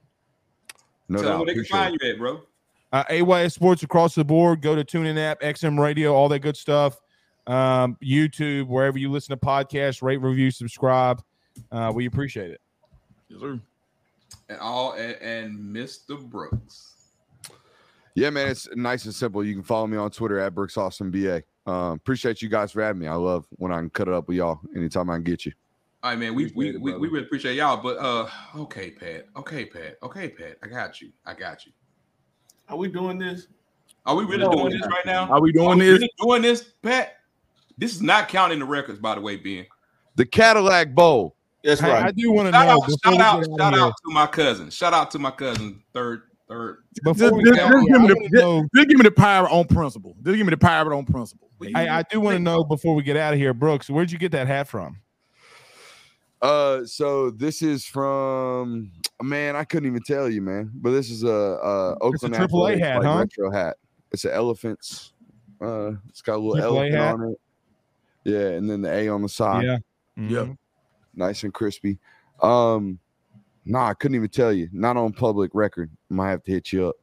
Speaker 5: No
Speaker 1: Tell
Speaker 5: doubt.
Speaker 1: where they find you at, bro.
Speaker 6: Uh, AYS Sports across the board. Go to TuneIn app, XM Radio, all that good stuff. Um, YouTube, wherever you listen to podcasts, rate, review, subscribe. Uh, we appreciate it.
Speaker 3: Yes, sir.
Speaker 1: And all and, and Mr. Brooks.
Speaker 5: Yeah, man, it's nice and simple. You can follow me on Twitter at Brooks Austin BA. Um, appreciate you guys for having me. I love when I can cut it up with y'all anytime I can get you.
Speaker 1: All right, man. We we,
Speaker 3: Appreciate it,
Speaker 1: we, we really appreciate y'all. But uh, okay, Pat. Okay, Pat. Okay, Pat. I got you. I got you.
Speaker 2: Are we doing this?
Speaker 1: Are we really
Speaker 2: No,
Speaker 1: doing this right now?
Speaker 3: Are we
Speaker 1: Are
Speaker 3: doing
Speaker 1: we
Speaker 3: this?
Speaker 1: really doing this, Pat? This is not counting the records, by the way, Ben.
Speaker 5: The Cadillac Bowl.
Speaker 2: That's
Speaker 6: right. I
Speaker 2: right.
Speaker 6: do want to
Speaker 1: Shout
Speaker 6: know.
Speaker 1: out, shout out, shout
Speaker 6: here-
Speaker 1: out to my cousin. Shout out to my cousin. Third, third.
Speaker 6: Before
Speaker 3: Just,
Speaker 6: we
Speaker 3: just- just
Speaker 6: here,
Speaker 3: give me the,
Speaker 6: wanna know-
Speaker 3: just, just give me the pirate on principle. Just give me the pirate on principle.
Speaker 6: Hey, I do want to know before we get out of here, Brooks. Where'd you get that hat from?
Speaker 5: Uh, so this is from man, I couldn't even tell you, man. But this is a, a Oakland
Speaker 6: AAA
Speaker 5: Athletics,
Speaker 6: hat,
Speaker 5: like,
Speaker 6: huh?
Speaker 5: retro hat. It's an elephant's. Uh, it's got a little
Speaker 6: AAA
Speaker 5: elephant
Speaker 6: hat?
Speaker 5: on it. Yeah, and then the A on the side.
Speaker 6: yeah.
Speaker 3: Yeah.
Speaker 6: Mhm.
Speaker 5: nice and crispy. Um, nah, I couldn't even tell you. Not on public record. Might have to hit you up.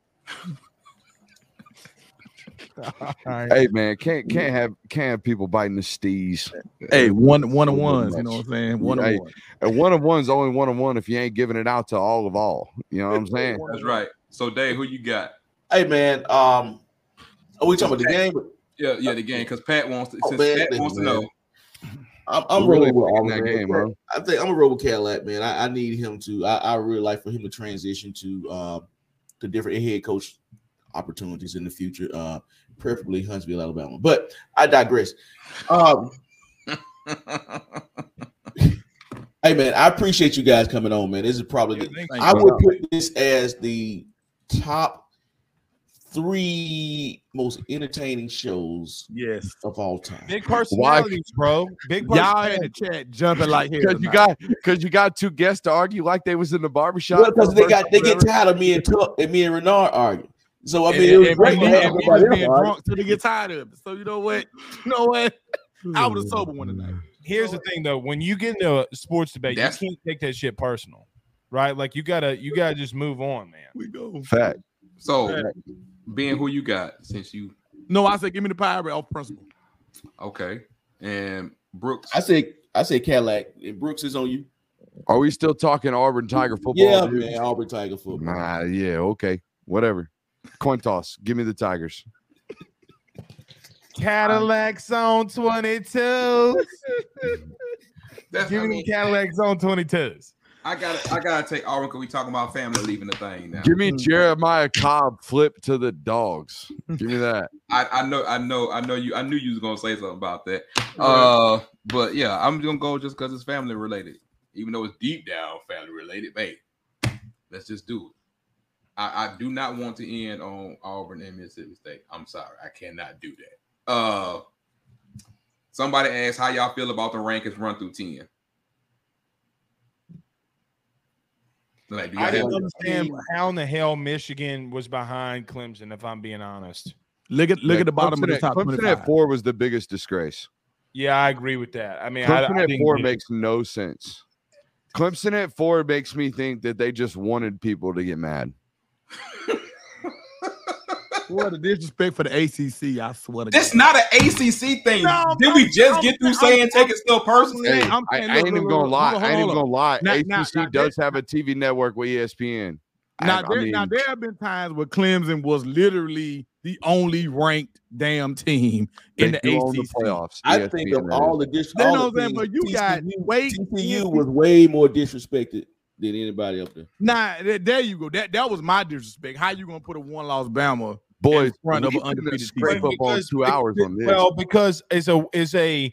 Speaker 6: All right.
Speaker 5: Hey man, can't can't have can't have people biting the stees.
Speaker 3: Hey, one one on
Speaker 5: Don't
Speaker 3: ones. You know what I'm saying? One
Speaker 5: Hey,
Speaker 3: on one.
Speaker 5: And one of one's only one of one if you ain't giving it out to all of all. You know what I'm saying?
Speaker 1: That's right. So, Dave, who you got?
Speaker 2: Hey man, um, are we talking about the game?
Speaker 1: Yeah, yeah, the game. Because Pat wants to.
Speaker 2: Oh, man,
Speaker 1: Pat wants to know.
Speaker 2: I'm, I'm
Speaker 5: really
Speaker 2: rolling with
Speaker 5: picking that game, bro.
Speaker 2: I think I'm a roll with Cadillac, man. I, I need him to. I, I really like for him to transition to um to different head coach opportunities in the future, uh, preferably Huntsville, Alabama. But I digress. Um, hey man, I appreciate you guys coming on, man. This is probably the, I would put this as the top three most entertaining shows
Speaker 3: Yes.
Speaker 2: of all time.
Speaker 6: Big personalities, bro. Big
Speaker 3: Y'all in
Speaker 6: personalities.
Speaker 3: the chat jumping like hell.
Speaker 5: Because you got because you got two guests to argue like they was in the barbershop.
Speaker 2: Well, because
Speaker 5: for
Speaker 2: they got they get tired of me and Tuck and me and Renard arguing. So I mean,
Speaker 3: And-
Speaker 2: it was
Speaker 3: and-
Speaker 2: great
Speaker 3: and-
Speaker 2: to
Speaker 3: and
Speaker 2: have
Speaker 3: we
Speaker 2: somebody
Speaker 3: was being drunk till they get tired of it. So you know what? You know what? I was a sober one tonight.
Speaker 6: Here's the thing, though. When you get into a sports debate,
Speaker 1: That's-
Speaker 6: you can't take that shit personal, right? Like you gotta you gotta just move on, man.
Speaker 3: We go.
Speaker 5: Fact.
Speaker 1: So, Ben, who you got since you
Speaker 3: No, I said give me the pirate off principle.
Speaker 1: okay? And Brooks,
Speaker 7: I say I say Cadillac and Brooks is on you.
Speaker 5: Are we still talking Auburn Tiger football?
Speaker 7: Yeah,
Speaker 5: dude?
Speaker 7: man, Auburn Tiger football.
Speaker 5: Nah, yeah, okay, whatever. Coin toss. Give me the Tigers.
Speaker 6: Cadillac Zone 22.
Speaker 1: that's,
Speaker 6: Give
Speaker 1: I,
Speaker 6: me
Speaker 1: mean,
Speaker 6: the Cadillac Zone 22s.
Speaker 1: I got I gotta take Auburn because we talking about family leaving the thing now.
Speaker 5: Give me Jeremiah Cobb flip to the dogs. Give me that.
Speaker 1: I, I know I know I know you I knew you was gonna say something about that. Uh, but yeah, I'm gonna go just because it's family related, even though it's deep down family related. Hey, let's just do it. I, I do not want to end on Auburn and Mississippi State. I'm sorry, I cannot do that. Uh, somebody asked how y'all feel about the rankings run through ten. Like, do y'all
Speaker 6: I didn't
Speaker 1: have-
Speaker 6: understand how in the hell Michigan was behind Clemson, if I'm being honest.
Speaker 3: Look at look
Speaker 5: Yeah,
Speaker 3: at the bottom of the top
Speaker 5: Clemson
Speaker 3: 25.
Speaker 5: at four was the biggest disgrace.
Speaker 6: Yeah, I agree with that. I mean, I,
Speaker 5: Clemson
Speaker 6: I
Speaker 5: at
Speaker 6: didn't
Speaker 5: four
Speaker 6: get it.
Speaker 5: makes no sense. Clemson at four makes me think that they just wanted people to get mad.
Speaker 3: What a disrespect for the ACC! I swear to
Speaker 1: That's
Speaker 3: God.
Speaker 1: not an ACC thing.
Speaker 3: No,
Speaker 1: Did we just
Speaker 3: I'm-
Speaker 1: get through
Speaker 3: I'm-
Speaker 1: saying take
Speaker 3: I'm-
Speaker 1: it still personally?
Speaker 5: Hey,
Speaker 3: I'm
Speaker 5: I,
Speaker 3: saying,
Speaker 5: I
Speaker 3: look,
Speaker 5: ain't
Speaker 3: look,
Speaker 5: even gonna lie.
Speaker 3: hold on,
Speaker 5: I ain't even gonna lie.
Speaker 3: Now-
Speaker 5: ACC
Speaker 3: now- now
Speaker 5: does have a TV network with ESPN.
Speaker 3: Now,
Speaker 5: And,
Speaker 3: there,
Speaker 5: I mean,
Speaker 3: now there have been times where Clemson was literally the only ranked damn team in the
Speaker 5: they do own
Speaker 3: ACC.
Speaker 5: the playoffs.
Speaker 7: I
Speaker 5: ESPN
Speaker 7: think of
Speaker 5: is.
Speaker 7: all the disrespect.
Speaker 3: You know
Speaker 7: all
Speaker 3: what I'm saying? But you
Speaker 7: teams,
Speaker 3: got
Speaker 7: TCU, TCU was way more disrespected than anybody up there.
Speaker 3: Nah, there you go. That that was my disrespect. How you gonna put a one loss Bama?
Speaker 5: Boys.
Speaker 3: front of
Speaker 5: we
Speaker 3: an
Speaker 5: finna
Speaker 3: undefeated
Speaker 5: scrape up on two hours on this.
Speaker 6: Well, because it's a it's a.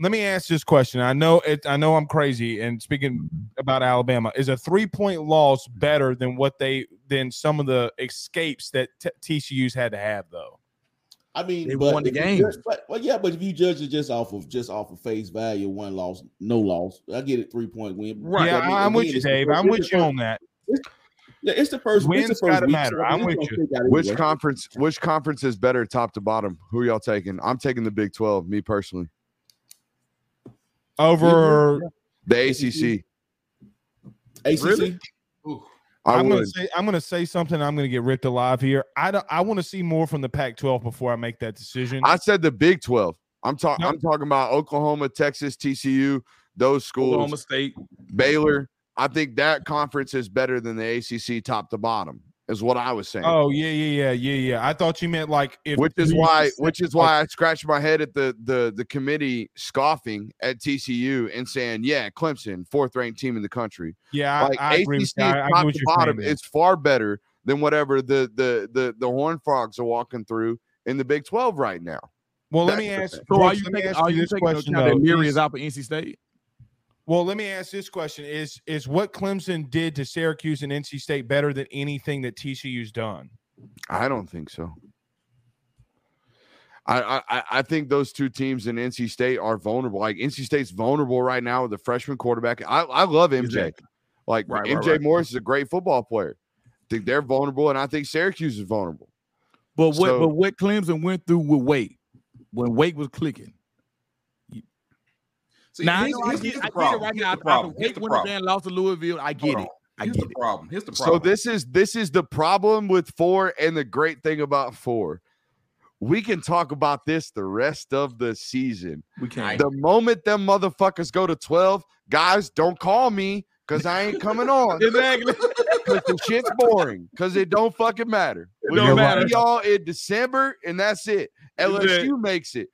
Speaker 6: Let me ask this question. I know it. I know I'm crazy. And speaking about Alabama, is a three point loss better than what they than some of the escapes that t- TCU's had to have though?
Speaker 7: I mean,
Speaker 3: They
Speaker 7: but
Speaker 3: won the game.
Speaker 7: judge- but, well, yeah, but if you judge it just off of just off of face value, one loss, no loss, I get it three point win.
Speaker 3: Right.
Speaker 6: Yeah,
Speaker 7: I mean,
Speaker 6: I'm with you,
Speaker 7: it's
Speaker 6: Dave. I'm with you on that.
Speaker 7: Yeah, it's the first.
Speaker 6: Wins
Speaker 7: it's the first
Speaker 6: gotta
Speaker 7: week,
Speaker 6: matter.
Speaker 7: so
Speaker 6: I'm with you.
Speaker 5: Which
Speaker 7: anyway.
Speaker 5: conference? Which conference is better, top to bottom? Who y'all taking? I'm taking the Big Twelve. Me personally,
Speaker 6: Over,
Speaker 5: the ACC.
Speaker 7: ACC.
Speaker 3: Really?
Speaker 5: I
Speaker 6: I'm
Speaker 5: would.
Speaker 6: gonna say I'm gonna say something. I'm gonna get ripped alive here. I don't, I want to see more from the Pac-12 before I make that decision.
Speaker 5: I said the Big Twelve. I'm talking.
Speaker 6: No.
Speaker 5: I'm talking about Oklahoma, Texas, TCU, those schools,
Speaker 3: Oklahoma State.
Speaker 5: Baylor. I think that conference is better than the ACC, top to bottom. Is what I was saying.
Speaker 6: oh yeah, yeah, yeah, yeah, yeah. I thought you meant like if
Speaker 5: which is why which is why I scratched my head at the the the committee scoffing at TCU and saying, yeah, Clemson, fourth ranked team in the country.
Speaker 6: Yeah,
Speaker 5: Like
Speaker 6: I, I agree with
Speaker 5: ACC
Speaker 6: you. I, I
Speaker 5: top
Speaker 6: get
Speaker 5: to bottom
Speaker 6: saying there.
Speaker 5: is far better than whatever the the the the Horn Frogs are walking through in the Big 12 right now.
Speaker 6: Well, let me ask.
Speaker 5: thing.
Speaker 3: So are you
Speaker 6: let me
Speaker 3: taking,
Speaker 6: ask
Speaker 3: are
Speaker 6: you
Speaker 3: you
Speaker 6: this
Speaker 3: taking into
Speaker 6: question
Speaker 3: account
Speaker 6: though.
Speaker 3: that Miri
Speaker 6: Is-
Speaker 3: is out for NC State?
Speaker 6: Well, let me ask this question: Is is what Clemson did to Syracuse and NC State better than anything that TCU's done?
Speaker 5: I don't think so. I, I I think those two teams in NC State are vulnerable. Like NC State's vulnerable right now with the freshman quarterback. I, I love MJ. Like
Speaker 3: Right, right,
Speaker 5: MJ
Speaker 3: right.
Speaker 5: Morris is a great football player. I think they're vulnerable, and I think Syracuse is vulnerable.
Speaker 3: But what
Speaker 5: So-
Speaker 3: but what Clemson went through with Wake when Wake was clicking.
Speaker 1: See,
Speaker 3: Now I,
Speaker 1: here's,
Speaker 3: know I
Speaker 1: here's,
Speaker 3: get, I
Speaker 1: the
Speaker 3: get it
Speaker 1: problem.
Speaker 3: right
Speaker 1: Here's
Speaker 3: now.
Speaker 1: problem.
Speaker 3: After
Speaker 1: Here's the problem.
Speaker 3: lost to Louisville. I get it. I
Speaker 1: Here's
Speaker 3: get
Speaker 1: the
Speaker 3: it.
Speaker 1: problem. Here's the
Speaker 5: So this is this is the problem with four, and the great thing about four, we can talk about this the rest of the season.
Speaker 3: We can't.
Speaker 5: The moment them motherfuckers go to twelve, guys, don't call me because I ain't coming on.
Speaker 3: Exactly.
Speaker 5: Because the shit's boring. Because it don't fucking matter. We
Speaker 3: don't matter.
Speaker 5: y'all in December, and that's it. LSU makes it.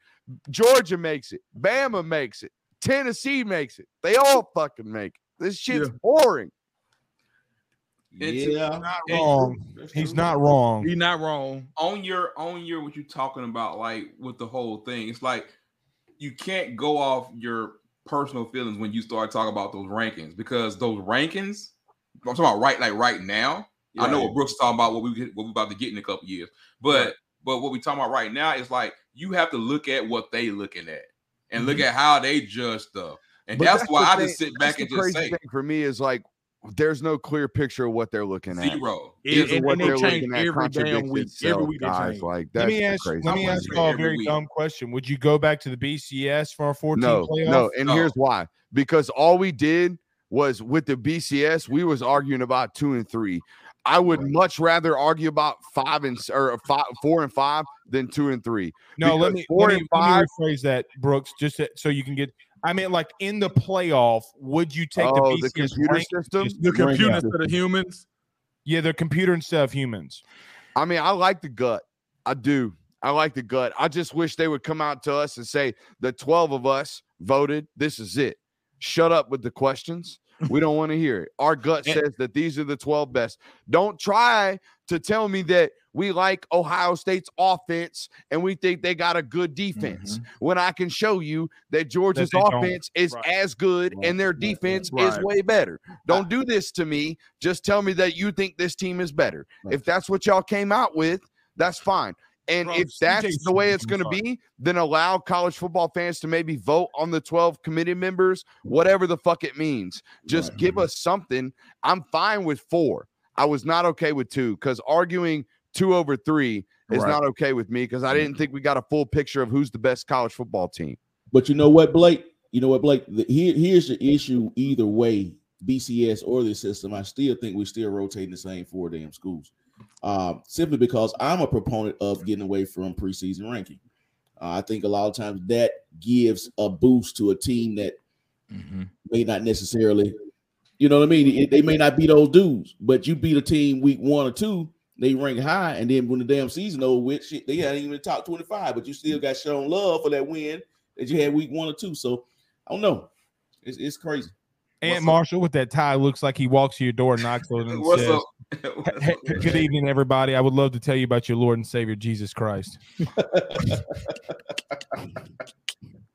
Speaker 5: Georgia makes it. Bama makes it. Tennessee makes it. They all fucking make it. This shit's
Speaker 3: Yeah.
Speaker 5: boring.
Speaker 1: It's-
Speaker 7: Yeah,
Speaker 6: Not wrong.
Speaker 7: that's
Speaker 6: He's not wrong.
Speaker 3: He's not wrong.
Speaker 1: on your on your what you're talking about, like with the whole thing, it's like you can't go off your personal feelings when you start talking about those rankings because those rankings. I'm talking about right, like right now. I know what Brooks is talking about, what we get, what we about to get in a couple years, but but what we talking about right now is like you have to look at what they looking at and look mm-hmm. at how they judge stuff, and
Speaker 5: But
Speaker 1: that's, why I
Speaker 5: thing-
Speaker 1: just sit
Speaker 5: that's
Speaker 1: back
Speaker 5: the
Speaker 1: and just
Speaker 5: crazy
Speaker 1: say
Speaker 5: thing for me is like there's no clear picture of what they're looking at.
Speaker 1: zero.
Speaker 3: It-
Speaker 5: Because
Speaker 3: and-
Speaker 5: what
Speaker 3: and they
Speaker 5: they're
Speaker 3: change
Speaker 5: looking at
Speaker 3: every damn week.
Speaker 5: itself,
Speaker 3: Every week they
Speaker 5: guys.
Speaker 3: change.
Speaker 5: Like
Speaker 6: Let me ask.
Speaker 5: crazy
Speaker 6: Let me ask y'all a very
Speaker 1: week.
Speaker 6: dumb question. Would you go back to the BCS for our 14
Speaker 5: No,
Speaker 6: playoff?
Speaker 5: no, and
Speaker 1: No.
Speaker 5: here's why. Because all we did was with the BCS, we was arguing about two and three. I would much rather argue about five and or five, four and five than two and three.
Speaker 6: No, let me,
Speaker 5: four
Speaker 6: let me,
Speaker 5: and
Speaker 6: let me
Speaker 5: five-
Speaker 6: rephrase that, Brooks, just to- so you can get. I mean, like in the playoff, would you take
Speaker 5: oh,
Speaker 6: the
Speaker 5: the computer
Speaker 6: rank?
Speaker 5: system.
Speaker 3: The
Speaker 2: Bring
Speaker 3: computer
Speaker 2: out
Speaker 3: to the humans.
Speaker 6: Yeah, the computer instead of humans.
Speaker 5: I mean, I like the gut. I do. I like the gut. I just wish they would come out to us and say the 12 of us voted. This is it. Shut up with the questions. We don't want to hear it. Our gut says that these are the 12 best. Don't try to tell me that we like Ohio State's offense and we think they got a good defense when I can show you that Georgia's
Speaker 6: don't.
Speaker 5: offense is
Speaker 6: Right.
Speaker 5: as good
Speaker 2: Right,
Speaker 5: and their
Speaker 2: right, right,
Speaker 5: defense is way better. Don't do this to me. Just tell me that you think this team is better. If that's what y'all came out with, that's fine. And
Speaker 6: Bro,
Speaker 5: if that's the way it's going to be, then allow college football fans to maybe vote on the 12 committee members, whatever the fuck it means. Just
Speaker 2: Right.
Speaker 5: give us something. I'm fine with four. I was not okay with two because arguing two over three is
Speaker 3: Right.
Speaker 5: not okay with me because I didn't think we got a full picture of who's the best college football team.
Speaker 2: But you know what, Blake? You know what, Blake? The, here, here's the issue. Either way, BCS or this system, I still think we're still rotating the same four damn schools. Um, simply because I'm a proponent of getting away from preseason ranking. Uh, I think a lot of times that gives a boost to a team that may not necessarily, you know what I mean? It- they may not be those dudes, but you beat a team week one or two, they rank high, and then when the damn season over with, shit, they hadn't even top 25, but you still got shown love for that win that you had week one or two. So I don't know. It's, it's crazy.
Speaker 6: Aunt
Speaker 1: What's up?
Speaker 6: Marshall with that tie looks like he walks to your door, knocks on it, and
Speaker 1: What's
Speaker 6: says,
Speaker 1: up? What's
Speaker 6: "Hey. Good evening, everybody. I would love to tell you about your Lord and Savior Jesus Christ.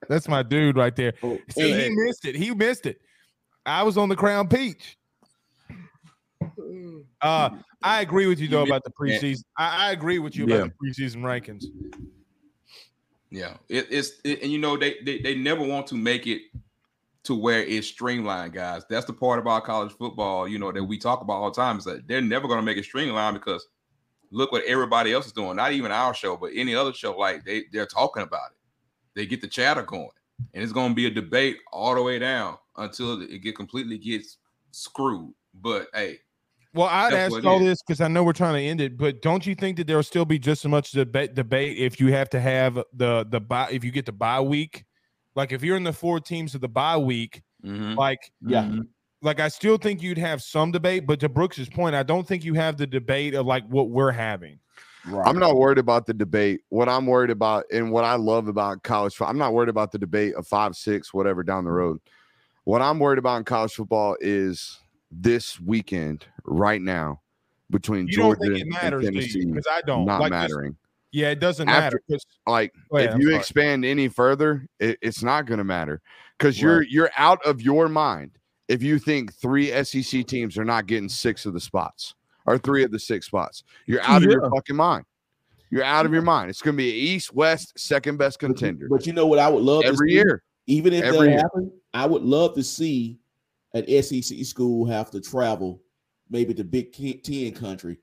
Speaker 6: That's my dude right there.
Speaker 2: Oh,
Speaker 6: See, he
Speaker 2: and-
Speaker 6: missed it. He missed it. I was on the Crown Peach. Uh, I agree with you though about the preseason. I, I agree with you about the preseason rankings.
Speaker 1: Yeah, it, it's it, and you know they, they they never want to make it to where it's streamlined, guys. That's the part about college football, you know, that we talk about all the time is that they're never going to make it streamlined because look what everybody else is doing. Not even our show, but any other show. Like they they're talking about it. They get the chatter going, and it's going to be a debate all the way down until it get completely gets screwed. But hey,
Speaker 6: Well, I'd ask all
Speaker 1: is.
Speaker 6: this because I know we're trying to end it, but don't you think that there'll still be just as much debate debate if you have to have the the bye if you get the bye week? Like if you're in the four teams of the bye week,
Speaker 1: mhm.
Speaker 6: like
Speaker 2: Yeah.
Speaker 6: like I still think you'd have some debate, but to Brooks's point, I don't think you have the debate of like what we're having.
Speaker 2: Right.
Speaker 5: I'm not worried about the debate. What I'm worried about and what I love about college football, I'm not worried about the debate of five, six, whatever down the road. What I'm worried about in college football is this weekend, right now, between
Speaker 6: You don't
Speaker 5: Georgia
Speaker 6: think it matters,
Speaker 5: and
Speaker 6: do
Speaker 5: Tennessee.
Speaker 6: Because I don't.
Speaker 5: not
Speaker 6: like this-
Speaker 5: mattering.
Speaker 6: Yeah, it doesn't
Speaker 5: After-
Speaker 6: matter. 'cause-
Speaker 5: Like
Speaker 6: Go ahead,
Speaker 5: if
Speaker 6: I'm
Speaker 5: you
Speaker 6: sorry.
Speaker 5: expand any further, it, it's not going to matter because you're you're out of your mind if you think three SEC teams are not getting six of the spots or three of the six spots. You're out of your fucking mind. You're out of your mind. It's going to be East West second best contender
Speaker 2: But you know what I would love to
Speaker 5: every
Speaker 2: see?
Speaker 5: year.
Speaker 2: Even if
Speaker 5: Every
Speaker 2: that
Speaker 5: year.
Speaker 2: happened, I would love to see an SEC school have to travel maybe to Big Ki- Ten country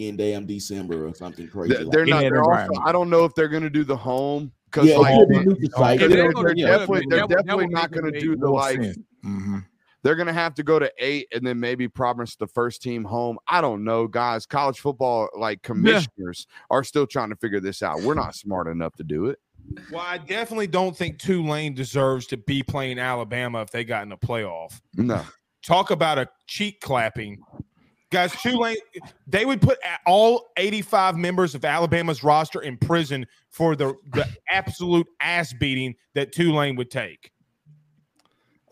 Speaker 2: in damn December or something crazy.
Speaker 5: They're,
Speaker 2: like
Speaker 5: they're not.
Speaker 3: In
Speaker 5: They're also. I don't know if they're going to do the home because
Speaker 2: yeah,
Speaker 5: like
Speaker 2: it could be neutral site.
Speaker 3: If
Speaker 2: They
Speaker 3: they're
Speaker 5: they're
Speaker 3: do
Speaker 2: yeah.
Speaker 5: definitely- they're
Speaker 3: would- that
Speaker 5: definitely
Speaker 3: would
Speaker 5: not gonna do the, like,
Speaker 3: sense. Mhm.
Speaker 5: they're going to have to go to eight and then maybe promise the first team home. I don't know, guys. College football like commissioners are still trying to figure this out. We're not smart enough to do it.
Speaker 6: Well, I definitely don't think Tulane deserves to be playing Alabama if they got in the playoff.
Speaker 5: No.
Speaker 6: Talk about a cheek clapping. Guys, Tulane, they would put all 85 members of Alabama's roster in prison for the, the absolute ass beating that Tulane would take.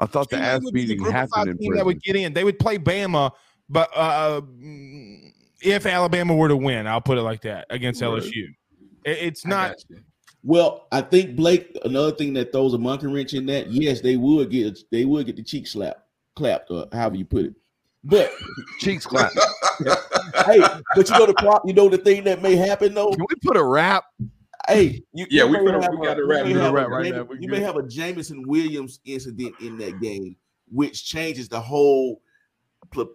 Speaker 5: I thought the ass
Speaker 6: would be the
Speaker 5: beating
Speaker 6: group of five
Speaker 5: happened in
Speaker 6: team that would get in. They would play Bama, but uh, mm, if Alabama were to win, I'll put it like that against
Speaker 1: Right.
Speaker 6: LSU. It- it's not
Speaker 1: got.
Speaker 2: Well, I think Blake. Another thing that throws a monkey wrench in that. Yes, they would get they would get the cheek slap, clapped, or however you put it. But
Speaker 5: Cheeks clap.
Speaker 2: hey, but you know the prop. You know the thing that may happen though.
Speaker 5: Can we put a rap?
Speaker 2: Hey, you,
Speaker 1: Yeah,
Speaker 2: you
Speaker 1: we
Speaker 2: may
Speaker 1: finna-
Speaker 2: have
Speaker 1: we
Speaker 2: a-
Speaker 1: got the
Speaker 2: you
Speaker 1: rap,
Speaker 2: may
Speaker 1: we
Speaker 2: have a
Speaker 3: rap right
Speaker 2: Jame-
Speaker 3: now, we
Speaker 2: You may have a Jameson Williams incident in that game, which changes the whole pl-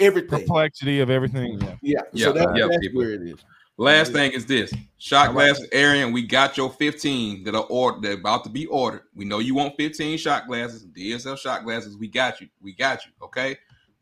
Speaker 2: everything.
Speaker 6: perplexity of everything. Yeah.
Speaker 2: Yeah,
Speaker 1: Yeah,
Speaker 2: so that,
Speaker 1: yeah,
Speaker 2: that's
Speaker 1: people.
Speaker 2: where it is.
Speaker 1: Last thing is this shot
Speaker 3: All right.
Speaker 1: glasses, Arian. We got your 15 that are ordered, they're about to be ordered. We know you want 15 shot glasses, DSL shot glasses. We got you. We got you. Okay.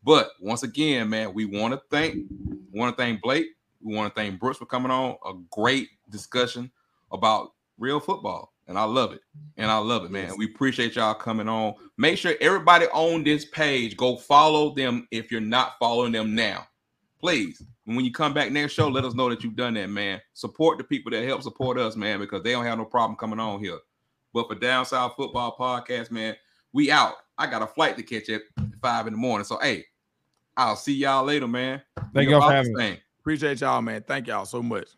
Speaker 1: But once again, man, we want to thank want to thank Blake. We want to thank Brooks for coming on. A great discussion about real football. And I love it. And I love it, man. We appreciate y'all coming on. Make sure everybody on this page go follow them if you're not following them now. Please. And when you come back next show, let us know that you've done that, man. Support the people that help support us, man, because they don't have no problem coming on here. But for Down South Football Podcast, man, we out. I got a flight to catch at five in the morning. So hey, I'll see y'all later, man.
Speaker 6: Thank y'all for having me.
Speaker 3: Appreciate y'all, man. Thank y'all so much.